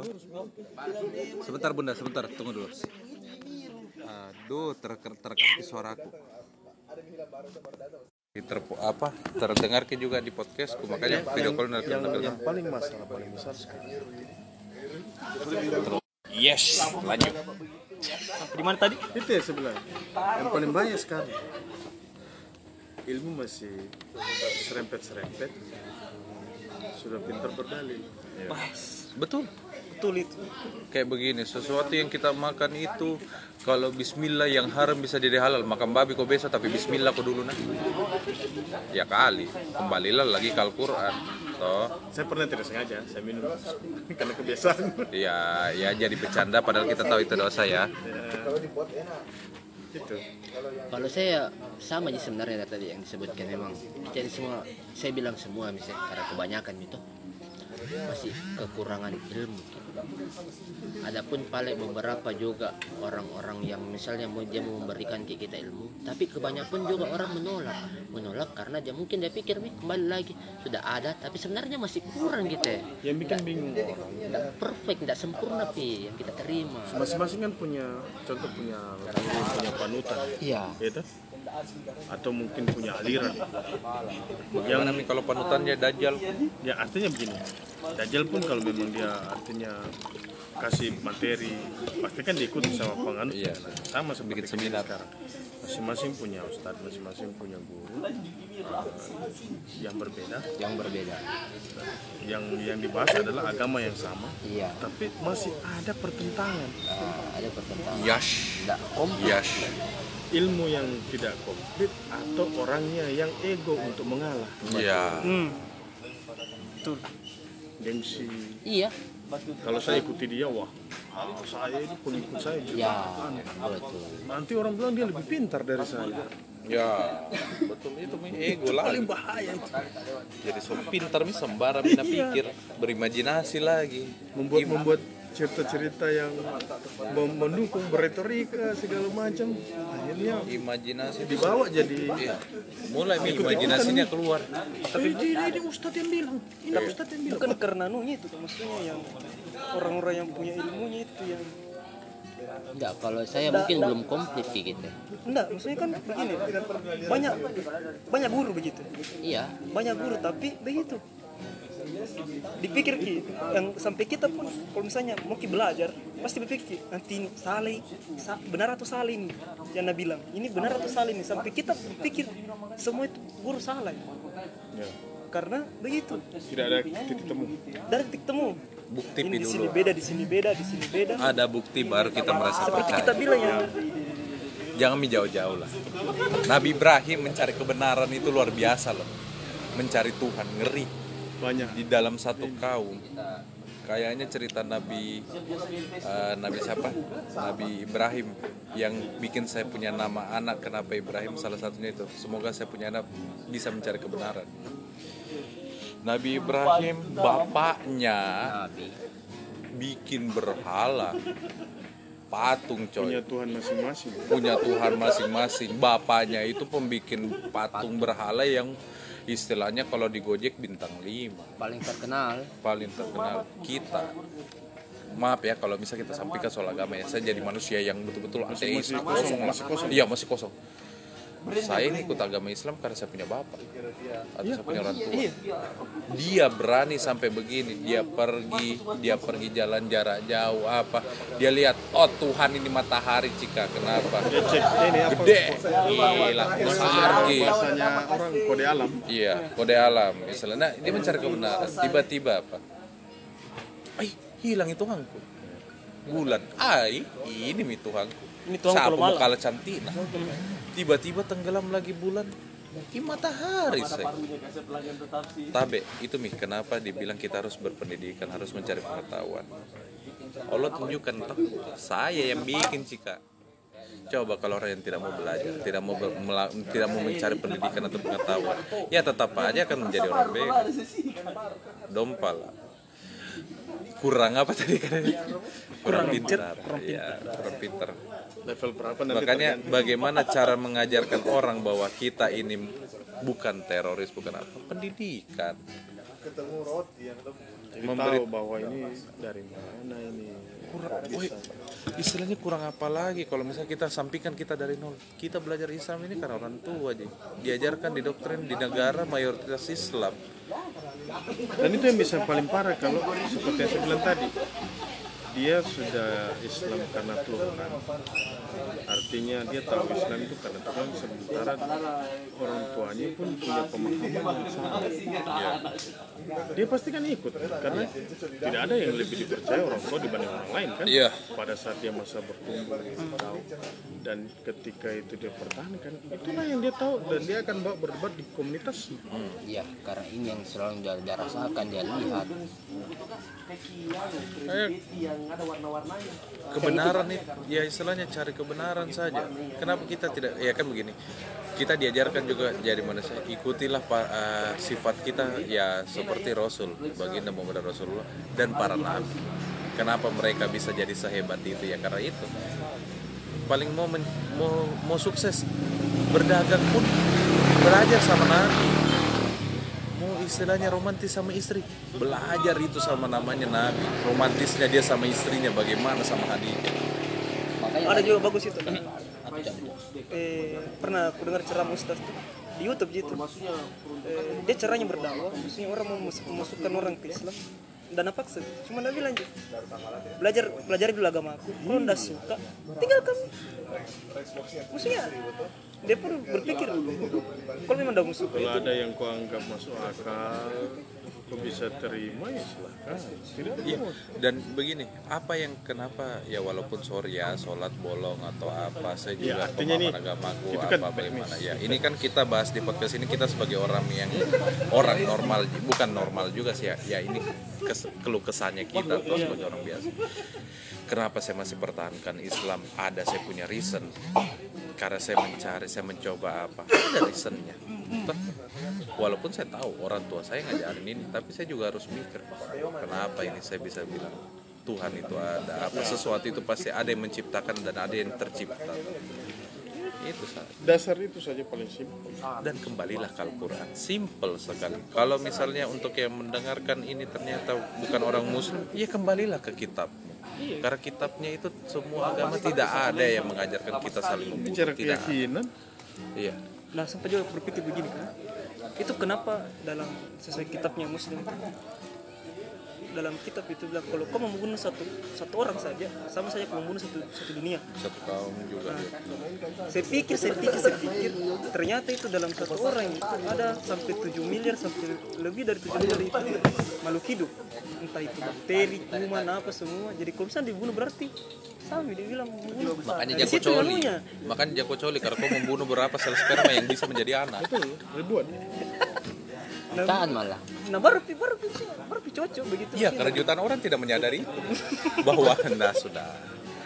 Sebentar bunda sebentar. Tunggu dulu. Aduh ter terekam suaraku. Terpo, apa? Terdengar ke juga di podcastku makanya video call nanti Yang, yang paling masalah paling besar sekarang. Yes lanjut. Di mana tadi? Itu ya sebelah. Yang paling banyak sekarang. Ilmu masih serempet-serempet sudah pintar berdalil betul betul. Itu kayak begini sesuatu yang kita makan itu kalau bismillah yang haram bisa jadi halal. Makan babi kok bisa tapi bismillah kok dulu nah ya kali kembalilah lagi ke Al-Quran. Toh. Saya pernah tidak sengaja saya minum. Karena kebiasaan. Ya ya jadi bercanda padahal kita tahu itu dosa ya itu Kalau saya sama aja sebenarnya dari tadi yang disebutkan memang jadi semua saya bilang semua misalnya karena kebanyakan itu masih kekurangan ilmu. Adapun paling beberapa juga orang-orang yang misalnya mau dia mau memberikan ke kita ilmu, tapi kebanyakan juga orang menolak, menolak karena dia mungkin dia pikir nih kembali lagi sudah ada, tapi sebenarnya masih kurang gitu. ya. yang bikin bingung orang Tidak perfect, tidak sempurna pi yang kita terima. masing-masing kan punya contoh punya punya panutan Iya. gitu atau mungkin punya aliran. Yang nih kalau panutannya Dajjal. ya artinya begini. Dajjal pun kalau memang dia artinya kasih materi pasti kan diikuti sama penganut. Iya. sama seperti kita seminar. sekarang. Masing-masing punya ustadz masing-masing punya guru. Yang berbeda. Yang berbeda. Yang yang dibahas adalah agama yang sama. Iya. Tapi masih ada pertentangan. Ah, ada pertentangan. Yash. tidak Yash. Ilmu yang tidak komplit atau orangnya yang ego untuk mengalah. Iya. Hmm. Betul. gengsi. Iya. Kalau saya ikuti dia wah ah, saya ini pengikut saya juga. Ya betul. Nanti orang bilang dia lebih pintar dari saya. Ya, betul. Itu mi ego lah. paling bahaya itu. Jadi so pintar mi sembara mina pikir, berimajinasi lagi. membuat Im- membuat cerita-cerita yang mendukung berretorika segala macam akhirnya imajinasi. itu dibawa jadi Iya. Mulai imajinasinya keluar. tapi ini, ini ustadz yang bilang ini ustadz yang bilang. Bukan karena nunya itu maksudnya yang orang-orang yang punya ilmunya itu yang enggak kalau saya mungkin belum komplit kayak gitu enggak maksudnya kan begini banyak banyak guru begitu. Iya. Banyak guru tapi begitu dipikir ki yang sampai kita pun kalau misalnya mau ki belajar pasti berpikir nanti ini salah sa- benar atau salah ini? Yang Nabi bilang ini benar atau salah ini? Sampai kita berpikir semua itu guru salah Ya, karena begitu. Tidak ada titik temu. Dari titik temu. Bukti ini di sini beda di sini beda di sini beda. Ada bukti baru kita merasa seperti kita percaya. bilang ya. Jangan mi jauh-jauh lah. Nabi Ibrahim mencari kebenaran itu luar biasa loh. Mencari Tuhan ngeri banyak di dalam satu kaum. Kayaknya cerita Nabi eh, Nabi siapa? Nabi Ibrahim yang bikin saya punya nama anak kenapa Ibrahim salah satunya itu. Semoga saya punya anak bisa mencari kebenaran. Nabi Ibrahim bapaknya Nabi bikin berhala patung coy punya Tuhan masing-masing punya Tuhan masing-masing. Bapaknya itu pembikin patung berhala yang istilahnya kalau di Gojek bintang 5 paling terkenal paling terkenal kita. Maaf ya kalau misalnya kita sampaikan soal agama ya, saya jadi manusia yang betul-betul ateis, masih kosong, kosong masih kosong. Iya masih kosong. Saya ini ikut agama Islam karena saya punya bapak atau saya punya orang tua. Dia berani sampai begini, dia pergi, dia pergi jalan jarak jauh apa, dia lihat oh Tuhan ini matahari cika kenapa? ya Gede, gila, besar bahasanya orang kode alam Iya, kode alam misalnya. Nah, dia mencari kebenaran. Tiba-tiba apa? Ay, hilang itu Tuhanku. Bulan, ay, ini mi Tuhanku. Ini Tuhan Sapu kalau malam. kala cantina. Tiba-tiba tenggelam lagi bulan. Ini matahari saya. Tabe, itu mi kenapa dibilang kita harus berpendidikan, harus mencari pengetahuan. Allah tunjukkan toh, saya yang bikin cika. Coba kalau orang yang tidak mau belajar, tidak mau ber- tidak mau mencari pendidikan atau pengetahuan, ya tetap aja akan menjadi orang bego. Dompal. Kurang apa tadi kan? Kurang pintar. Ya, kurang pintar. Level berapa nanti Makanya bagaimana cara mengajarkan orang bahwa kita ini bukan teroris, bukan apa? Pendidikan. Jadi tahu bahwa ini dari mana ini. Kurang woi, istilahnya kurang apa lagi? Kalau misalnya kita sampaikan kita dari nol kita belajar Islam ini karena orang tua aja diajarkan di doktrin di negara mayoritas Islam. Dan itu yang bisa paling parah kalau seperti yang saya bilang tadi dia sudah Islam karena turunan artinya dia tahu Islam itu karena Tuhan sementara orang tuanya pun punya pemahaman yang sama. Dia pasti kan ikut karena tidak ada yang lebih dipercaya orang tua dibanding orang lain kan? Iya. pada saat dia masa bertumbuh tahu. Dan ketika itu dia pertahankan itulah yang dia tahu dan dia akan bawa berdebat di komunitas. Iya karena ini yang selalu dia, dia rasakan dia lihat. Kayak kebenaran nih ya istilahnya cari kebenaran saja. kenapa kita tidak ya kan begini kita diajarkan juga jadi manusia ikutilah eh, sifat kita ya seperti Rasul baginda Muhammad Rasulullah dan para nabi. Kenapa mereka bisa jadi sehebat itu? Ya karena itu. Paling mau men- mau mau sukses berdagang pun belajar sama nabi istilahnya romantis sama istri. Belajar itu sama namanya nabi. Romantisnya dia sama istrinya bagaimana sama Khadijah? Makanya ada juga bagus itu. Eh, pernah aku dengar ceramah ustaz tuh. Di YouTube gitu. Eh, dia caranya berdakwah. Maksudnya orang mau mas- memasukkan orang ke Islam. Dan apa paksa cuma Nabi lanjut. Belajar pelajari dulu agama aku. Kalau ndak suka tinggalkan. Maksudnya dia pun berpikir kalau memang ndak suka Kalau itu ada yang kau anggap masuk akal, kau bisa terima ya silahkan. Tidak Iya, mau. dan begini, apa yang kenapa ya walaupun sorry ya sholat bolong atau apa, saya Ya, juga artinya pemahaman nih, agamaku itu kan apa bagaimana ya. Ini kan kita bahas di podcast ini kita sebagai orang yang orang normal, bukan normal juga sih ya. Ya ini kes, keluh kesahnya kita tuh sebagai orang biasa. Kenapa saya masih pertahankan Islam? Ada saya punya reason. Karena saya mencari, saya mencoba apa? Ada reasonnya. Walaupun saya tahu orang tua saya ngajarin ini, tapi saya juga harus mikir kenapa ini saya bisa bilang Tuhan itu ada apa sesuatu itu pasti ada yang menciptakan dan ada yang tercipta. Itu saja. Dasar itu saja paling simpel. Dan kembalilah ke Al-Quran. Simple sekali. Kalau misalnya untuk yang mendengarkan ini ternyata bukan orang Muslim, ya kembalilah ke kitabmu. Karena kitabnya itu semua agama tidak ada yang mengajarkan kita saling membunuh. Bicara Tidak keyakinan, Iya. Nah sampai juga berpikir begini kan Itu kenapa dalam sesuai kitabnya muslim itu Dalam kitab itu bilang kalau kau membunuh satu satu orang saja sama saja kau membunuh satu satu dunia. Satu kaum juga. Saya pikir, saya pikir, saya pikir ternyata itu dalam satu orang itu ada sampai 7 miliar sampai lebih dari 7 miliar itu makhluk hidup. Entah itu bakteri, kuman, apa semua. Jadi kalau misalnya dibunuh berarti sama dia bilang membunuh. Makanya jago coli. Makanya jago coli karena kau membunuh berapa sel sperma yang bisa menjadi anak. Betul, ribuan. Jutaan malah. Nah baru baru baru cocok begitu. Iya, karena jutaan orang tidak menyadari bahwa nah sudah.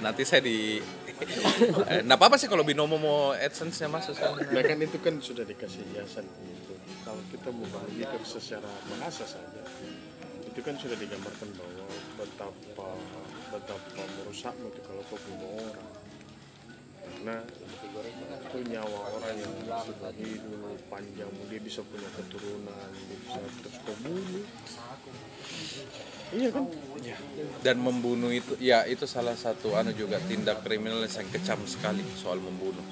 Nanti saya di Eh, Nah apa sih kalau binomo mau AdSense-nya masuk sana? Nah kan itu kan sudah dikasih hiasan itu. Kalau kita mau berpikir secara bahasa saja, itu kan sudah digambarkan bahwa betapa betapa merusakmu itu kalau kau bunuh orang. Karena itu nyawa orang yang sudah hidup panjang, dia bisa punya keturunan, dia bisa terus kau bunuh. Iya kan? Dan membunuh itu, ya itu salah satu anu juga tindak kriminal yang kecam sekali soal membunuh.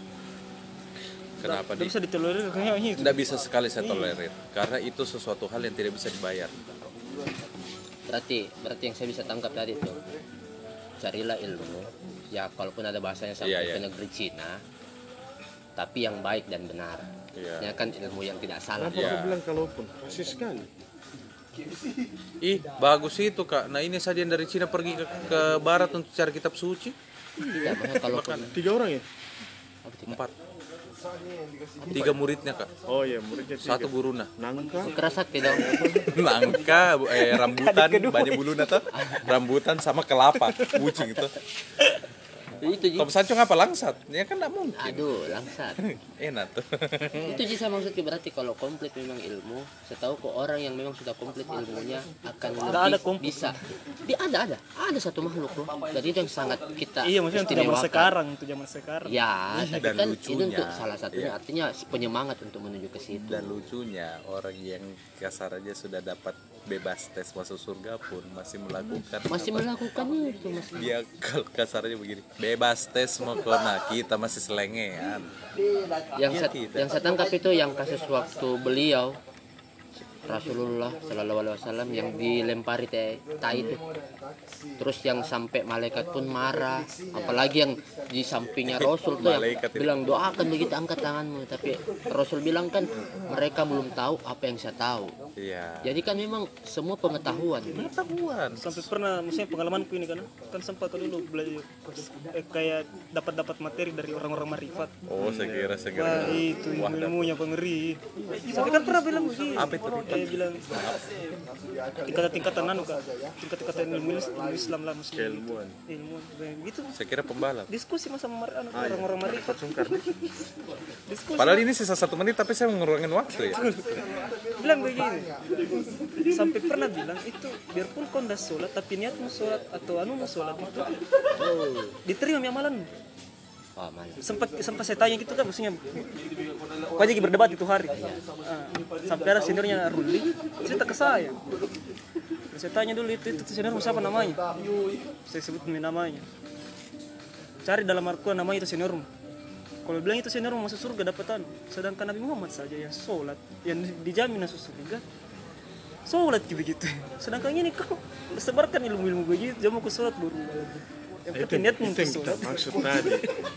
Kenapa Tidak di bisa ditolerir kayaknya itu. tidak bisa sekali saya tolerir karena itu sesuatu hal yang tidak bisa dibayar. Berarti berarti yang saya bisa tangkap tadi itu carilah ilmu. Ya kalaupun ada bahasanya sampai Iya, iya. ke negeri Cina, tapi yang baik dan benar. Iya. Ya kan ilmu yang tidak salah. Kenapa kau bilang kalaupun rasis sekali? Ih bagus itu kak. Nah ini saja yang dari Cina pergi ke, ke barat untuk cari kitab suci. Tidak, maksudnya kalaupun Tiga orang ya? apa tidak? Empat. Tiga muridnya kak. Oh iya, muridnya tiga. Satu guruna. Nangka, Keras sakti dong. Nangka, eh, rambutan, banyak bulunya tuh. Rambutan sama kelapa, kucing itu. Itu Ji. Tom apa langsat? Ya kan tidak mungkin. Aduh, langsat. Enak tuh. itu sih saya maksudnya berarti kalau komplit memang ilmu setahu kok orang yang memang sudah komplit ilmunya akan lebih ada komplit. bisa dia ada ada ada satu makhluk loh dan itu yang sangat kita Iya maksudnya untuk zaman sekarang, untuk zaman sekarang. ya tapi Dan kan lucunya, itu untuk salah satunya iya. artinya penyemangat untuk menuju ke situ Dan lucunya orang yang kasar aja sudah dapat bebas tes masuk surga pun masih melakukan masih melakukannya itu masih dia kalau kasarnya begini bebas tes mau kena kita masih selengean. Yang tidak. yang saya tangkap itu yang kasus waktu beliau Rasulullah Shallallahu Alaihi Wasallam yang dilempari tai tai itu. Terus yang sampai malaikat pun marah. Apalagi yang di sampingnya Rasul tuh yang bilang doakan begitu angkat tanganmu. Tapi Rasul bilang kan mereka belum tahu apa yang saya tahu. Iya. Jadi kan memang semua pengetahuan. Pengetahuan. Sampai pernah, maksudnya pengalamanku ini kan, kan sempat dulu belajar eh, kayak dapat dapat materi dari orang-orang marifat. oh saya kira saya kira Wah itu ilmunya pengeri. Sampai kan pernah bilang begini. Apa itu? Eh bilang tingkatan-tingkatan anu kak, tingkatan-tingkatan ilmu, ilmu Islam lah muslim. keilmuan. Ilmu gitu. saya kira pembalap Diskusi mas sama anu, orang-orang marifat. Diskusi. padahal ini sisa satu menit tapi saya mengurangin waktu ya bilang begini sampai pernah bilang itu biarpun kau sholat tapi niatmu sholat atau anu mau sholat itu diterima mi amalan oh, sempat sempat saya tanya gitu kan maksudnya kau aja berdebat itu hari. Ah, sampai ada seniornya Ruli cerita ke saya saya tanya dulu itu itu senior siapa namanya? Saya sebut namanya. Cari dalam Al-Quran namanya itu senior. Kalau bilang itu senior mau masuk surga dapatan. Sedangkan Nabi Muhammad saja yang sholat yang dijamin masuk surga sholat gitu begitu sedangkan ini kau sebarkan ilmu-ilmu begitu jamu ke sholat baru. Yang itu, penting niatmu itu untuk yang kita maksud tadi